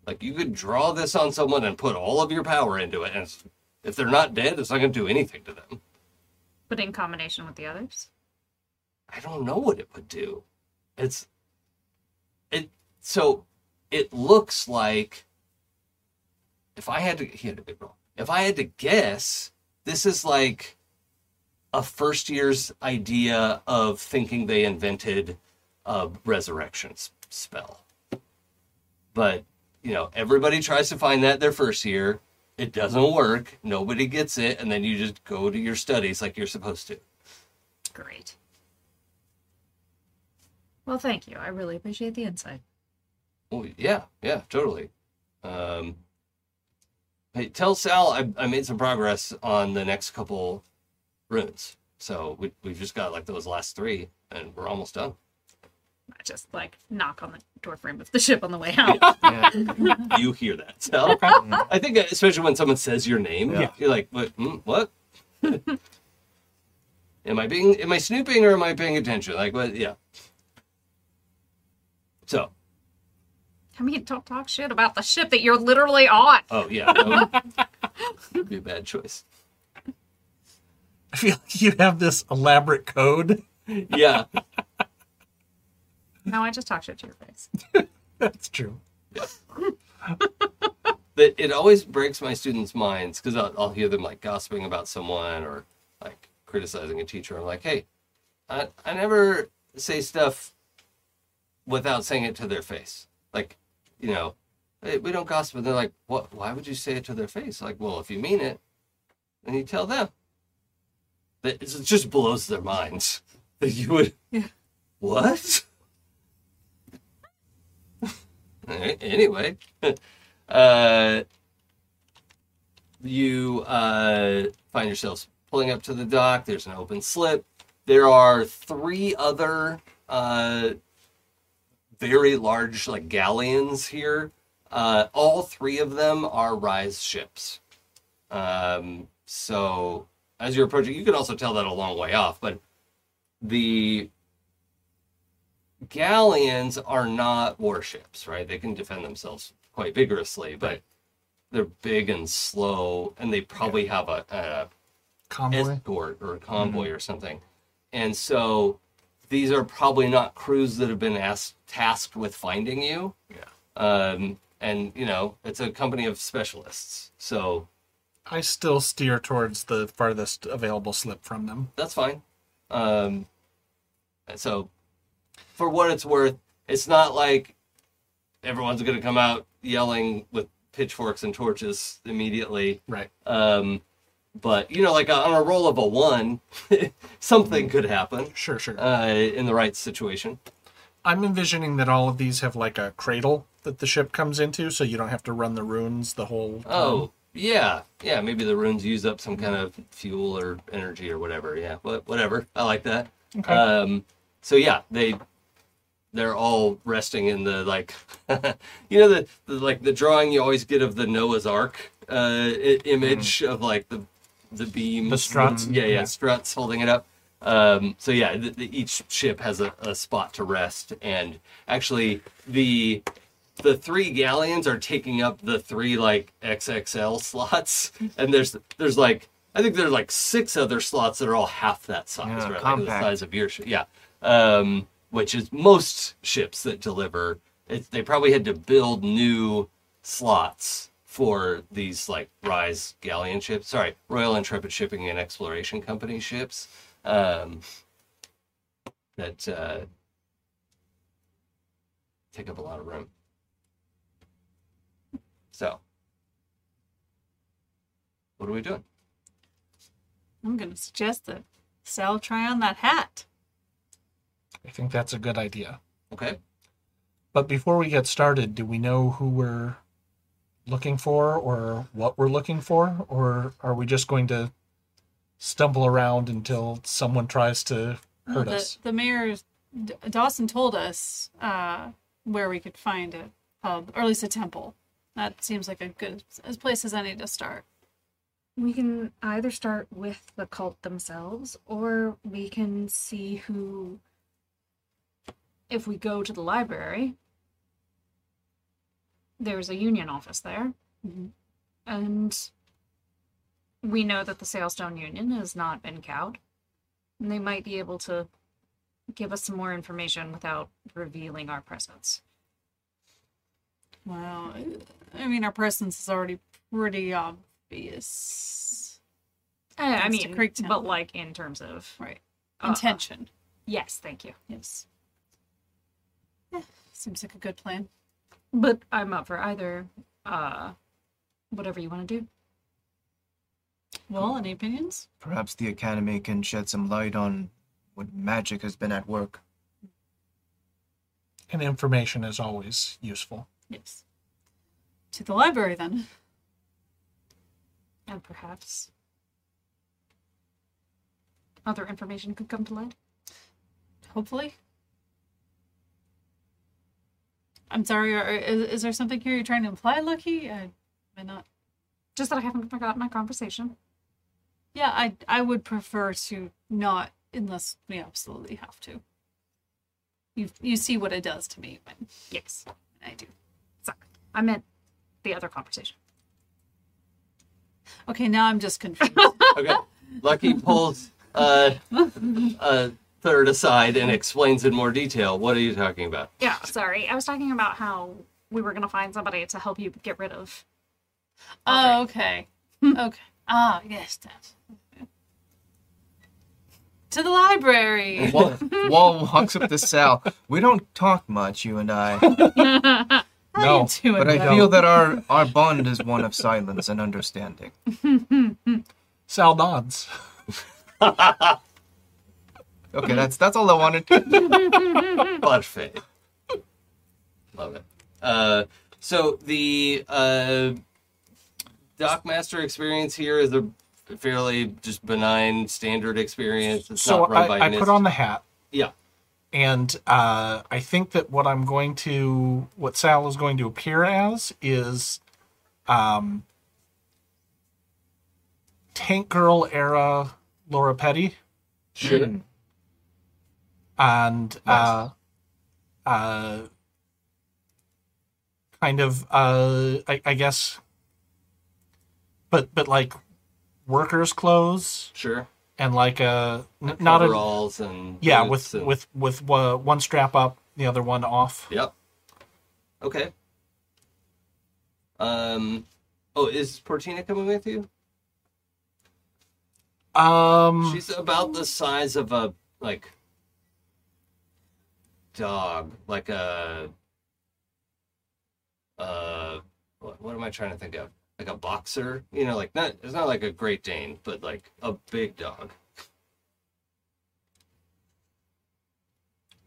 Like you could draw this on someone and put all of your power into it, and if they're not dead, it's not going to do anything to them. But in combination with the others? I don't know what it would do. It's it so it looks like if I had to he had a big roll. If I had to guess, this is like a first year's idea of thinking they invented a resurrection spell. But, you know, everybody tries to find that their first year. It doesn't work. Nobody gets it, and then you just go to your studies like you're supposed to. Great. Well, thank you. I really appreciate the insight. Oh yeah, yeah, totally. Um, Hey, tell Sal I, I made some progress on the next couple runes. So we, we've just got like those last three, and we're almost done. I just like knock on the door frame of the ship on the way out. Yeah. You hear that, Sal? I think uh, especially when someone says your name, Yeah. you're like, what? Hmm, what? am I being? Am I snooping or am I paying attention? Like, what? Yeah. So, I mean, don't talk shit about the ship that you're literally on. oh yeah, that would be a bad choice. I feel like you have this elaborate code. Yeah. No, I just talk shit to your face. That's true. that it always breaks my students' minds because I'll, I'll hear them like gossiping about someone or like criticizing a teacher. I'm like, hey, I, I never say stuff without saying it to their face. Like, you know, hey, we don't gossip. And they're like, what? Why would you say it to their face? Like, well, if you mean it, then you tell them. It just blows their minds that you would. Yeah. What? Anyway, uh, you uh, find yourselves pulling up to the dock. There's an open slip. There are three other uh, very large, like galleons here. Uh, all three of them are Rise ships. Um, so as you're approaching, you can also tell that a long way off, but the galleons are not warships, right? They can defend themselves quite vigorously, but they're big and slow, and they probably have a, a Convoy. escort or a convoy or something. And so these are probably not crews that have been asked, tasked with finding you. Yeah. Um, and you know, it's a company of specialists, so I still steer towards the farthest available slip from them. that's fine. Um, and so, for what it's worth, it's not like everyone's going to come out yelling with pitchforks and torches immediately. Right. Um, but you know, like on a roll of a one, something could happen Sure, sure. uh, in the right situation. I'm envisioning that all of these have like a cradle that the ship comes into, so you don't have to run the runes the whole time. Oh, yeah, yeah. Maybe the runes use up some kind of fuel or energy or whatever. Yeah, what, whatever. I like that. Okay. Um, so yeah, they they're all resting in the like, you know, the, the like the drawing you always get of the Noah's Ark uh, image of like the the beams, The struts? Yeah, yeah, Yeah. struts holding it up. Um, so yeah, the, the, each ship has a, a spot to rest, and actually the the three galleons are taking up the three like XXL slots, and there's there's like I think there's like six other slots that are all half that size, Yeah, right? Like the size of your ship. Yeah, um, which is most ships that deliver. It, they probably had to build new slots for these like Rise galleon ships. Sorry, Royal Intrepid Shipping and Exploration Company ships. Um, that uh, take up a lot of room. So, what are we doing? I'm going to suggest that Sal try on that hat. I think that's a good idea. Okay. But before we get started, do we know who we're looking for or what we're looking for? Or are we just going to stumble around until someone tries to Well, hurt the, us? the mayor, D- Dawson told us uh, where we could find a pub, or at least a temple. That seems like a good as place as any to start. We can either start with the cult themselves, or we can see who. If we go to the library, there's a union office there. Mhm. And we know that the Sailstone Union has not been cowed. And they might be able to give us some more information without revealing our presence. Well, I mean, our presence is already pretty obvious. I, I mean, but like in terms of. Right. Uh, Intention. Yes, thank you. Yes. Yeah, seems like a good plan. But I'm up for either, uh, whatever you want to do. Well, any opinions? Perhaps the Academy can shed some light on what magic has been at work. And information is always useful. Yes. To the library then. And perhaps other information could come to light. Hopefully. I'm sorry. Are, is, is there something here you're trying to imply, Lucky? I, I not. Just that I haven't forgotten my conversation. Yeah, I I would prefer to not unless we absolutely have to. You you see what it does to me when Yes. I do. Sorry. I meant the other conversation. Okay, now I'm just confused. Okay. Lucky pulls uh, a third aside and explains in more detail. What are you talking about? Yeah, sorry. I was talking about how we were going to find somebody to help you get rid of. oh, okay. Okay. Ah, yes, that's. To the library. Wall, Wall walks up to Sal. We don't talk much, you and I, No, you doing, but I feel that our, our bond is one of silence and understanding. Sal nods. Okay, that's that's all I wanted. Parfait. Love it. Uh, so the uh, Dockmaster experience here is a fairly just benign standard experience. It's So not run by I, I put on the hat, Yeah. and uh, I think that what I'm going to, what Sal is going to appear as is, um, Tank Girl era Lori Petty, Sure. And uh, uh, kind of, uh, I, I guess, but but like workers' clothes Sure. and like a n- not a Overalls and Yeah, with and- with with uh, one strap up, the other one off. Yep. Okay. Um. Oh, is Portina coming with you? Um, She's about the size of a like dog, like a uh, what, what am I trying to think of? Like a boxer, you know, like not. It's not like a Great Dane, but like a big dog.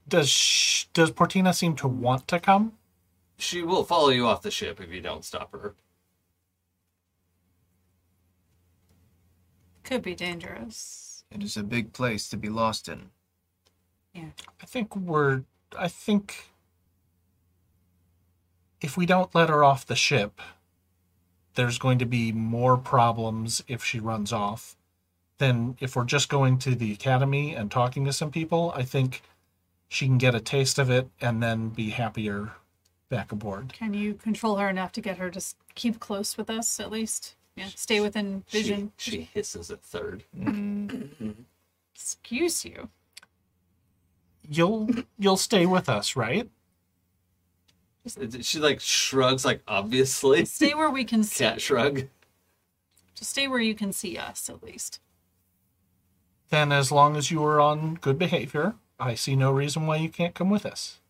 does sh- does Portina seem to want to come? She will follow you off the ship if you don't stop her. Could be dangerous. It is a big place to be lost in. Yeah. I think we're. I think if we don't let her off the ship, there's going to be more problems if she runs off than if we're just going to the academy and talking to some people. I think she can get a taste of it and then be happier back aboard. Can you control her enough to get her to keep close with us at least? Yeah, stay within vision. She, she hisses at third. Mm. Excuse you. You'll you'll stay with us, right? She like shrugs, like obviously. Stay where we can see. Cat shrug. Just stay where you can see us at least. Then, as long as you are on good behavior, I see no reason why you can't come with us.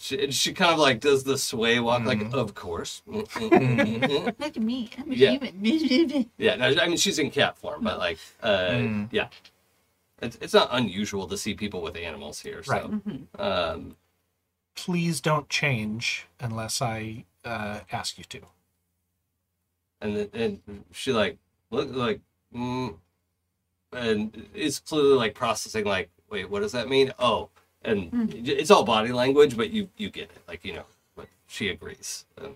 She, and she kind of like does the sway walk, like of course. Look at me. I'm a Yeah. human. no, I mean she's in cat form, but like, uh, yeah, it's it's not unusual to see people with animals here. So, Right. um, Please don't change unless I uh, ask you to. and then- and she like look like, mm, and is clearly like processing like, wait, what does that mean? Oh, and it's all body language, but you you get it, like you know, but she agrees. And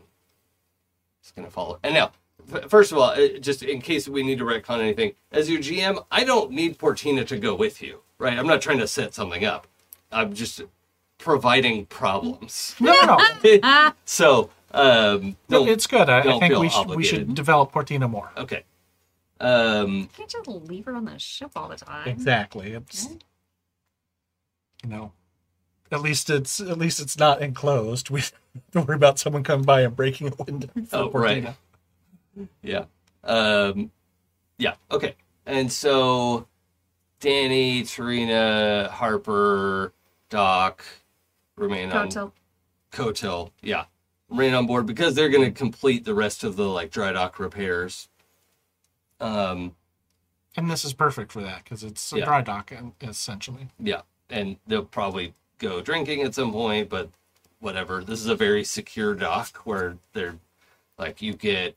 it's gonna follow. And now, f- first of all, uh, just in case we need to retcon anything, as your GM, I don't need Portina to go with you, right? I'm not trying to set something up. I'm just providing problems. No, no, no. so, um, no don't, it's good. I, I don't think feel we should we should develop Portina more. okay. Um, Can't just leave her on the ship all the time. Exactly. It's you know, at least it's at least it's not enclosed. We don't worry about someone coming by and breaking a window. For Oh, right. Portina. Yeah. Um, yeah. Okay. And so, Danny, Tarina, Harper, Doc remain on Koto. Kotil. Yeah, remain on board because they're going to complete the rest of the like dry dock repairs. Um. And this is perfect for that because it's a Yeah. dry dock, essentially. Yeah, and they'll probably go drinking at some point, but whatever. This is a very secure dock where they're like you get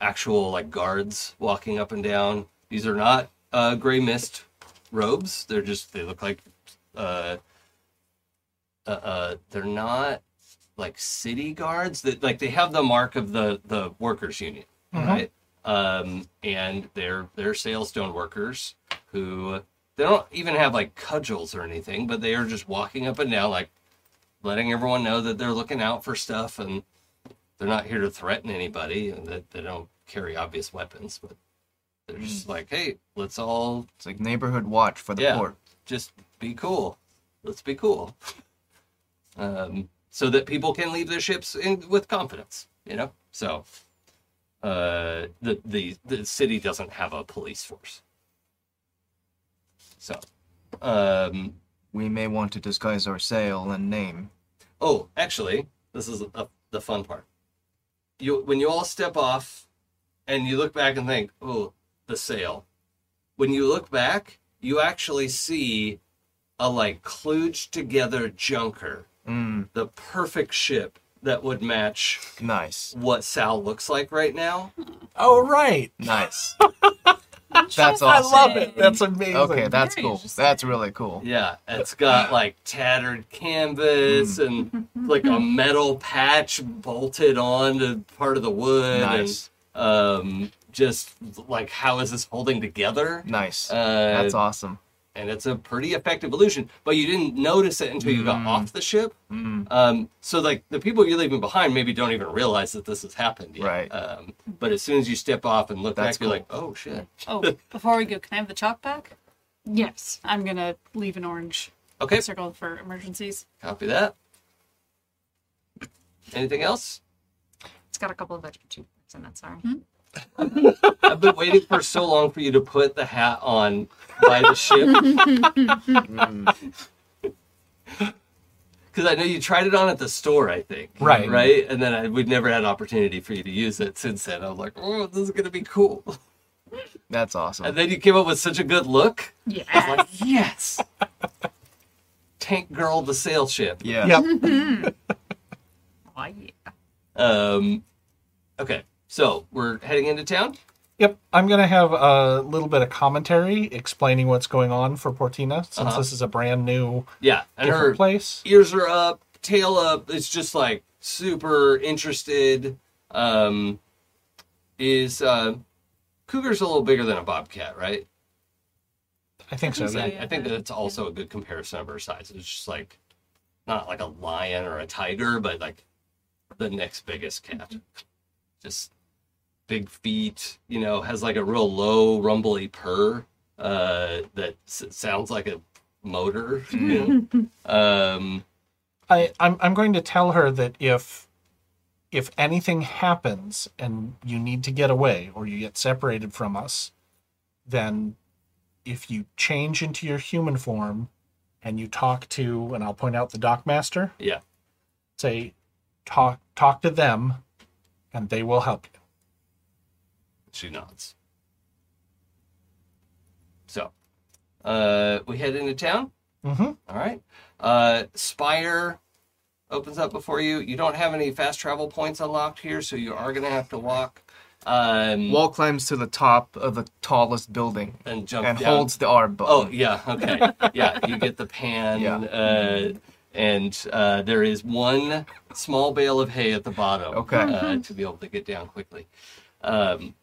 actual like guards walking up and down. These are not uh, gray mist robes. They're just they look like uh, uh, uh, they're not like city guards. That like they have the mark of the the workers union, right? Um, and they're they're sailstone workers who they don't even have like cudgels or anything, but they are just walking up and down like letting everyone know that they're looking out for stuff and they're not here to threaten anybody and that they don't carry obvious weapons, but they're just like, hey, let's all It's like neighborhood watch for the Yeah. port. just be cool. Let's be cool. um, so that people can leave their ships in, with confidence, you know? So uh, the, the, the city doesn't have a police force. So, um, We may want to disguise our sail and name. Oh, actually, this is a, the fun part. You when you all step off, and you look back and think, "Oh, the sail." When you look back, you actually see a like kludged together junker, Mm, the perfect ship that would match nice. what Sal looks like right now. Oh, right. Nice. That's awesome. I love it. That's amazing. Okay, that's Very cool. That's really cool. Yeah, it's got like tattered canvas and like a metal patch bolted onto part of the wood. Nice. And, um, just like how is this holding together? Nice. Uh, That's awesome. And it's a pretty effective illusion, but you didn't notice it until you got Mm. off the ship. Mm, Um, so like the people you're leaving behind maybe don't even realize that this has happened yet. Right. Um, but as soon as you step off and look That's back, you're like, oh shit. Oh, before we go, can I have the chalk back? Yes. I'm gonna leave an orange Okay, circle for emergencies. copy that. Anything else? It's got a couple of extra two points in it, sorry. I've been waiting for so long for you to put the hat on by the ship. Because I know you tried it on at the store, I think. Right. Right? And then I, we'd never had an opportunity for you to use it since then. I was like, oh, this is going to be cool. That's awesome. And then you came up with such a good look. Yeah. Like, yes. Tank Girl, the sail ship. yeah. Yep. Oh, yeah. Um, okay. So we're heading into town. Yep. I'm going to have a little bit of commentary explaining what's going on for Portina since Uh-huh. this is a brand new Yeah. And her place. ears are up, tail up. It's just like super interested. Um, is uh, cougar's a little bigger than a bobcat, right? I think so. think so, Yeah. yeah. I think that it's also a good comparison of her size. It's just like not like a lion or a tiger, but like the next biggest cat. Just big feet. You know, has like a real low, rumbly purr uh, that s- sounds like a motor. You know? um, I, I'm I'm going to tell her that if if anything happens and you need to get away or you get separated from us, then if you change into your human form and you talk to and I'll point out the dockmaster, yeah. say talk talk to them and they will help you. She nods. So, uh, we head into town. Mm-hmm. All right. Uh, Spire opens up before you. You don't have any fast travel points unlocked here, so you are going to have to walk um, Wall climbs to the top of the tallest building and jump and down. holds the R button. Oh yeah, okay, yeah. You get the pan, Yeah. uh, and uh, there is one small bale of hay at the bottom. Okay. uh, to be able to get down quickly. Um,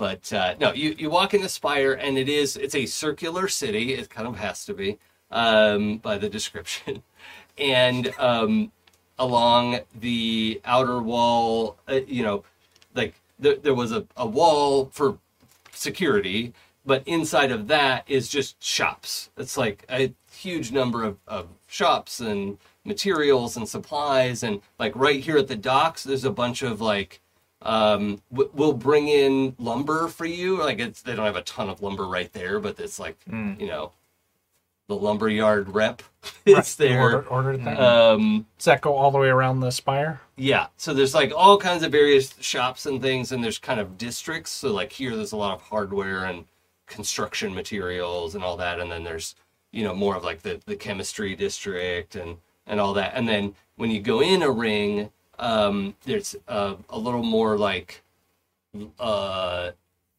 but uh, no, you you walk in the spire, and it is it's a circular city. It kind of has to be um, by the description, and um, along the outer wall, uh, you know, like there, there was a, a wall for security, but inside of that is just shops. It's like a huge number of, of shops and materials and supplies. And like right here at the docks, there's a bunch of like, um, w- we'll bring in lumber for you. Like it's, they don't have a ton of lumber right there, but it's like, you know, the lumberyard rep is there. Order, ordered that. Um, Does that go all the way around the spire? yeah, so there's like all kinds of various shops and things, and there's kind of districts. So like here, there's a lot of hardware and construction materials and all that, and then there's you know more of like the the chemistry district and and all that. And then when you go in a ring, um, there's a, a little more like uh,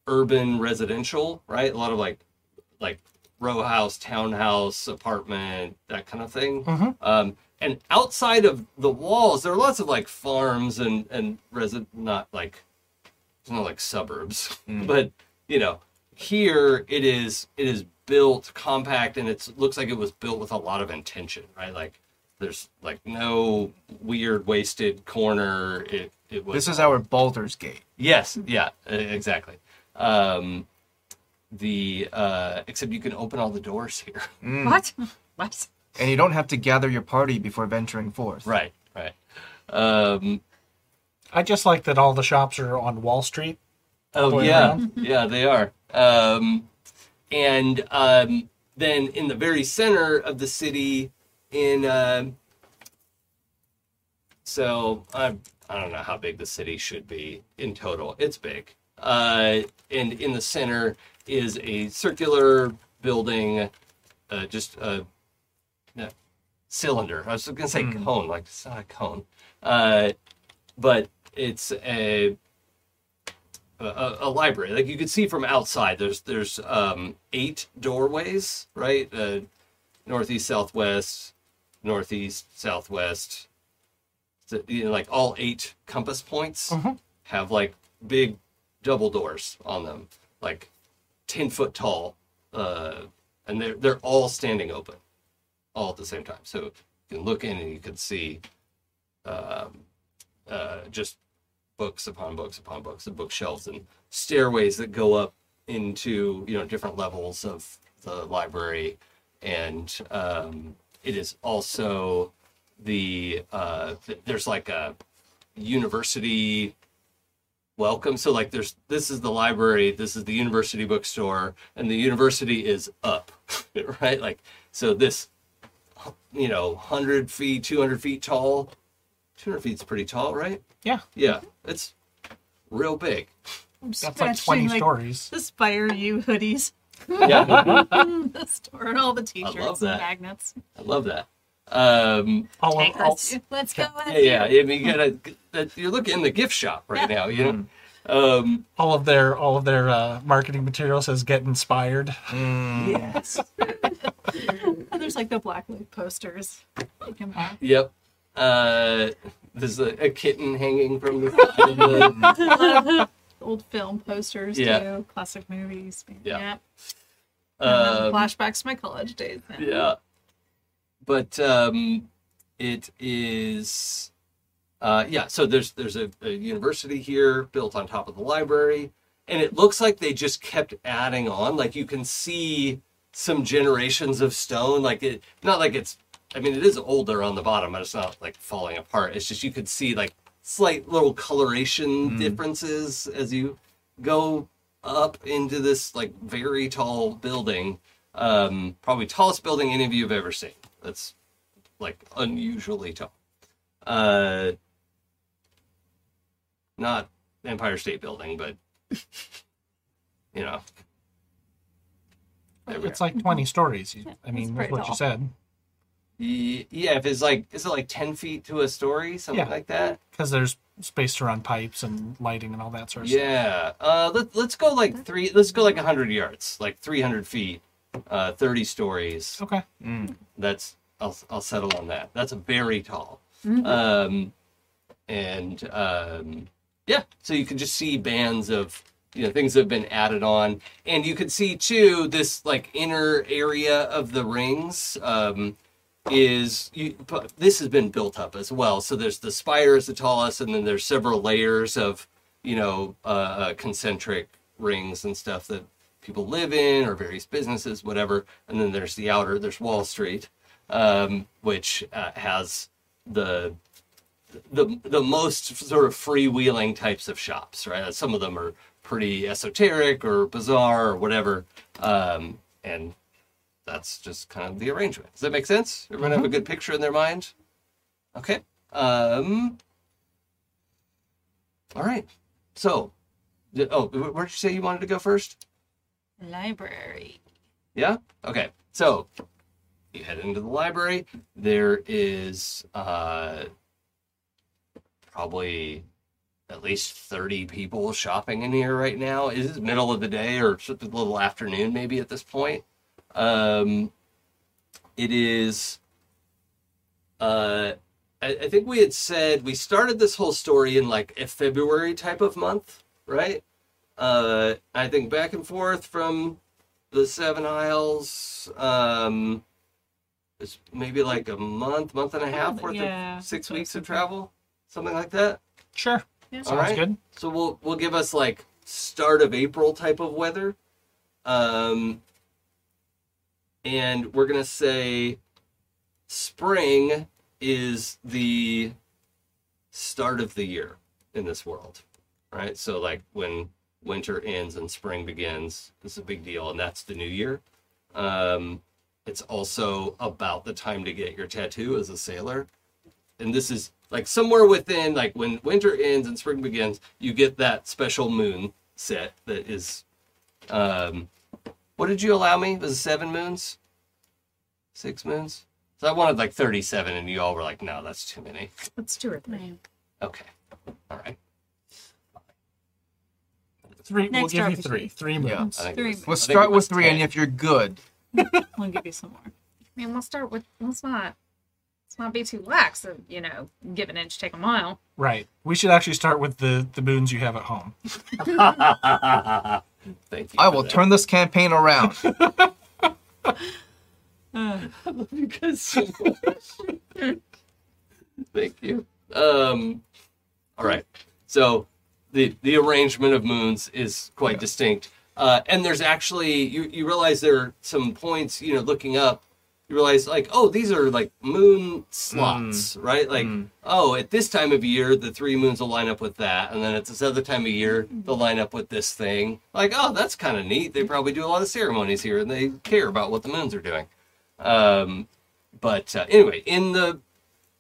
urban residential, right? A lot of like like row house, townhouse, apartment, that kind of thing. Mhm. Um, and outside of the walls, there are lots of like farms and and resi- not like it's not like suburbs, but you know, here it is it is built compact and it looks like it was built with a lot of intention, right? Like there's like no weird wasted corner. It it was This is our Baldur's Gate. Yes, yeah, exactly. Um, the uh, except you can open all the doors here. What? What? And you don't have to gather your party before venturing forth. right, right. Um, I just like that all the shops are on Wall Street. oh yeah, around. yeah, they are. Um, and um, then in the very center of the city, in um so I I don't know how big the city should be in total. It's big. Uh, and in the center is a circular building, uh, just a, a cylinder. I was going to say cone, like it's not a cone, uh, but it's a, a a library. Like you could see from outside, there's there's um, eight doorways, right? Uh, northeast, southwest, northeast, southwest. So, you know, like all eight compass points have like big double doors on them, like ten foot tall, uh, and they're they're all standing open, all at the same time. So you can look in and you can see, um, uh, just books upon books upon books and bookshelves and stairways that go up into you know different levels of the library, and um, it is also the uh, th- there's like a university welcome. So like there's this is the library, this is the university bookstore, and the university is up, right? Like so this you know, hundred feet, two hundred feet tall. Two hundred feet's pretty tall, right? Yeah, Yeah, it's real big. I'm that's like 20 like, stories. The Spire U hoodies, Yeah, the store, and all the T-shirts and magnets. I love that. Um, All of, all, Let's, let's go. yeah, yeah. I mean, you gotta. You're looking in the gift shop right Yeah. now. You know. Um, all of their all of their uh, marketing material says "Get inspired." yes. And there's like the black blacklight posters. You can buy. Yep. Uh, there's a, a kitten hanging from the side the. Old film posters Yeah. too, classic movies. Yeah. Um, Um, flashbacks to my college days. yeah. But um, it is. Uh, yeah, so there's there's a, a university here built on top of the library, and it looks like they just kept adding on. Like you can see some generations of stone. Like it, not like it's. I mean, it is older on the bottom, but it's not like falling apart. It's just you could see like slight little coloration differences as you go up into this like very tall building. Um, probably tallest building any of you have ever seen. That's like unusually tall. Uh, not Empire State Building, but you know, It's like 20 stories. I mean, that's pretty what you said. Ye- yeah. If it's like, is it like ten feet to a story, something Yeah. like that? Because there's space to run pipes and lighting and all that sort of stuff. Yeah. Uh, let, let's go like three. Let's go like hundred yards, like three hundred feet, uh, thirty stories. Okay. That's I'll I'll settle on that. That's very tall. Um, and um, yeah, so you can just see bands of you know things that have been added on, and you can see too this like inner area of the rings. Um, is you, this has been built up as well. So there's the spire is the tallest, and then there's several layers of you know uh, uh, concentric rings and stuff that people live in or various businesses, whatever. And then there's the outer. There's Wall Street, um, which uh, has the the the most sort of freewheeling types of shops, right? Some of them are pretty esoteric or bizarre or whatever, um, and that's just kind of the arrangement. Does that make sense? Everyone have a good picture in their mind? Okay. Um, all right. So, oh, where'd you say you wanted to go first? Library. Yeah? Okay. So you head into the library. There is uh, probably at least 30 people shopping in here right now. It is middle of the day or a little afternoon, maybe at this point. Um, it is. Uh, I, I think we had said we started this whole story in like a February type of month, right? Uh, I think back and forth from the Seven Isles. Um, it's maybe like a month, month and a half worth Yeah, of six weeks of travel, something like that. Sure. Yeah. Sounds All right. good. So we'll we'll give us like start of April type of weather. Um and we're going to say spring is the start of the year in this world. Right? So like when winter ends and spring begins, is a big deal and that's the new year. Um it's also about the time to get your tattoo as a sailor and this is like somewhere within like when winter ends and spring begins you get that special moon set that is um what did you allow me was it seven moons six moons so i wanted like 37 and you all were like no that's too many It's two or three. Okay all right Three. we'll Next give you RPG. three. Three Yeah. moons. I think Three it was- Let's I think start it with three, 10. and if you're good, I'll give you some more. I mean, we'll start with let's not let's not be too lax. Of, you know, give an inch, take a mile. Right. We should actually start with the the moons you have at home. thank you I will that. turn this campaign around. i love you guys so much. Thank you. Um, all right. So the the arrangement of moons is quite distinct, uh, and there's actually you you realize there are some points. You know, looking up, you realize like oh these are like moon slots, right? Like oh at this time of year the three moons will line up with that, and then at this other time of year they'll line up with this thing. Like oh that's kind of neat. They probably do a lot of ceremonies here, and they care about what the moons are doing. Um, but uh, anyway, in the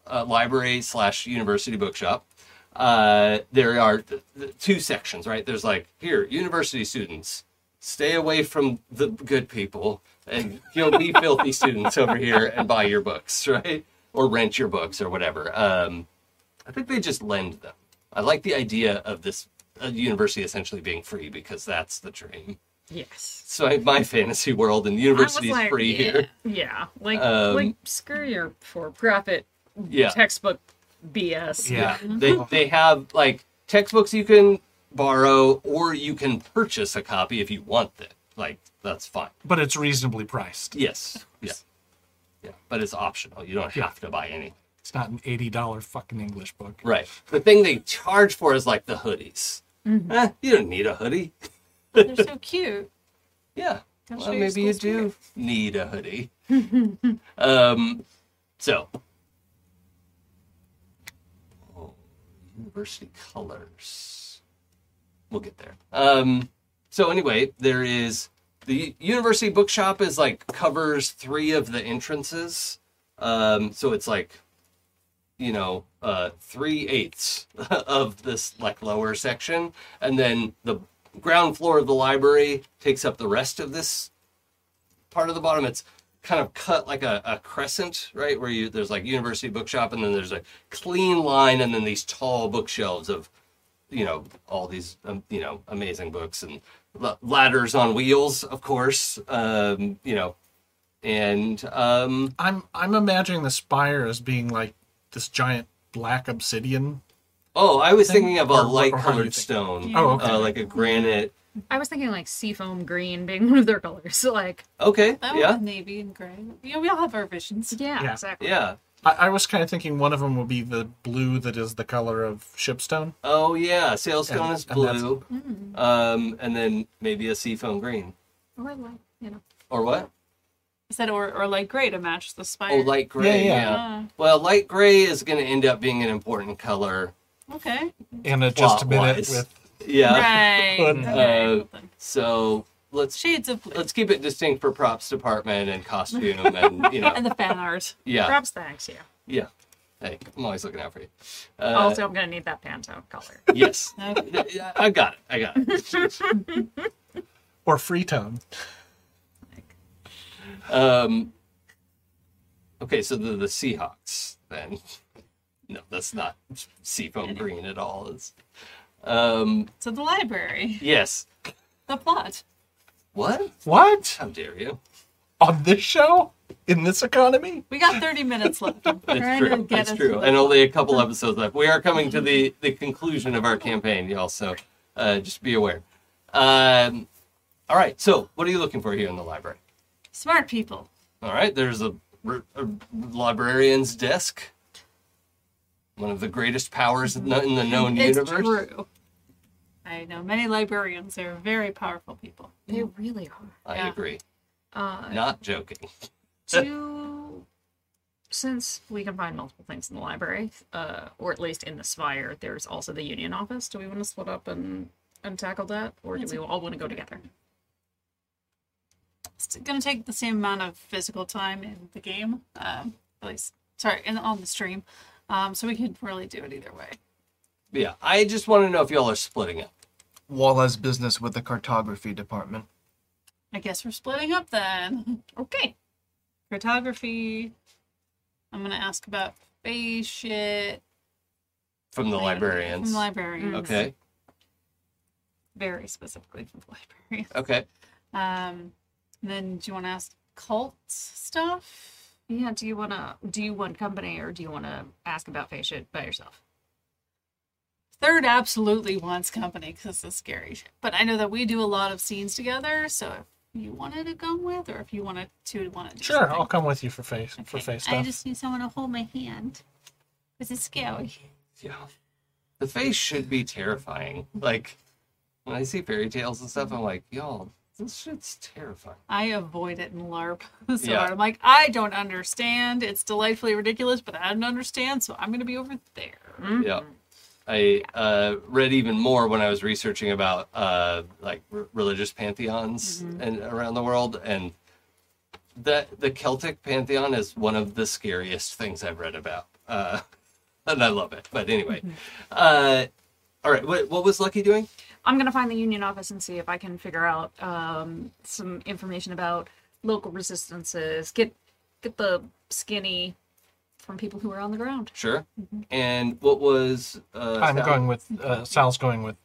uh, library slash university bookshop, uh, there are th- th- two sections, right? There's like here, university students, stay away from the good people, and you'll be filthy students over here and buy your books, right? Or rent your books or whatever. Um, I think they just lend them. I like the idea of this uh, university essentially being free because that's the dream. Yes. So in my fantasy world, and the university is free yeah, here. Yeah, like Um, like screw your for-profit Yeah. textbook BS. Yeah. they they have like textbooks you can borrow or you can purchase a copy if you want them. Like that's fine. But it's reasonably priced. Yes. Yeah. Yeah. But it's optional. You don't have to buy any. It's not an eighty dollar fucking English book. Right. The thing they charge for is like the hoodies. Mm-hmm. Eh, you don't need a hoodie. They're so cute. Yeah. I'll Well, maybe you school do need a hoodie. um, so, oh, university colors. We'll get there. Um, so anyway, there is the university bookshop is like covers three of the entrances. Um, so it's like, you know, uh, three eighths of this like lower section, and then the ground floor of the library takes up the rest of this part of the bottom. It's kind of cut like a, a crescent, right? Where you there's like university bookshop, and then there's a clean line, and then these tall bookshelves of, you know, all these um, you know amazing books and ladders on wheels, of course. Um, you know, and um, I'm I'm imagining the spire as being like this giant black obsidian. oh, I was Thing? thinking of a Or- or how do you light-colored think? stone, Oh, okay. uh, like a granite. I was thinking like seafoam green being one of their colors. So like, Okay, That yeah, navy and gray. You know, we all have our visions. yeah, Yeah. exactly. yeah. I, I was kind of thinking one of them would be the blue that is the color of shipstone. Oh yeah, sailstone And- is and that's- blue, um, and then maybe a seafoam green, Or like, you know, or what? I said, or, or light gray to match the spire. Oh, light gray. Yeah, Yeah, yeah. Ah, Well, light gray is going to end up being an important color. okay. And a just a minute Plot-wise. with Yeah. Right. But, okay. So let's Shades of blue. let's keep it distinct for props department and costume and you know and the fan art. yeah props thanks, yeah. yeah. Hey, I'm always looking out for you. Uh, also, I'm gonna need that Pantone color. yes, Okay. I got it. I got it. or free tone. Um, okay, so the the Seahawks then. No, that's not seafoam green at all. It's Um, To the library. yes. The plot. What? What? How dare you? On this show? In this economy? We got 30 minutes left. I'm That's to true. get That's true. And only a couple episodes left. We are coming to the the conclusion of our campaign, y'all. So uh, just be aware. Um, all right. So what are you looking for here in the library? Smart people. All right. There's a, a librarian's desk. One of the greatest powers in the, in the known it's universe. true. I know many librarians. They're very powerful people. They really are. I Yeah. agree. Uh, Not joking. do since we can find multiple things in the library, uh, or at least in the spire, there's also the union office. Do we want to split up and and tackle that, or do we all want to go together? It's going to take the same amount of physical time in the game. Um, at least, sorry, in, on the stream. Um, so we could really do it either way. Yeah. I just want to know if y'all are splitting up. Wall has business with the cartography department. I guess we're splitting up then. Okay. Cartography. I'm going to ask about Fae shit. From the librarians. From the librarians. Okay. Very specifically from the librarians. Okay. Um, then do you want to ask cult stuff? Yeah. Do you want to? Do you want company, or do you want to ask about Fae shit by yourself? Third absolutely wants company because it's scary shit. But I know that we do a lot of scenes together, so if you wanted to go with, or if you wanted to want to do Sure, something. I'll come with you for Fae for Okay. Fae I just need someone to hold my hand. Because it's scary. Yeah. The Fae should be terrifying. Like when I see fairy tales and stuff, I'm like, y'all, this shit's terrifying. I avoid it in LARP. so Yeah. hard. I'm like, I don't understand. It's delightfully ridiculous, but I don't understand, so I'm going to be over there. Yeah. I uh, read even more when I was researching about uh, like r- religious pantheons and around the world, and that the Celtic pantheon is one of the scariest things I've read about, uh, and I love it. But anyway, uh, all right, what, what was Lucky doing? I'm gonna find the union office and see if I can figure out um, some information about local resistances. Get get the skinny from people who are on the ground. Sure. And what was uh, I'm Sal? going with uh, Sal's going with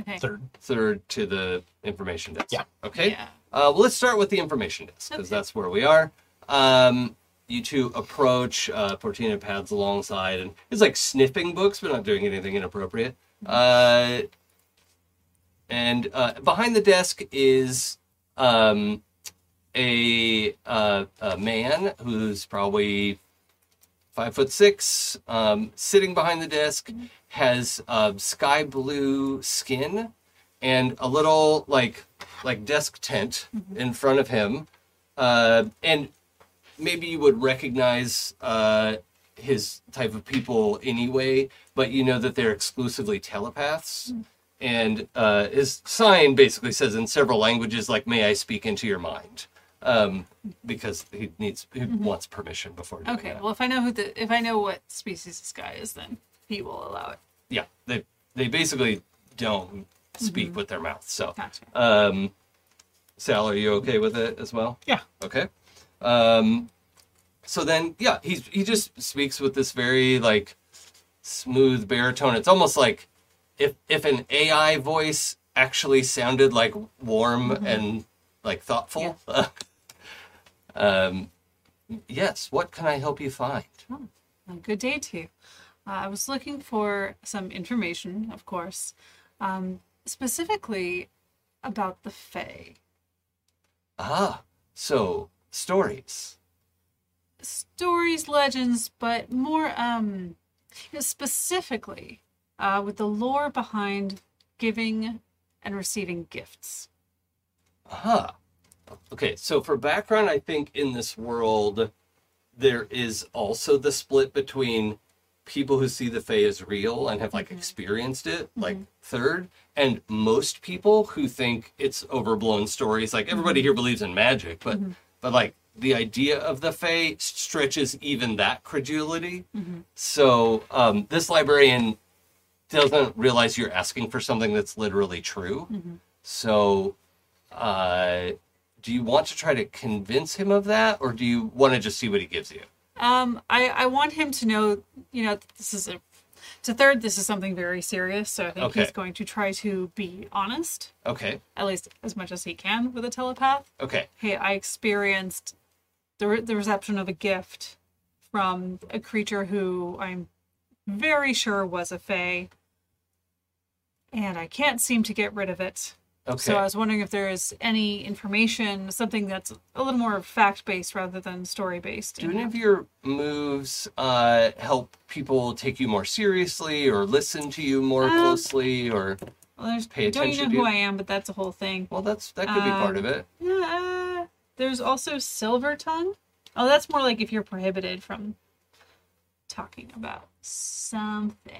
Okay. third. third to the information desk. Yeah. Okay. Yeah. Uh, well, let's start with the information desk because Okay. that's where we are. Um, you two approach. Uh, Portina pads alongside, and it's like sniffing books, but not doing anything inappropriate. Uh, and uh, behind the desk is um, a, uh, a man who's probably five foot six, um, sitting behind the desk, has uh, sky blue skin and a little like like desk tent in front of him, uh, and maybe you would recognize uh, his type of people anyway, but you know that they're exclusively telepaths. And uh, his sign basically says in several languages, like "May I speak into your mind," um, because he needs he wants permission before doing Okay. that. Well, if I know who the if I know what species this guy is, then he will allow it. yeah, they they basically don't speak with their mouth. So, Gotcha. um, Sal, are you okay with it as well? Yeah. Okay. Um, so then, yeah, he's he just speaks with this very like smooth baritone. It's almost like if if an AI voice actually sounded like warm and like thoughtful. um, yes. What can I help you find? A good day to you. Uh, I was looking for some information, of course, um, specifically about the Fae. Ah, so stories. Stories, legends, but more um, specifically uh, with the lore behind giving and receiving gifts. Huh. Okay, so for background, I think in this world, there is also the split between people who see the Fae as real and have like mm-hmm. experienced it, mm-hmm. like third, and most people who think it's overblown stories. Like everybody mm-hmm. here believes in magic, but but like the idea of the Fae stretches even that credulity. So um, this librarian doesn't realize you're asking for something that's literally true. So uh, do you want to try to convince him of that, or do you want to just see what he gives you? Um, I, I want him to know, you know, this is a To third, this is something very serious, so I think Okay. he's going to try to be honest, Okay. at least as much as he can with a telepath. Okay. Hey, I experienced the, re- the reception of a gift from a creature who I'm very sure was a fae, and I can't seem to get rid of it. Okay. So I was wondering if there is any information, something that's a little more fact based rather than story based. Do any of your moves uh, help people take you more seriously or listen to you more Um, closely or well, there's, pay don't you know to who you? I am, but that's a whole thing. well that's that could be part of Um, it. Yeah, uh, there's also silver tongue. Oh, that's more like if you're prohibited from talking about something.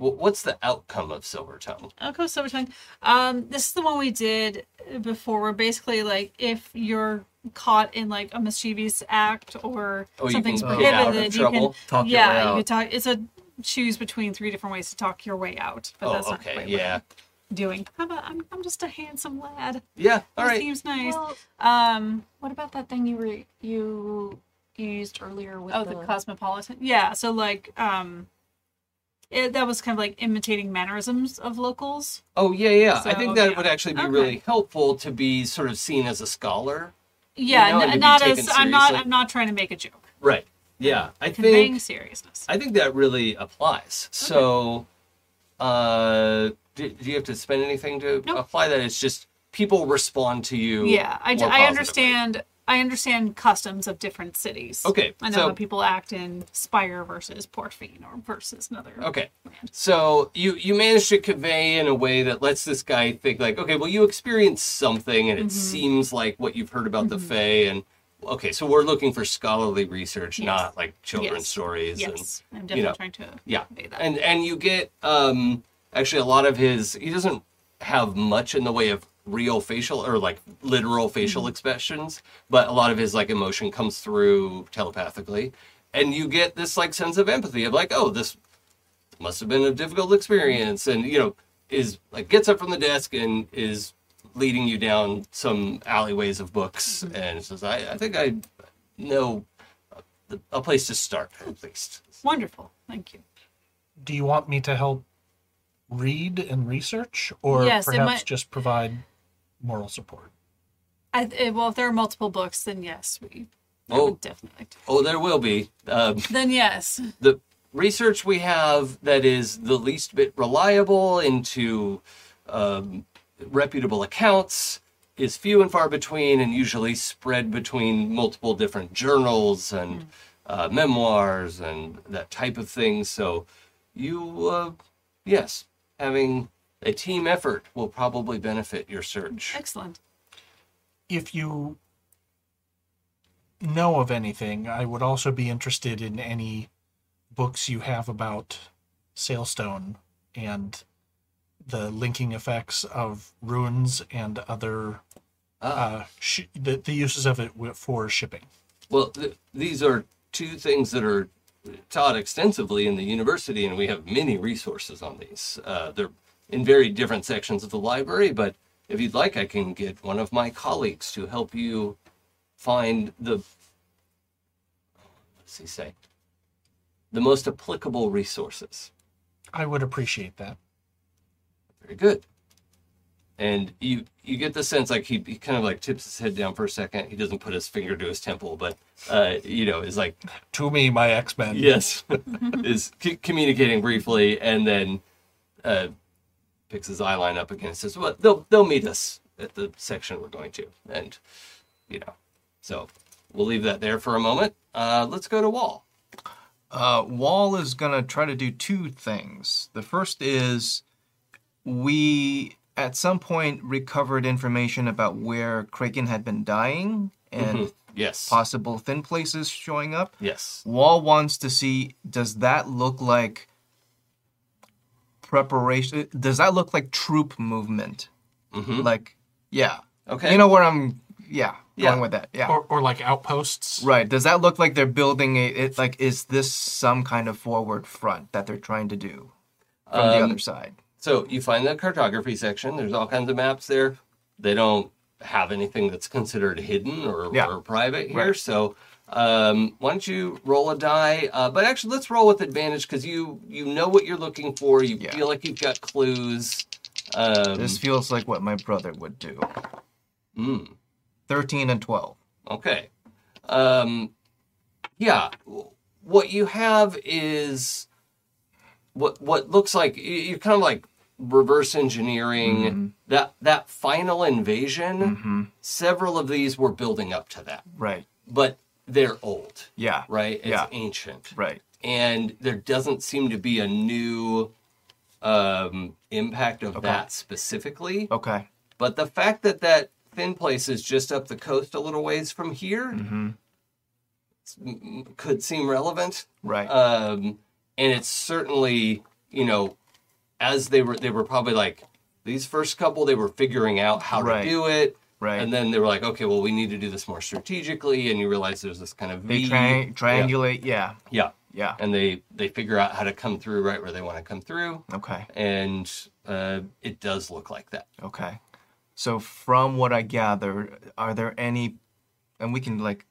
Wh- What's the outcome of Silver Tongue? I'll silver tongue. Um, this is the one we did before. Where basically, like, if you're caught in like a mischievous act or Oh, something's can get out prohibited, you can Talk your yeah, way you out. can talk. It's a choose between three different ways to talk your way out. But Oh, that's not okay, quite yeah. what I'm doing. How about I'm I'm just a handsome lad. Yeah, all That right. seems nice. Well, Um, what about that thing you were you used earlier with Oh, the cosmopolitan. Yeah. So like, um, it, that was kind of like imitating mannerisms of locals. Oh, yeah, yeah. I think that yeah. would actually be Okay. really helpful to be sort of seen as a scholar. Yeah, know, n- not as I'm not. I'm not trying to make a joke. Right. Yeah, I Conveying think seriousness. I think that really applies. So, uh, do, do you have to spend anything to Nope. apply that? It's just people respond to you. yeah, I, I understand. I understand customs of different cities. Okay, I know so- how people act in Spire versus Portfine or versus another. Okay. land. So you you manage to convey in a way that lets this guy think like, okay, well, you experienced something, and it Mm-hmm. seems like what you've heard about the Fae, and okay, so we're looking for scholarly research, Yes. not like children's Yes. stories. Yes, I'm definitely you know, trying to yeah, convey that. and and you get um actually a lot of his. He doesn't have much in the way of real facial or like literal facial Mm-hmm. expressions, but a lot of his like emotion comes through telepathically, and you get this like sense of empathy of like, oh, this must have been a difficult experience and you know is like gets up from the desk and is leading you down some alleyways of books and says i, I think i know a, a place to start at least Wonderful. Thank you. Do you want me to help read and research, or Yes, perhaps might- just provide moral support? I, eh, well, if there are multiple books, then yes, we. Oh. would definitely. Like to. oh there will be um, Then yes. the research we have that is the least bit reliable into um, reputable accounts is few and far between and usually spread between multiple different journals and uh, memoirs and that type of thing. So, you, uh, yes, having a team effort will probably benefit your search. Excellent. If you know of anything, I would also be interested in any books you have about Sailstone and the linking effects of runes and other uh, sh- the, the uses of it for shipping. Well, th- these are two things that are taught extensively in the university, and we have many resources on these. Uh, they're in very different sections of the library, but if you'd like, I can get one of my colleagues to help you find the. He say? The most applicable resources. I would appreciate that. Very good. And you you get the sense like he, he kind of like tips his head down for a second. He doesn't put his finger to his temple, but uh, you know, is like To me, my X Men. yes, is c- communicating briefly, and then uh, picks his eye line up again and says, "Well, they'll they'll meet us at the section we're going to," and you know, so we'll leave that there for a moment. Uh, let's go to Wall. Uh, Wall is gonna try to do two things. The first is we at some point recovered information about where Kraken had been dying and Yes, possible thin places showing up. yes. Wall wants to see does that look like preparation? Does that look like troop movement? Mhm. Like, yeah. Okay. You know where I'm, yeah, Yeah. going with that. Yeah. Or, or like outposts. Right. Does that look like they're building a? It like is this some kind of forward front that they're trying to do from the Um, other side? So you find the cartography section. There's all kinds of maps there. They don't have anything that's considered hidden or, Yeah. or private here. Right. So Um, why don't you roll a die? Uh, but actually, let's roll with advantage because you you know what you're looking for. You Yeah. feel like you've got clues. Um, This feels like what my brother would do. mm. 13 and 12. Okay. Um, yeah. What you have is what what looks like you're kind of like reverse engineering that that final invasion. Several of these were building up to that, Right. but they're old, Yeah. right? It's Yeah. ancient, Right. and there doesn't seem to be a new um, impact of that specifically. Okay. But the fact that that thin place is just up the coast a little ways from here Mm-hmm. could seem relevant. Right. Um, and it's certainly, you know, as they were, they were probably like these first couple, they were figuring out how Right. to do it. Right. And then they were like, okay, well, we need to do this more strategically. And you realize there's this kind of they V. tri- triangulate. Yeah. yeah. Yeah. And they, they figure out how to come through right where they want to come through. Okay. And uh, it does look like that. Okay. So from what I gather, are there any and we can like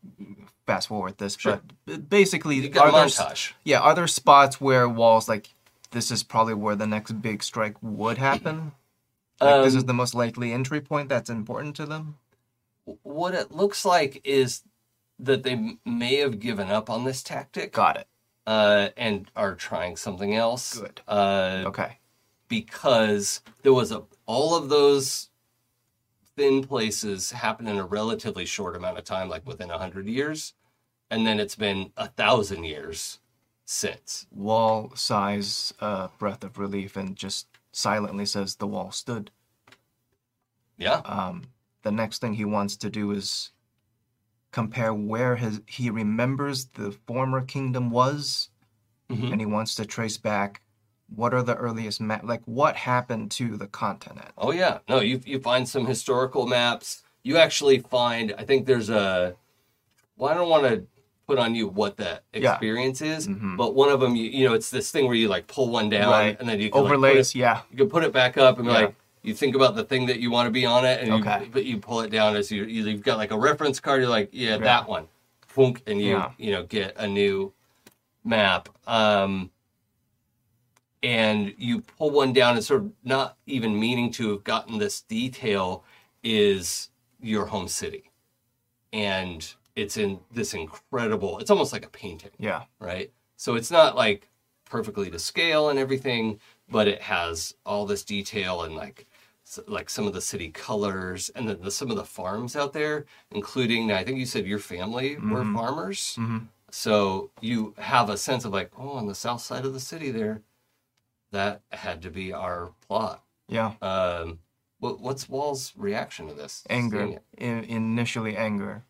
fast forward this, Sure. but basically You got a are there montage. Yeah, are there spots where walls like this is probably where the next big strike would happen? Like this is Um, the most likely entry point that's important to them? what it looks like is that they may have given up on this tactic Got it. uh, and are trying something else. Good. Uh, Okay. Because there was a all of those thin places happened in a relatively short amount of time, like within a hundred years, and then it's been a thousand years since. Wall sighs a breath of relief and just silently says the wall stood. Yeah. um, the next thing he wants to do is compare where his he remembers the former kingdom was, Mhm. and he wants to trace back what are the earliest map like what happened to the continent. Oh yeah, no, you you find some historical maps. You actually find, I think there's a. Well, I don't want to put on you what that Yeah. experience is, Mhm. but one of them, you, you know, it's this thing where you like pull one down Right. and then you can, like, Overlays, it- yeah, you can put it back up and be Yeah. like you think about the thing that you want to be on it, and Okay. you, but you pull it down as you you- you've got like a reference card. You're like, yeah, Yeah. that one, and you Yeah. you know get a new map. Um, and you pull one down and sort of not even meaning to have gotten this detail is your home city, and it's in this incredible. It's almost like a painting yeah, right? So it's not like perfectly to scale and everything, but it has all this detail and like like some of the city colors and then the, some of the farms out there, including I think you said your family were farmers. Mhm. So you have a sense of like, oh, on the south side of the city there, that had to be our plot. yeah. Um, what, what's Wall's reaction to this? Anger, it? I- initially anger.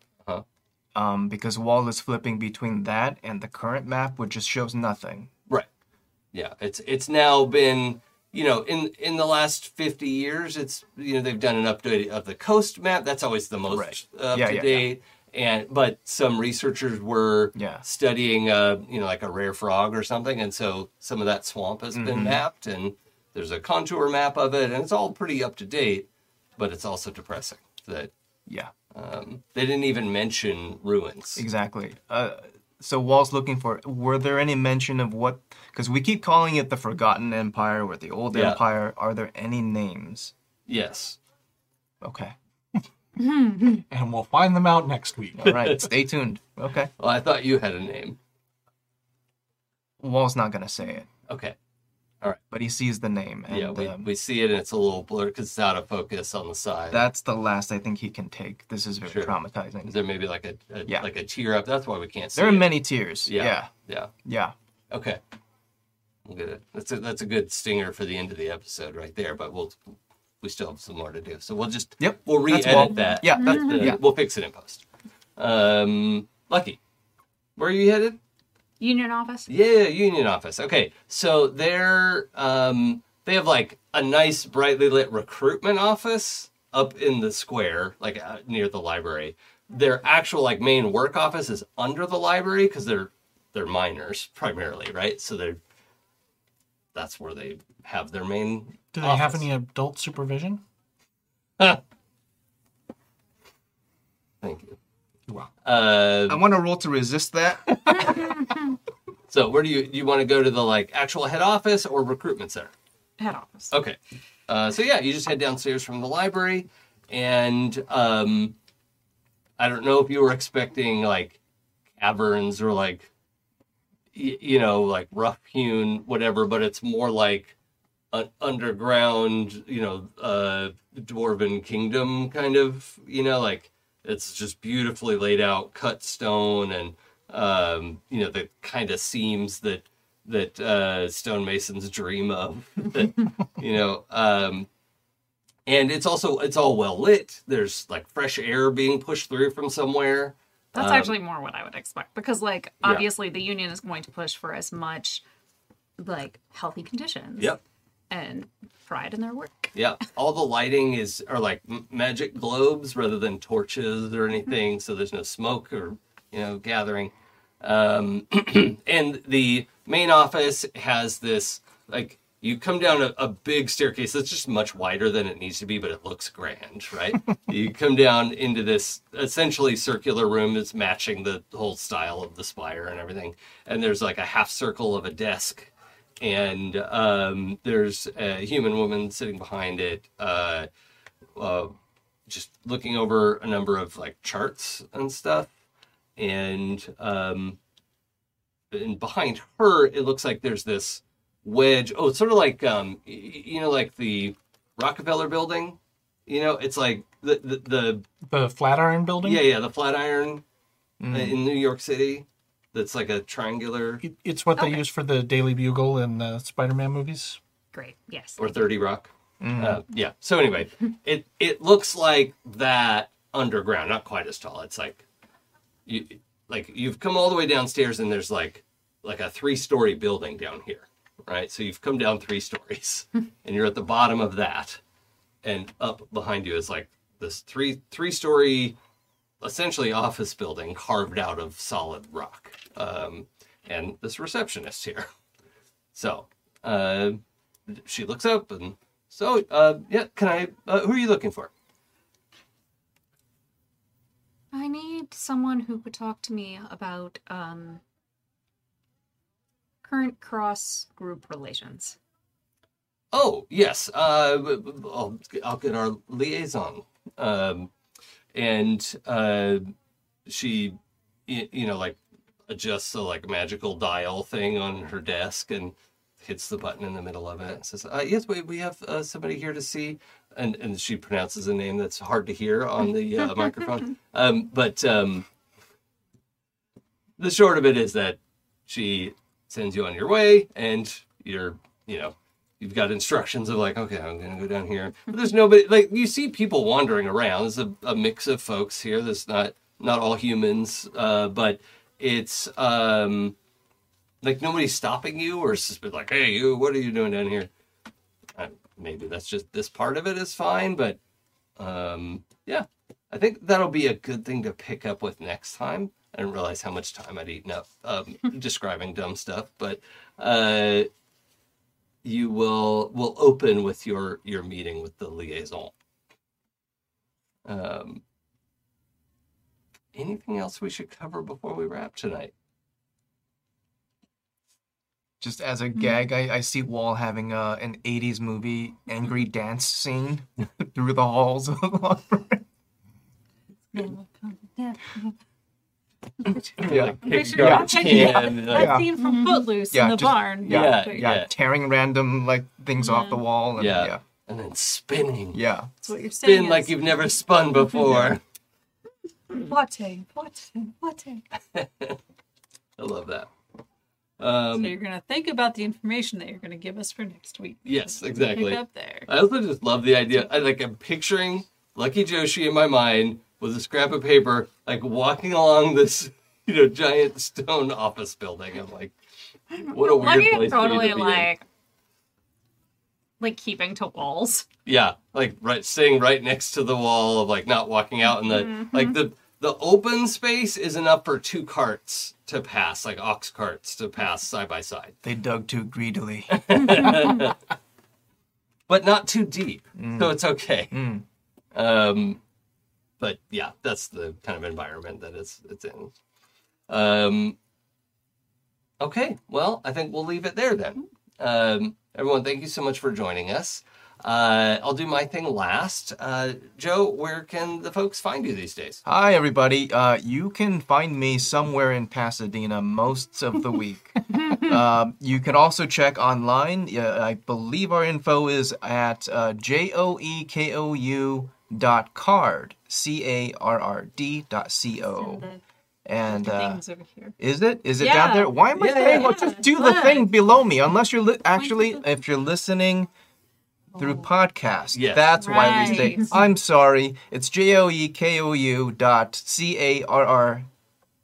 Um, because Wall is flipping between that and the current map, which just shows nothing. Right. Yeah, it's it's now been you know in in the last 50 years it's you know they've done an update of the coast map that's always the most Right. up Yeah, to yeah, yeah. date and but some researchers were Yeah. studying uh you know like a rare frog or something and so some of that swamp has Mm-hmm. been mapped and there's a contour map of it and it's all pretty up to date but it's also depressing that Yeah. Um, they didn't even mention ruins Exactly. Uh, so Wall's looking for. Were there any mention of what? Because we keep calling it the Forgotten Empire or the Old Yeah. Empire. Are there any names? yes Okay. And we'll find them out next week. All right. Stay tuned. Okay. well i thought you had a name Wall's not gonna say it, okay but he sees the name, and yeah, we, um, we see it and it's a little blurred because it's out of focus on the side. that's the last I think he can take. This is very Sure. traumatizing. Is there maybe like a, a Yeah. like a tear up? That's why we can't see. There are it. many tears. Yeah. Yeah. Yeah. Yeah. Okay. We'll get it. That's a that's a good stinger for the end of the episode right there. But we'll we still have some more to do. So we'll just Yep. we'll re-edit well- that. Yeah. The- yeah. We'll fix it in post. Um, Lucky, where are you headed? Union office. Yeah, union office. Okay, so they're um, they have like a nice brightly lit recruitment office up in the square, like uh, near the library. Their actual like main work office is under the library because they're they're miners primarily, right? So they're that's where they have their main. Do they have any adult supervision? Thank you. Wow. Uh, I want to roll to resist that. so where do you you want to go to the like actual head office or recruitment center? Head office. Okay. Uh, so yeah, you just head downstairs from the library, and um, I don't know if you were expecting like caverns or like y- you know like rough hewn whatever, but it's more like an underground, you know, uh, dwarven kingdom kind of, you know, like it's just beautifully laid out, cut stone, and um, you know the kind of seams that that uh, stonemasons dream of. that, you know, um, and it's also it's all well lit. There's like fresh air being pushed through from somewhere. That's Um, actually more what I would expect because, like, Yeah. obviously the union is going to push for as much like healthy conditions. Yep. And pride in their work. Yeah, all the lighting is are like magic globes rather than torches or anything, so there's no smoke or you know gathering. Um, and the main office has this like you come down a, a big staircase that's just much wider than it needs to be, but it looks grand, right? you come down into this essentially circular room that's matching the whole style of the spire and everything, and there's like a half circle of a desk and um, there's a human woman sitting behind it, uh, uh, just looking over a number of like charts and stuff. And um, and behind her, it looks like there's this wedge. Oh, it's sort of like um, you know, like the Rockefeller Building. You know, it's like the the, the The Flatiron Building. yeah yeah the Flatiron uh, in New York City. That's like a triangular It, it's what they Okay. use for the Daily Bugle in the Spider-Man movies. Great. Yes. or 30 rock uh, yeah so anyway it it looks like that underground not quite as tall it's like you like you've come all the way downstairs and there's like like a three story building down here right so you've come down three stories and you're at the bottom of that and up behind you is like this three three story essentially office building carved out of solid rock. Um, and this receptionist here. So uh, she looks up and so uh yeah can i uh, who are you looking for? I need someone who could talk to me about um, current cross group relations. oh yes uh i'll, I'll get our liaison um and uh she you know like adjusts a like magical dial thing on her desk and hits the button in the middle of it and says uh, yes we, we have uh, somebody here to see and and she pronounces a name that's hard to hear on the uh, microphone. Um but um the short of it is that she sends you on your way and you're you know you've got instructions of like okay i'm gonna go down here. But there's nobody like you see people wandering around. There's a, a mix of folks here. There's not not all humans uh but it's um like nobody's stopping you or just like hey you what are you doing down here? Uh, maybe that's just this part of it is fine but um yeah i think that'll be a good thing to pick up with next time. I didn't realize how much time i'd eaten up um, describing dumb stuff but uh you will will open with your your meeting with the liaison. Um anything else we should cover before we wrap tonight? Just as a gag, I, I see Wall having uh, an 80s movie angry dance scene through the halls of the library. Yeah. Like, Picture- kick garbage Yeah. can, like- That scene from Footloose Yeah, in the just- barn. yeah, But Yeah, Yeah. tearing random like things off the wall. And, Yeah. yeah. and then spinning Yeah. That's what you're saying. spin like is, you've never spun before Latte, latte, latte. i love that So um you're gonna think about the information that you're gonna give us for next week. yes Pick exactly up there. I also just love the idea. I like I'm picturing Lucky Joshi in my mind with a scrap of paper, like walking along this, you know, giant stone office building. I'm like, what a weird Lucky place is for you totally to be in. like like keeping to walls. Yeah, like right, sitting right next to the wall of like not walking out, in the Mm-hmm. like the the open space is enough for two carts to pass, like ox carts to pass side by side, They dug too greedily. but not too deep, so it's okay. Mm. Um, but yeah, that's the kind of environment that it's it's in. Um, okay, well, I think we'll leave it there then. Um, everyone, thank you so much for joining us. Uh, I'll do my thing last. Uh, Joe, where can the folks find you these days? Hi, everybody. Uh, you can find me somewhere in Pasadena most of the week. um, you can also check online. Uh, I believe our info is at uh, joekou dot card, c a r r d dot c o. And uh, Things over here. is it? Is it Yeah. down there? Why am I Yeah, saying? yeah, Well, just do the thing below me. Unless you're li- actually, if you're listening through podcast, Yes. that's why we say. I'm sorry. It's j o e k o u dot c a r r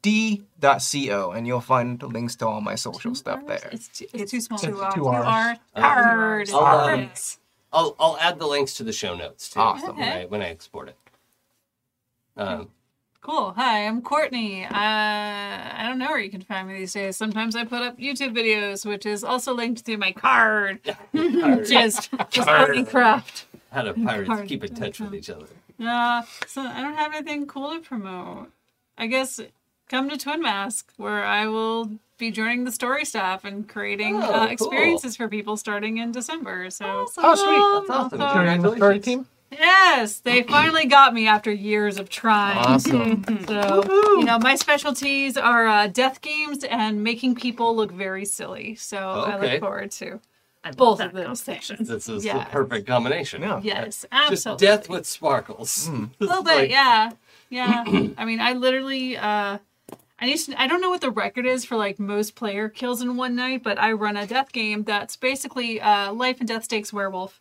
d dot c o, and you'll find links to all my social stuff there. It's too, it's too small. Two Two R's. Two Two R's. R. Uh, I'll, um, I'll I'll add the links to the show notes too Awesome. when I when I export it. Um, Cool. Hi, I'm Courtney. Uh, I don't know where you can find me these days. Sometimes I put up YouTube videos, which is also linked through my card. just just Courtney Craft. how do pirates Card. keep in touch with each other? Uh, so I don't have anything cool to promote. I guess come to Twin Mask, where I will be joining the story staff and creating Oh, uh, cool. experiences for people starting in December. So Oh, sweet. That's awesome. Joining the story team. Yes, they finally got me after years of trying. Awesome. So, you know, my specialties are uh, death games and making people look very silly. So I look forward to I both of those combination. things. This is Yeah. the perfect combination. Yeah. Yes, Just absolutely. death with sparkles. A little bit, like- yeah, yeah. I mean, I literally, uh, I used to, I don't know what the record is for like most player kills in one night, but I run a death game that's basically uh, life and death stakes werewolf,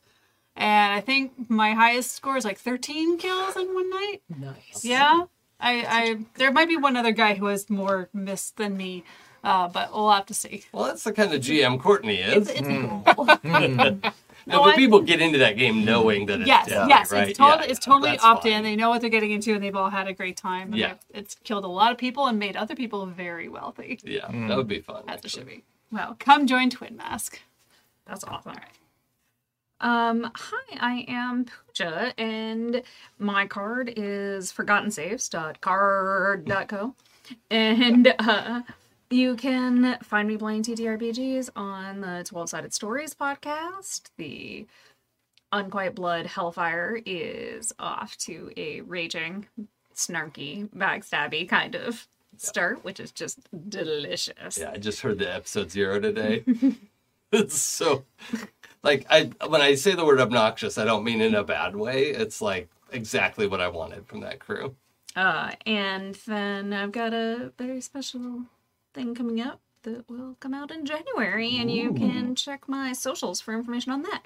and I think my highest score is like 13 kills in one night. Nice. Yeah, I, I there might be one other guy who has more miss than me, uh, but we'll have to see. Well, that's the kind of GM Courtney is. It's, it's cool. no, no, but I- people get into that game knowing that it's Yes, death, yes, right? it's totally Yeah, it's totally that's opt in. They know what they're getting into, and they've all had a great time. And Yeah. it's killed a lot of people and made other people very wealthy. Yeah, that would be fun. As it should be. Well, come join Twin Mask. That's awesome. Um, hi, I am Pooja, and my card is forgottensaves.card.co. And uh, you can find me playing TTRPGs on the 12 Sided Stories podcast. The Unquiet Blood Hellfire is off to a raging, snarky, backstabby kind of start, which is just delicious. Yeah, I just heard the episode zero today. it's so like I when I say the word obnoxious, I don't mean in a bad way. It's like exactly what I wanted from that crew. Uh, and then I've got a very special thing coming up that will come out in January, and you can check my socials for information on that.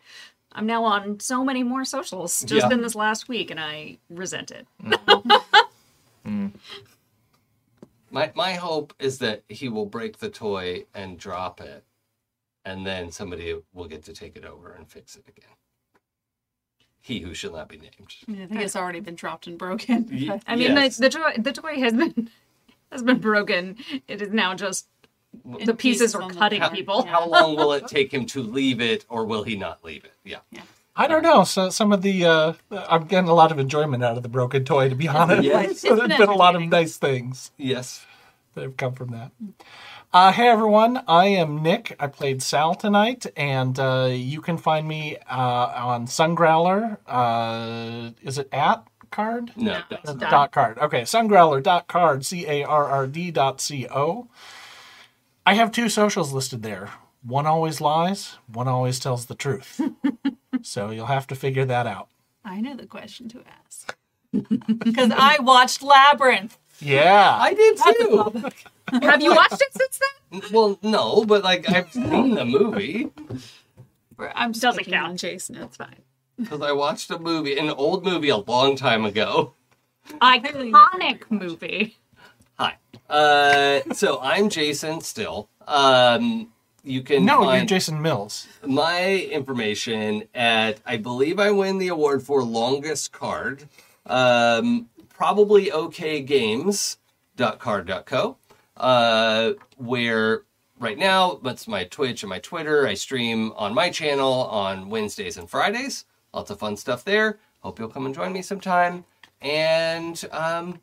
I'm now on so many more socials just Yeah. in this last week, and I resent it. My my hope is that he will break the toy and drop it, and then somebody will get to take it over and fix it again. He who shall not be named. I, I think it's already been dropped and broken. Ye- I mean, yes. the, the toy the toy has been has been broken. It is now just the pieces are cutting how, people. how long will it take him to leave it, or will he not leave it? Yeah. I don't know. So some of the uh, I'm getting a lot of enjoyment out of the broken toy. To be honest, Yes. so there's been been a lot of nice things Yes. that have come from that. Uh, hey everyone, I am Nick. I played Sal tonight, and uh, you can find me uh, on Sungrowler. Uh, is it at card? No. No. that's not- dot card. Okay, sungrowler dot card c a r r d dot c o. I have two socials listed there. One always lies. One always tells the truth. so you'll have to figure that out. I know the question to ask. Because I watched Labyrinth. Yeah. I did too. Have you watched it since then? Well, no, but like I've seen the movie I'm just Doesn't picking count. on Jason. It's fine. because I watched a movie, an old movie, a long time ago. Iconic movie. Hi. Uh, so I'm Jason still. Um, you can no, you're find Jason Mills. my information at I believe I win the award for longest card. Um, probably okgames.card.co. Uh, where right now that's my Twitch and my Twitter. I stream on my channel on Wednesdays and Fridays. Lots of fun stuff there. Hope you'll come and join me sometime. and um,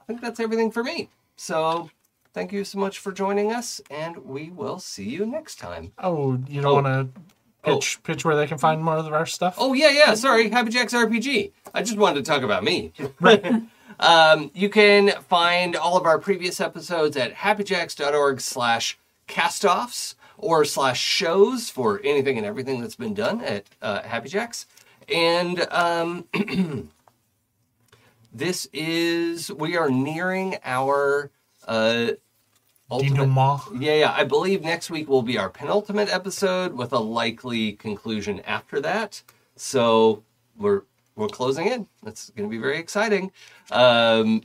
I think that's everything for me. So thank you so much for joining us, and we will see you next time. Oh, you don't Oh. want to pitch pitch where they can find more of our stuff? Oh yeah, yeah. Sorry, Happy Jacks RPG. I just wanted to talk about me. um, you can find all of our previous episodes at happyjacks.org slash castoffs or slash shows for anything and everything that's been done at uh, Happy Jacks. And um, this is we are nearing our uh, ultimate yeah, yeah. I believe next week will be our penultimate episode with a likely conclusion after that. So we're we're closing in. That's going to be very exciting. Um,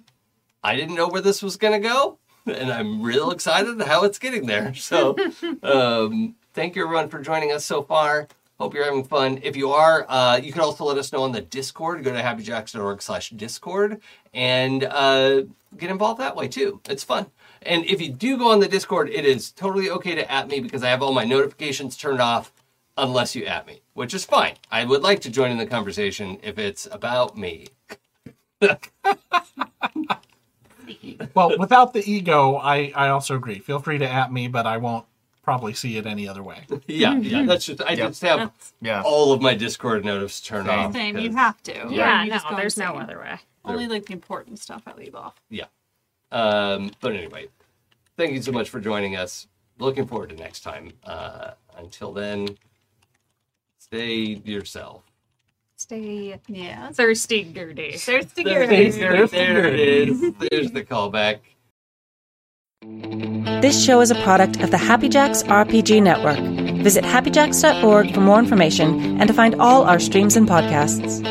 I didn't know where this was going to go, and I'm real excited how it's getting there. So um, thank you everyone for joining us so far. Hope you're having fun. If you are, uh, you can also let us know on the Discord. Go to happyjacks.org slash Discord and uh, get involved that way too. It's fun. And if you do go on the Discord, it is totally okay to at me because I have all my notifications turned off unless you at me, which is fine. I would like to join in the conversation if it's about me. Well, without the ego, I, I also agree. Feel free to at me, but I won't probably see it any other way. Yeah, yeah. That's just I Yep. just have That's Yeah. all of my Discord notices turned Same. off. same. You 'cause- have to. Yeah, You no, just go there's no other way. Only like the important stuff I leave off. Yeah. Um, but anyway, thank you so much for joining us. Looking forward to next time. Uh, until then, stay yourself. Stay Yeah. thirsty, Gertie. Thirsty There, girl. there, there it is. There's the callback. This show is a product of the Happy Jacks RPG Network. Visit happyjacks.org for more information and to find all our streams and podcasts.